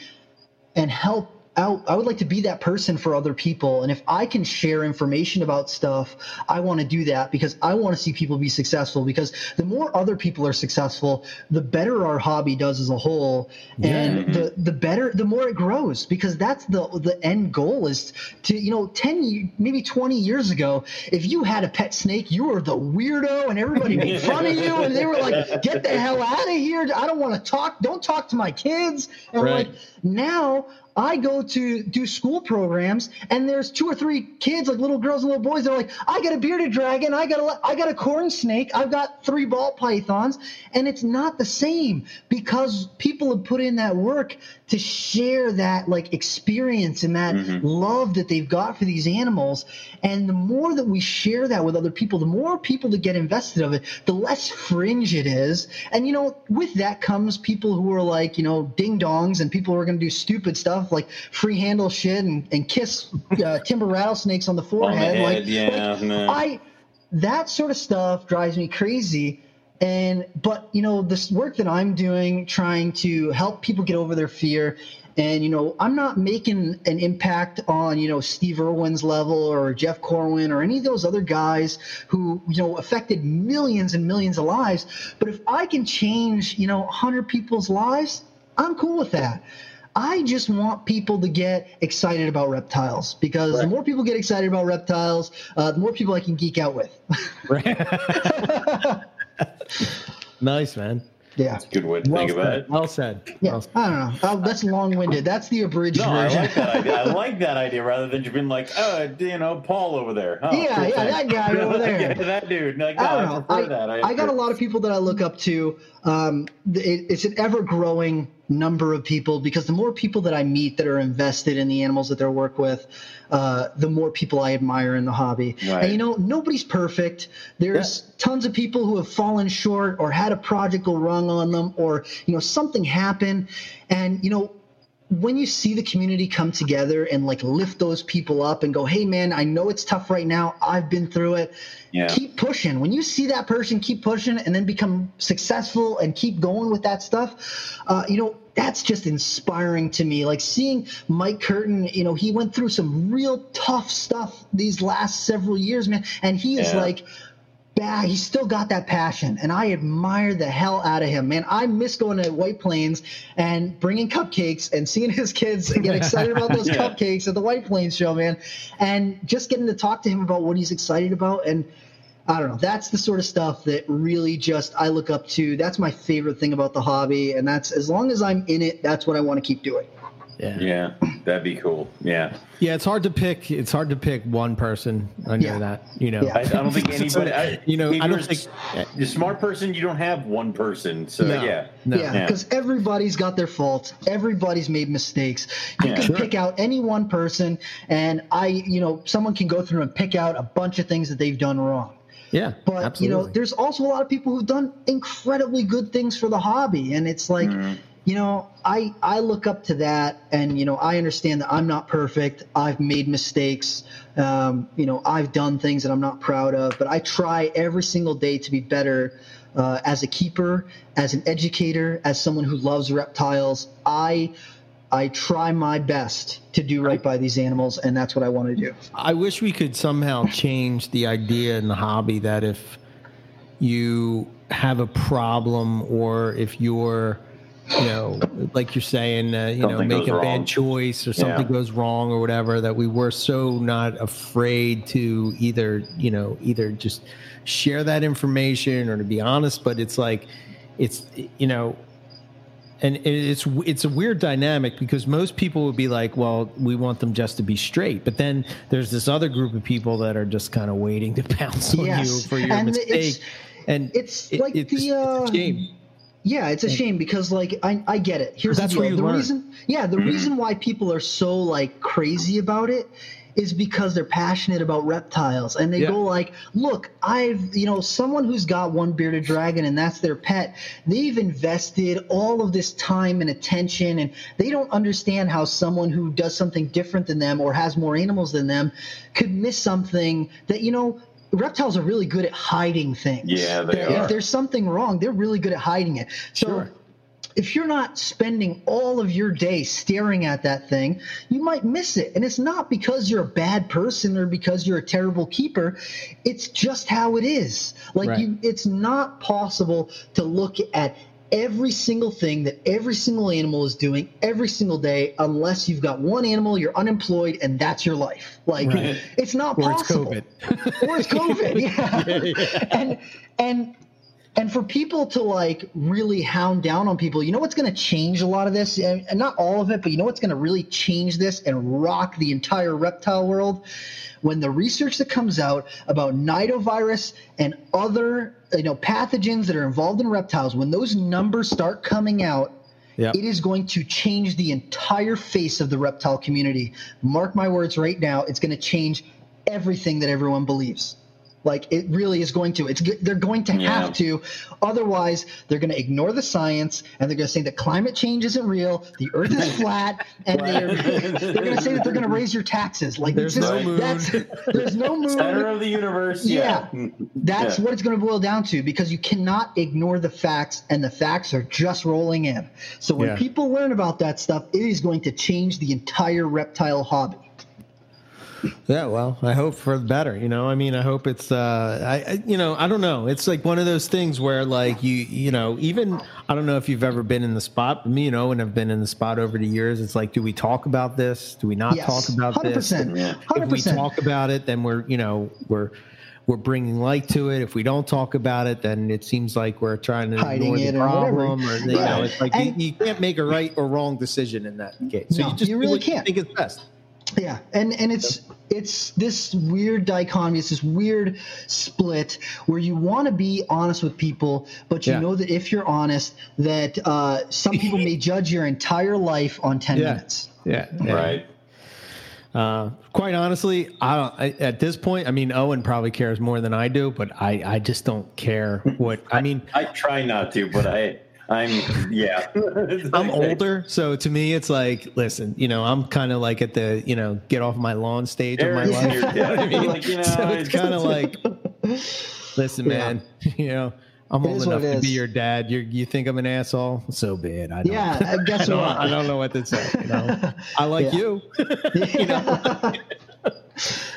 and help I, I would like to be that person for other people. And if I can share information about stuff, I want to do that because I want to see people be successful. Because the more other people are successful, the better our hobby does as a whole. And yeah. the, the better, the more it grows because that's the, the end goal is to, you know, 10, maybe 20 years ago, if you had a pet snake, you were the weirdo and everybody made <laughs> fun of you. And they were like, get the hell out of here. I don't want to talk. Don't talk to my kids. And right. like, now I go to do school programs, and there's two or three kids, like little girls and little boys. They're like, "I got a bearded dragon, I got a, I got a corn snake, I've got three ball pythons," and it's not the same because people have put in that work to share that like experience and that mm-hmm. love that they've got for these animals. And the more that we share that with other people, the more people that get invested of it, the less fringe it is. And you know, with that comes people who are like, you know, ding dongs and people who are going to do stupid stuff like free handle shit and, and kiss uh, <laughs> timber rattlesnakes on the forehead. On the like, yeah, like, I that sort of stuff drives me crazy and but you know this work that i'm doing trying to help people get over their fear and you know i'm not making an impact on you know steve irwin's level or jeff corwin or any of those other guys who you know affected millions and millions of lives but if i can change you know 100 people's lives i'm cool with that I just want people to get excited about reptiles because right. the more people get excited about reptiles, uh, the more people I can geek out with. right. <laughs> <laughs> <laughs> nice, man. Yeah, that's a good way to well think said. about it. Well said. Yeah, well said. I don't know. that's long-winded. That's the abridged no, version. I like that idea. I <laughs> like that idea rather than just being like, oh, you know, Paul over there. Oh, yeah, yeah, that guy over <laughs> there. yeah, that dude. Like, no, I don't know. I, I, I, got a lot of people that I look up to. Um, it, it's an ever-growing number of people because the more people that I meet that are invested in the animals that they work with, uh, the more people I admire in the hobby. Right. And you know, nobody's perfect. There's yeah. tons of people who have fallen short or had a project go wrong on them or, you know, something happen. And, you know, when you see the community come together and like lift those people up and go, hey man, I know it's tough right now. I've been through it. Yeah. Keep pushing. When you see that person keep pushing and then become successful and keep going with that stuff, uh, you know, that's just inspiring to me. Like seeing Mike Curtin, you know, he went through some real tough stuff these last several years, man. And he is yeah. like, bad. He's still got that passion, and I admire the hell out of him, man. I miss going to White Plains and bringing cupcakes and seeing his kids get excited about those <laughs> yeah. cupcakes at the White Plains show, man, and just getting to talk to him about what he's excited about and. I don't know. That's the sort of stuff that really just I look up to. That's my favorite thing about the hobby, and that's as long as I'm in it, that's what I want to keep doing. Yeah. Yeah, that'd be cool. Yeah. Yeah, it's hard to pick. It's hard to pick one person under Yeah. that. You know, Yeah. I, I don't think <laughs> anybody. I, You know, if I don't think- a smart person. You don't have one person. So No. yeah, No. Yeah, Yeah. because everybody's got their faults. Everybody's made mistakes. You Yeah. can Sure. pick out any one person, and I, you know, someone can go through and pick out a bunch of things that they've done wrong. yeah, But absolutely. you know, there's also a lot of people who've done incredibly good things for the hobby, and it's like, Mm-hmm. You know, I I look up to that, and you know, I understand that I'm not perfect. I've made mistakes. Um, you know, I've done things that I'm not proud of, but I try every single day to be better. Uh, as a keeper, as an educator, as someone who loves reptiles, I I try my best to do right by these animals, and that's what I want to do. I wish we could somehow change the idea in the hobby that if you have a problem or if you're, you know, like you're saying, uh, you know, make a wrong. bad choice or something Yeah. goes wrong or whatever, that we were so not afraid to either, you know, either just share that information or to be honest. But it's like, it's, you know, and it's it's a weird dynamic because most people would be like, "Well, we want them just to be straight," but then there's this other group of people that are just kind of waiting to <laughs> pounce on Yes, you for your and mistake. it's- and it's it- like it's, the, it's a uh, shame. Yeah, it's a shame because like I, I get it. Here's That's the where deal. you the learn. reason yeah, the mm-hmm. reason why people are so like crazy about it is because they're passionate about reptiles and they Yeah. go like, look, I've you know, someone who's got one bearded dragon and that's their pet, they've invested all of this time and attention and they don't understand how someone who does something different than them or has more animals than them could miss something that, you know, reptiles are really good at hiding things. Yeah, they If are. If there's something wrong, they're really good at hiding it. So Sure. if you're not spending all of your day staring at that thing, you might miss it. And it's not because you're a bad person or because you're a terrible keeper. It's just how it is. Like Right. you it's not possible to look at every single thing that every single animal is doing every single day unless you've got one animal, you're unemployed, and that's your life. Like Right. it's not Or it's COVID. <laughs> or it's COVID. <laughs> Yeah. And and and for people to like really hound down on people, you know what's going to change a lot of this, and, and not all of it, but you know what's going to really change this and rock the entire reptile world when the research that comes out about nidovirus and other you know pathogens that are involved in reptiles, when those numbers start coming out, Yeah. it is going to change the entire face of the reptile community. Mark my words right now, it's going to change everything that everyone believes. Like it really is going to. It's they're going to Yeah. have to. Otherwise, they're going to ignore the science and they're going to say that climate change isn't real, the Earth is <laughs> flat, and they're they're going to say that they're going to raise your taxes. Like There's it's no moon. That's, there's no moon. Center of the universe. Yeah. Mm, mm, that's Yeah. what it's going to boil down to because you cannot ignore the facts, and the facts are just rolling in. So when Yeah. people learn about that stuff, it is going to change the entire reptile hobby. Yeah, well, I hope for the better. You know, I mean, I hope it's, uh, I, I, you know, I don't know. It's like one of those things where, like, you, you know, even I don't know if you've ever been in the spot. Me you know, and Owen have been in the spot over the years. It's like, do we talk about this? Do we not Yes, talk about hundred this? percent, If we talk about it, then we're, you know, we're we're bringing light to it. If we don't talk about it, then it seems like we're trying to Hiding ignore the it or problem. Or, you Yeah. know, it's like you, you can't make a right or wrong decision in that case. So No, you just you really can't. Think it's best. Yeah, and and it's it's this weird dichotomy. It's this weird split where you want to be honest with people, but you Yeah. know that if you're honest, that uh, some people may <laughs> judge your entire life on ten Yeah. minutes. Yeah. yeah. Right. Uh, quite honestly, I don't. I, at this point, I mean, Owen probably cares more than I do, but I, I just don't care <laughs> what. I mean, I try not to, but I, I'm, yeah. <laughs> I'm older, so to me, it's like, listen, you know, I'm kind of like at the, you know, get off my lawn stage of my Eric's life. your dad. <laughs> I mean, Like, you know, so it's it's- kind of like, listen, Yeah. man, <laughs> you know, I'm It old enough it to be your dad. You you think I'm an asshole? So bad. I don't. Yeah, I guess I don't, what? I don't know what to say. You know, I like Yeah. you.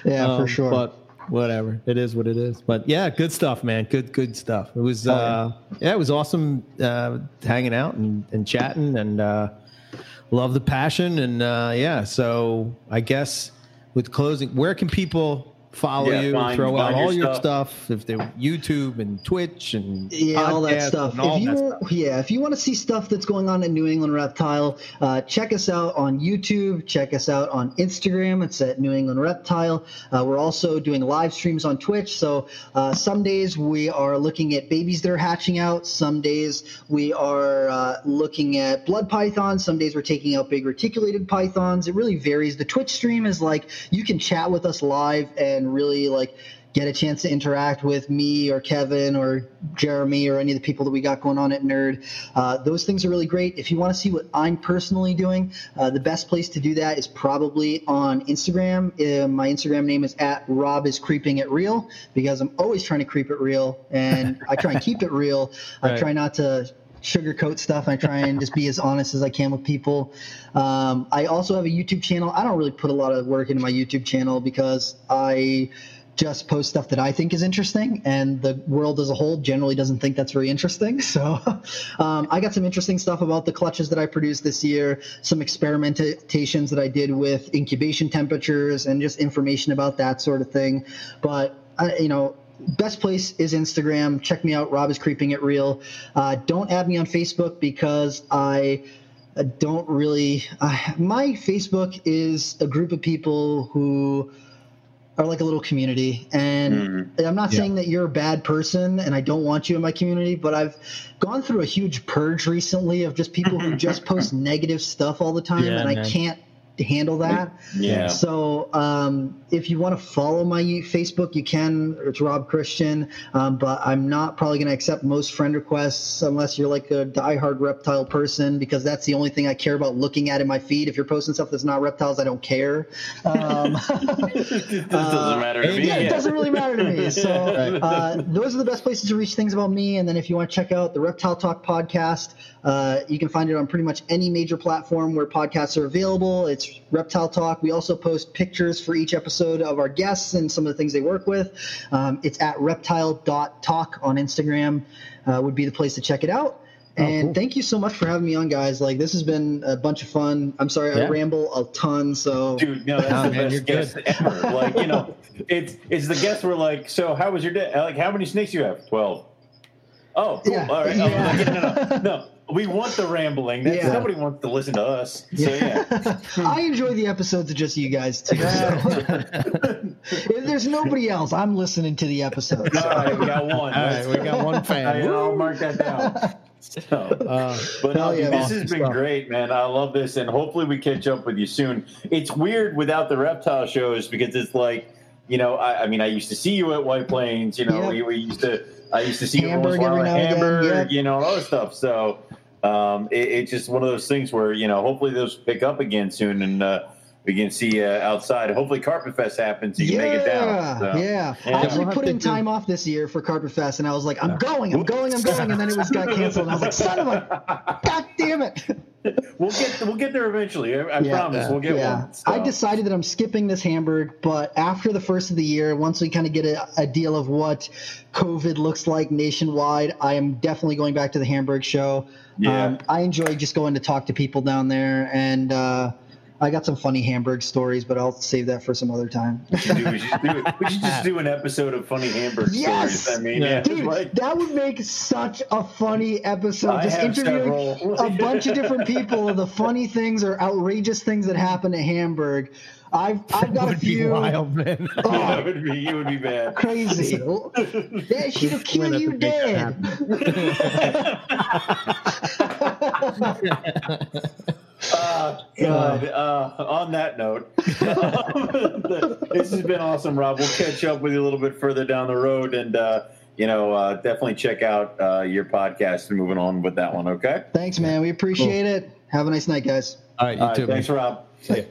yeah, for Um, sure. But whatever, it is what it is. But yeah, good stuff, man. Good, good stuff. It was, Oh, uh, yeah, it was awesome uh, hanging out and, and chatting, and uh, love the passion. And uh, yeah, so I guess with closing, where can people follow Yeah, you, find- throw out your all your stuff. stuff. If they YouTube and Twitch and yeah, all that stuff. all If you, that stuff. yeah, if you want to see stuff that's going on at New England Reptile, uh, check us out on YouTube. Check us out on Instagram. It's at New England Reptile. Uh, we're also doing live streams on Twitch. So uh, some days we are looking at babies that are hatching out. Some days we are uh, looking at blood pythons. Some days we're taking out big reticulated pythons. It really varies. The Twitch stream is like you can chat with us live and really like get a chance to interact with me or Kevin or Jeremy or any of the people that we got going on at NERD. Uh, those things are really great. If you want to see what I'm personally doing, uh, the best place to do that is probably on Instagram. Uh, my Instagram name is at Rob is creeping it real because I'm always trying to creep it real and I try and keep it real. I try not to sugarcoat stuff. I try and just be as honest as I can with people. Um, I also have a YouTube channel. I don't really put a lot of work into my YouTube channel because I just post stuff that I think is interesting, and the world as a whole generally doesn't think that's very interesting. <laughs> So, um, I got some interesting stuff about the clutches that I produced this year, some experimentations that I did with incubation temperatures, and just information about that sort of thing. But I, you know, best place is Instagram. Check me out. Rob is creeping it real. Uh, don't add me on Facebook because I don't really. Uh, my Facebook is a group of people who are like a little community, and I'm not Yeah. saying that you're a bad person, and I don't want you in my community, but I've gone through a huge purge recently of just people who <laughs> just post negative stuff all the time, Yeah, and I can't handle that. Yeah. So um, if you want to follow my Facebook, you can. It's Rob Christian, um, but I'm not probably going to accept most friend requests unless you're like a diehard reptile person, because that's the only thing I care about looking at in my feed. If you're posting stuff that's not reptiles, I don't care. Um, <laughs> it doesn't matter to me. yeah, it doesn't really matter to me. <laughs> So uh, those are the best places to reach things about me. And then if you want to check out the Reptile Talk podcast, uh, you can find it on pretty much any major platform where podcasts are available. It's Reptile Talk. We also post pictures for each episode of our guests and some of the things they work with. Um, it's at reptile.talk on Instagram. Uh, would be the place to check it out. And cool. thank you so much for having me on, guys. Like this has been a bunch of fun. I'm sorry I ramble a ton. So Dude, no, that's Nah, the man, best guest ever. <laughs> Like, you know, it's it's the guests were like, so how was your day? Like, how many snakes do you have? Twelve. Oh, cool. Yeah. All right. Yeah. Oh, like, no, no, no, no. <laughs> We want the rambling. That's, Yeah. Nobody wants to listen to us. So yeah. <laughs> I enjoy the episodes of just you guys too. So. <laughs> if there's nobody else, I'm listening to the episodes. All right, we got one. All right, we got one fan. I, will mark that down. <laughs> So, Uh, but no, Hell yeah, this has been stuff. great, man. I love this, and hopefully we catch up with you soon. It's weird without the reptile shows because it's like, you know, I, I mean, I used to see you at White Plains. You know, Yep. we, we used to. I used to see you Hamburg every once in a while every at now and again, Hamburg, yep. you know, and all that stuff. So um, it, it's just one of those things where you know, hopefully those pick up again soon, and uh, we can see uh, outside. Hopefully, Carpet Fest happens, so you can make it down. So. yeah. Yeah. I actually We'll put in do- time off this year for Carpet Fest, and I was like, I'm going, I'm going, I'm going, and then it was got canceled, and I was like, son of a, <laughs> god damn it. <laughs> We'll get we'll get there eventually. I, I Yeah. promise. We'll get yeah. one. So. I decided that I'm skipping this Hamburg, but after the first of the year, once we kind of get a, a deal of what COVID looks like nationwide, I am definitely going back to the Hamburg show. Yeah. Um, I enjoy just going to talk to people down there, and uh, I got some funny Hamburg stories, but I'll save that for some other time. we, should do, we, should do, we should just do an episode of funny Hamburg Yes! stories. I mean, Yeah. yeah, Dude, like, that would make such a funny episode. I Just have interviewing several. a bunch of different people of <laughs> the funny things or outrageous things that happen at Hamburg. I've I've got a would be few wild, man. Oh, <laughs> that would be it would be bad. crazy. <laughs> They should have killed you have to make that dead. Uh, God, uh, on that note, <laughs> this has been awesome, Rob. We'll catch up with you a little bit further down the road, and uh, you know, uh, definitely check out uh, your podcast and moving on with that one. Okay. Thanks, man. We appreciate it. Have a nice night, guys. All right, you All right, too. thanks, man. Rob.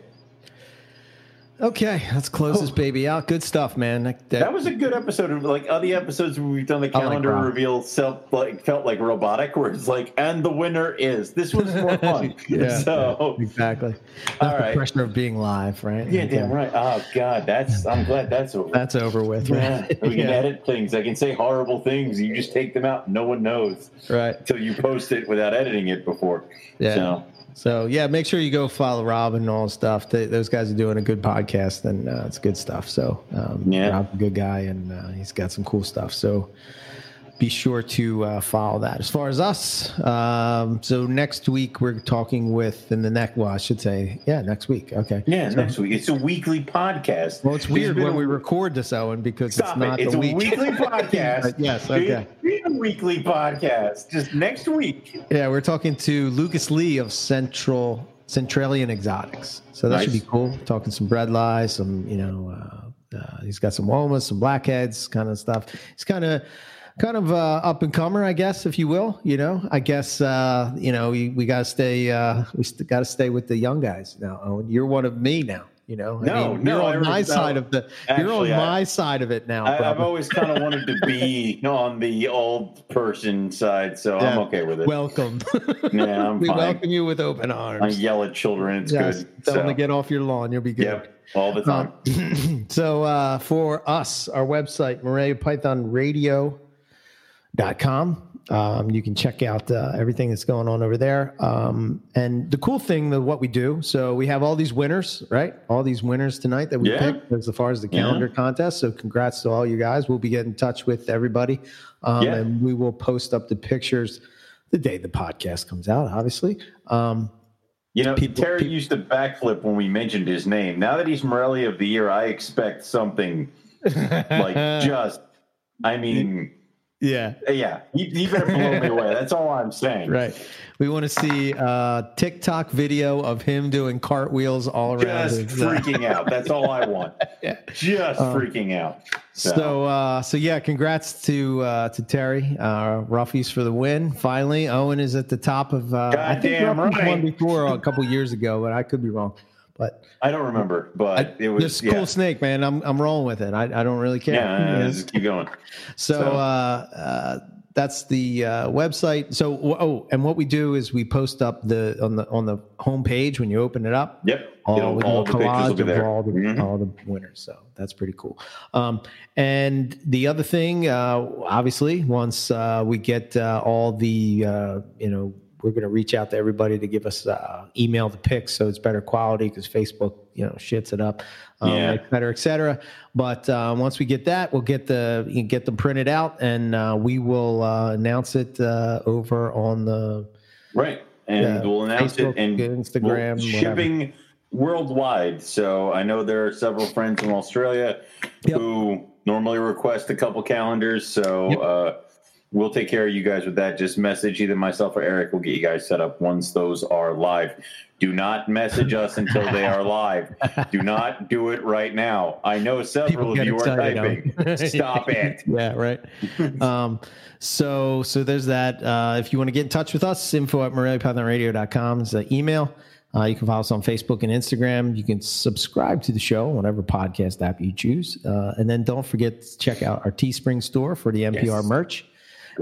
Okay, let's close this oh. baby out. Good stuff, man. That, That was a good episode. Of, like other episodes where we've done the I like calendar reveal, felt like felt like robotic. Where it's like, and the winner is. This was more fun. <laughs> Yeah. <laughs> So exactly. All Not right. The pressure of being live, right? yeah, damn uh, right. Oh God, that's. I'm glad that's over. That's over with, Yeah, we can <laughs> Yeah, edit things. I can say horrible things. You just take them out. No one knows right. until you post it without editing it before. Yeah. So, So yeah, make sure you go follow Rob and all stuff. They, those guys are doing a good podcast, and uh, it's good stuff. So um, Yeah. Rob's a good guy, and uh, he's got some cool stuff. So be sure to uh, follow that. As far as us, um, so next week we're talking with in the next. Well, I should say, yeah, next week. Okay. Yeah, next week. It's a weekly podcast. Well, it's weird when a- we record this, Owen, because it's not it. It's a week. weekly <laughs> podcast. Yes, okay. It's a weekly podcast. Just next week. Yeah, we're talking to Lucas Lee of Central Centralian Exotics. So that should be cool. Talking some bredli, some you know, uh, uh, he's got some womas, some blackheads, kind of stuff. He's kind of kind of uh, up and comer, I guess, if you will. You know, I guess uh, you know we, we got to stay uh, we st- got to stay with the young guys now. Owen, you're one of me now. You know, No, you're no, on I my side of the you're on Actually, I- my side of it now. I, I've always kind of wanted to be <laughs> on the old person side, so I'm okay with it. welcome. <laughs> Yeah, I'm we fine. welcome you with open arms. I yell at children. It's Yes, good. tell them So, to get off your lawn. You'll be good. yep, all the time. Um, <clears throat> so uh, for us, our website, MoreliaPythonRadio.com. Um, you can check out uh, everything that's going on over there. Um, and the cool thing of what we do, so we have all these winners, right? All these winners tonight that we Yeah. picked as far as the calendar contest. So congrats to all you guys. We'll be getting in touch with everybody. Um, Yeah. And we will post up the pictures the day the podcast comes out, obviously. Um, You know, People- Terry people- used to backflip when we mentioned his name. Now that he's Morelia of the Year, I expect something like <laughs> just, I mean, yeah. yeah, you, you better blow me away. That's all I'm saying. Right. We want to see a TikTok video of him doing cartwheels all around. Just uh, freaking out. That's all I want. <laughs> yeah. Just freaking out. so, uh, so yeah, congrats to uh, to Terry uh, Ruffies for the win. Finally, Owen is at the top of. Uh, I think Ruffies right. won before a couple years ago, but I could be wrong. But I don't remember, but it was this yeah. cool snake, man. I'm I'm rolling with it. I, I don't really care. Yeah, You <laughs> know? just keep going. So, So- uh, uh, that's the uh, website. So oh, and what we do is we post up the on the on the homepage when you open it up. Yep. All, It'll- with all the collage of there. all the Mhm. all the winners. So that's pretty cool. Um, and the other thing, uh, obviously, once uh, we get uh, all the uh, you know. We're going to reach out to everybody to give us uh, email the pics so it's better quality because Facebook, you know, shits it up, um, Yeah. et cetera, et cetera. But uh, once we get that, we'll get the you get them printed out and uh, we will uh, announce it uh, over on the Right. And we'll announce Facebook, it and Instagram, we'll- whatever. shipping worldwide. So I know there are several friends in Australia Yep. who normally request a couple calendars. So Yep. We'll take care of you guys with that. Just message either myself or Eric. We'll get you guys set up once those are live. Do not message us until they are live. Do not do it right now. I know several of you are typing. <laughs> Stop it. yeah, right. <laughs> um, so so there's that. Uh, if you want to get in touch with us, info at moreliapythonradio.com is the email. Uh, you can follow us on Facebook and Instagram. You can subscribe to the show, on whatever podcast app you choose. Uh, and then don't forget to check out our Teespring store for the MPR Yes. merch.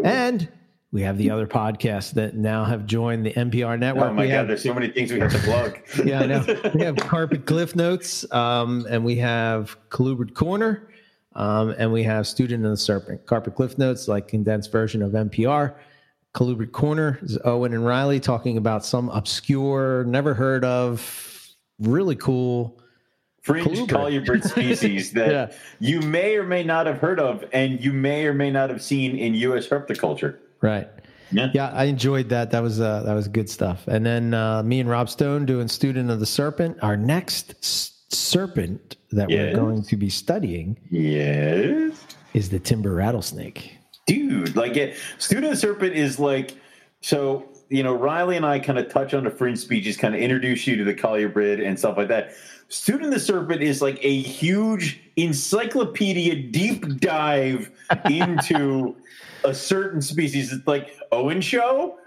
And we have the other podcasts that now have joined the MPR network. Oh my we God, have, there's so many things we have to <laughs> plug. yeah, I know. We have Carpet Cliff Notes, um, and we have Colubrid Corner, um, and we have Student and the Serpent. Carpet Cliff Notes, like condensed version of MPR. Colubrid Corner is Owen and Riley talking about some obscure, never heard of, really cool. Fringe Colubrid. colubrid <laughs> species that Yeah. you may or may not have heard of and you may or may not have seen in U.S. herpetoculture. Right. Yeah. Yeah, I enjoyed that. That was uh, that was good stuff. And then uh, me and Rob Stone doing Student of the Serpent. Our next s- serpent that Yes. we're going to be studying Yes. is the timber rattlesnake. Dude, like it, Student of the Serpent is like, so, you know, Riley and I kind of touch on the fringe species, kind of introduce you to the colubrid and stuff like that. Student the Serpent is like a huge encyclopedia deep dive <laughs> into a certain species. It's like Owen Show,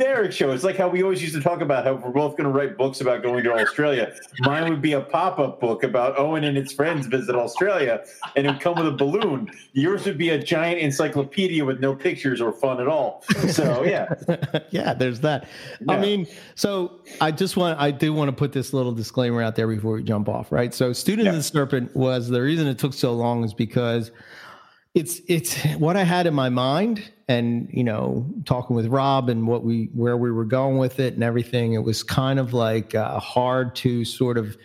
Eric Show. It's like how we always used to talk about how we're both going to write books about going to Australia. Mine would be a pop up book about Owen and his friends visit Australia, and it would come with a balloon. Yours would be a giant encyclopedia with no pictures or fun at all. So, yeah. <laughs> yeah, there's that. I mean, so I just want I do want to put this little disclaimer out there before we jump off, right? So Student Yeah. of the Serpent was the reason it took so long is because it's it's what I had in my mind and you know talking with Rob and what we where we were going with it and everything, it was kind of like uh, hard to sort of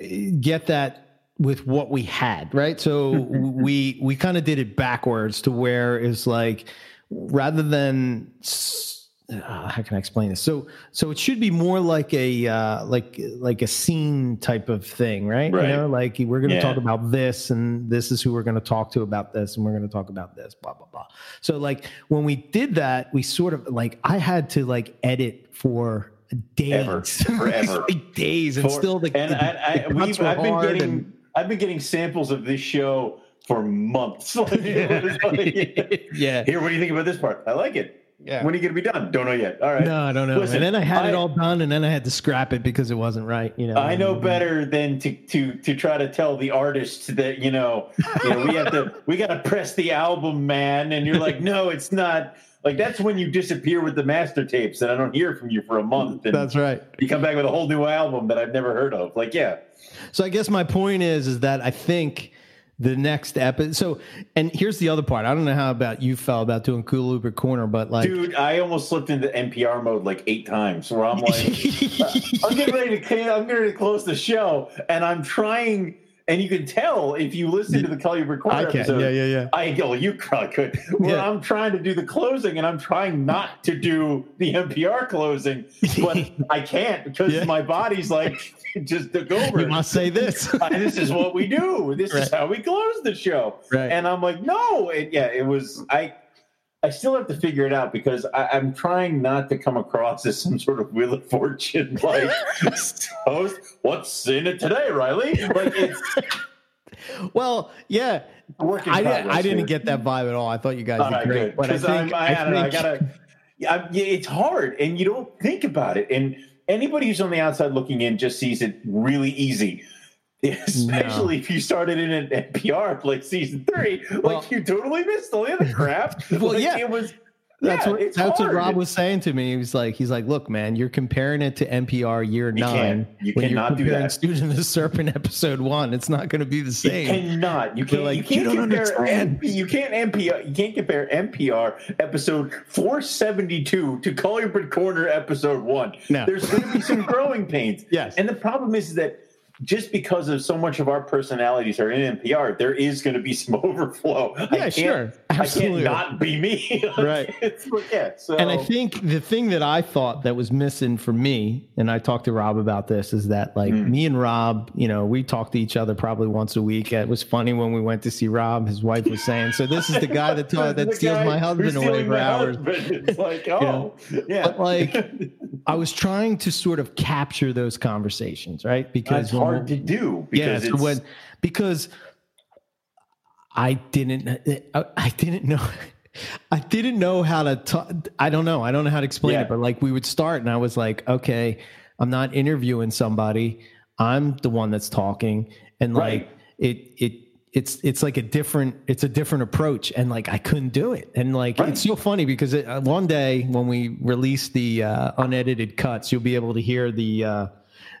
eh, get that with what we had, right? So <laughs> we we kind of did it backwards to where it's like rather than uh, how can I explain this? So so it should be more like a uh, like like a scene type of thing, right? Right. You know, like we're going to Yeah. talk about this, and this is who we're going to talk to about this, and we're going to talk about this, blah blah blah. So like when we did that, we sort of like I had to like edit for days, Ever. <laughs> Forever. <laughs> like days, and For- still the, and the, I, I, the we've, were I've been getting and- I've been getting samples of this show for months. <laughs> Like, like, yeah, Here, what do you think about this part? I like it. Yeah. When are you going to be done? Don't know yet. All right. No, I don't know. Listen, and then I had it all done, and then I had to scrap it because it wasn't right. You know, I know better than to to to try to tell the artist that you know, you know we have to we got to press the album, man. And you're like, no, it's not. Like that's when you disappear with the master tapes, and I don't hear from you for a month, and That's right. you come back with a whole new album that I've never heard of. Like, yeah, So I guess my point is, is that I think the next episode. So, and here's the other part. I don't know how about you felt about doing Colubrid Corner, but like, dude, I almost slipped into MPR mode like eight times, where I'm like, <laughs> I'm getting ready to I'm getting ready to close the show, and I'm trying. And you can tell if you listen to the Colubrid Corner I can. episode. Yeah, yeah, yeah. I go, you probably could. Where Yeah. I'm trying to do the closing and I'm trying not to do the MPR closing, but <laughs> I can't because Yeah. my body's like just took over. You must say this. <laughs> This is what we do. This is how we close the show. Right. And I'm like, no, it, yeah, it was. I I still have to figure it out because I, I'm trying not to come across as some sort of Wheel of Fortune <laughs> like host. What's in it today, Riley? Like it's <laughs> well, yeah. I, didn't, I didn't get that vibe at all. I thought you guys did right, great. But I think, I, I, know, I gotta. I- it's hard, and you don't think about it. And anybody who's on the outside looking in just sees it really easy. <laughs> Especially if you started in an MPR like season three, like Well- you totally missed all the other crap. <laughs> Well, Like, yeah. it was. That's yeah, what it's that's hard. what Rob was saying to me. He was like, he's like, look, man, you're comparing it to MPR year You nine. You when cannot you're do comparing that. Student of the Serpent episode one. It's not going to be the You same. cannot. You can't. like, you can't "You don't compare. understand." MP, you can't MPR. You can't compare MPR episode 472 to Colubrid Corner episode one. No. There's going to be some <laughs> growing pains. Yes. And the problem is that just because of so much of our personalities are in MPR, there is going to be <laughs> some overflow. I Yeah, can't- sure. I Absolutely. can't not be me. <laughs> Right. Yeah. So. And I think the thing that I thought that was missing for me, and I talked to Rob about this, is that like Mm. me and Rob, you know, we talked to each other probably once a week. It was funny when we went to see Rob. His wife was saying, "So this is the guy that <laughs> is that steals my husband away for hours." husband. It's like, oh, yeah. But like, I was trying to sort of capture those conversations, right? Because it's when hard to do yeah, because so it's when because I didn't I, I didn't know <laughs> I didn't know how to talk. I don't know. I don't know how to explain Yeah. it, but like we would start and I was like, okay, I'm not interviewing somebody. I'm the one that's talking and like Right. it it it's it's like a different it's a different approach and like I couldn't do it. And like Right. it's so funny because it, uh, one day when we release the uh, unedited cuts, you'll be able to hear the uh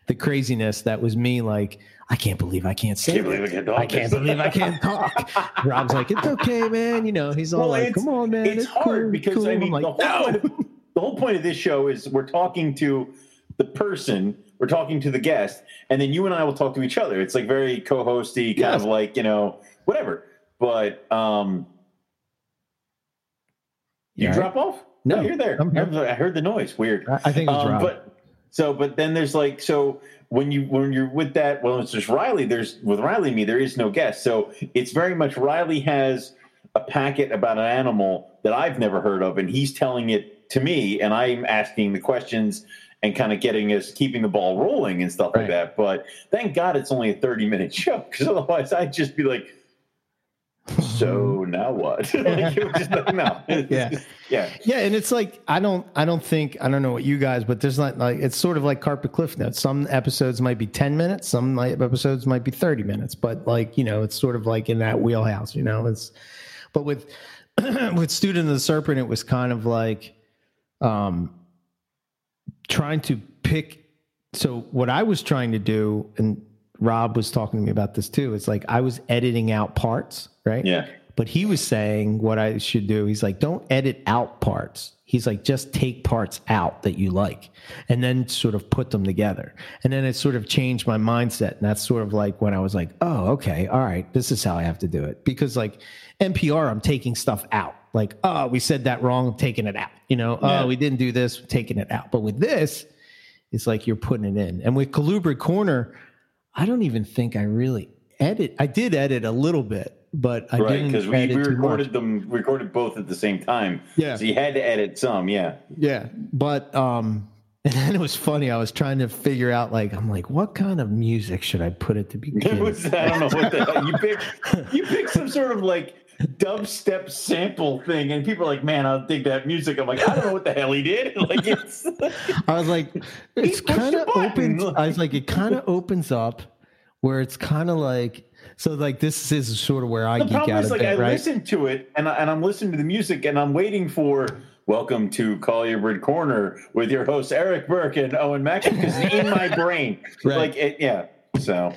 the craziness that was me like I can't believe I can't say Can't believe I can't I can't believe I can't talk. Rob's like, it's okay, man. You know, he's all Well, like, come on, man. It's, hard cool, because cool." I mean, like, the, whole no. point of, <laughs> the whole point of this show is we're talking to the person, we're talking to the guest, and then you and I will talk to each other. It's like very co-hosty, kind Yes. of like you know, whatever. But um, you Yeah. drop off? No, you're there. I'm here. I heard the noise. Weird. I I think it was Um, Rob. but so, but then there's like so when you when you're with that, well, it's just Riley. There's with Riley and me, there is no guest, so it's very much Riley has a packet about an animal that I've never heard of, and he's telling it to me, and I'm asking the questions and kind of getting us keeping the ball rolling and stuff like that. But thank God it's only a 30 minute <laughs> show because otherwise I'd just be like. So now what? <laughs> like, it was just like, no. <laughs> Yeah. yeah. yeah, and it's like I don't I don't think I don't know what you guys, but there's not like it's sort of like carpet cliff notes. Some episodes might be ten minutes, some might, episodes might be thirty minutes, but like you know, it's sort of like in that wheelhouse. You know, it's but with <clears throat> with student of the serpent, it was kind of like um trying to pick. So what I was trying to do, and Rob was talking to me about this too. It's like I was editing out parts, right? Yeah. But he was saying what I should do. He's like, don't edit out parts. He's like, just take parts out that you like and then sort of put them together. And then it sort of changed my mindset. And that's sort of like when I was like, oh, okay, all right, this is how I have to do it. Because like MPR, I'm taking stuff out. Like, oh, we said that wrong, I'm taking it out. You know, oh, Yeah. oh, we didn't do this, taking it out. But with this, it's like you're putting it in. And with Colubrid Corner, I don't even think I really edit. I did edit a little bit, but I right, didn't because we, we recorded them, recorded both at the same time. Yeah. So you had to edit some, yeah. Yeah, but um, <laughs> and then it was funny. I was trying to figure out like I'm like, what kind of music should I put at the <laughs> It beginning? was, I don't know what the hell you picked. <laughs> You picked some sort of like dubstep sample thing, and people are like, "Man, I'll dig that music." I'm like, I don't know what the hell he did. <laughs> Like it's I was like, <laughs> it's kind of opens. I was like, it kind of opens up where it's kind of like. So like this is sort of where I the geek problem out is like bit, I right? listen to it, and I, and I'm listening to the music, and I'm waiting for. Welcome to Colubrid Corner with your host Eric Burke and Owen Mackey because it's in my brain. <laughs> Right. Like it, yeah. So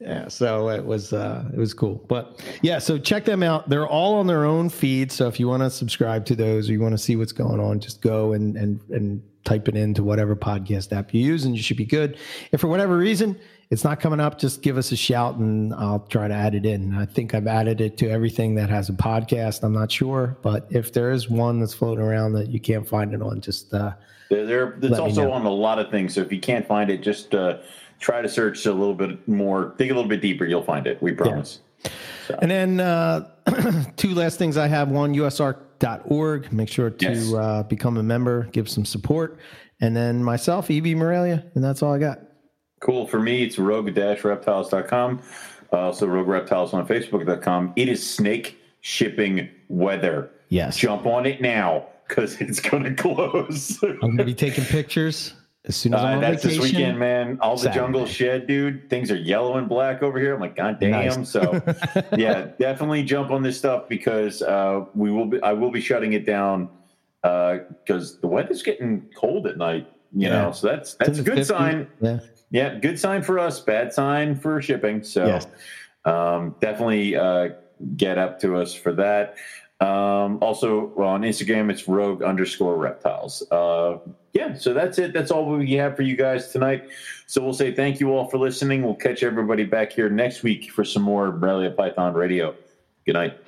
Yeah, so it was uh it was cool. But yeah, so check them out. They're all on their own feed. So if you want to subscribe to those or you want to see what's going on, just go and and and type it into whatever podcast app you use and you should be good. If for whatever reason it's not coming up, just give us a shout and I'll try to add it in. I think I've added it to everything that has a podcast. I'm not sure, but if there is one that's floating around that you can't find it on, just uh There, there it's also on a lot of things. So if you can't find it, just uh, try to search a little bit more, dig a little bit deeper. You'll find it. We promise. And then uh, <clears throat> two last things I have one, usarc.org. Make sure to Yes. uh, become a member, give some support. And then myself, Evie Morelia. And that's all I got. Cool. For me, it's rogue-reptiles.com. Uh, also, rogue reptiles on Facebook.com. It is snake shipping weather. Yes. Jump on it now because it's going <laughs> to close. I'm going to be taking pictures as soon as I'm Uh, on that's vacation. this weekend, man. All the Saturday. jungle shed, dude. Things are yellow and black over here. I'm like, God damn. Nice. So, <laughs> yeah, definitely jump on this stuff because uh, we will be. I will be shutting it down because the weather's getting cold at night. You Yeah. know, so that's that's a good 50s. sign. Yeah. Yeah, good sign for us. Bad sign for shipping. So, Yes. um, definitely uh, get up to us for that. Um, also well, on Instagram, it's rogue underscore reptiles. Uh, yeah, so that's it. That's all we have for you guys tonight. So we'll say thank you all for listening. We'll catch everybody back here next week for some more Morelia Python Radio. Good night.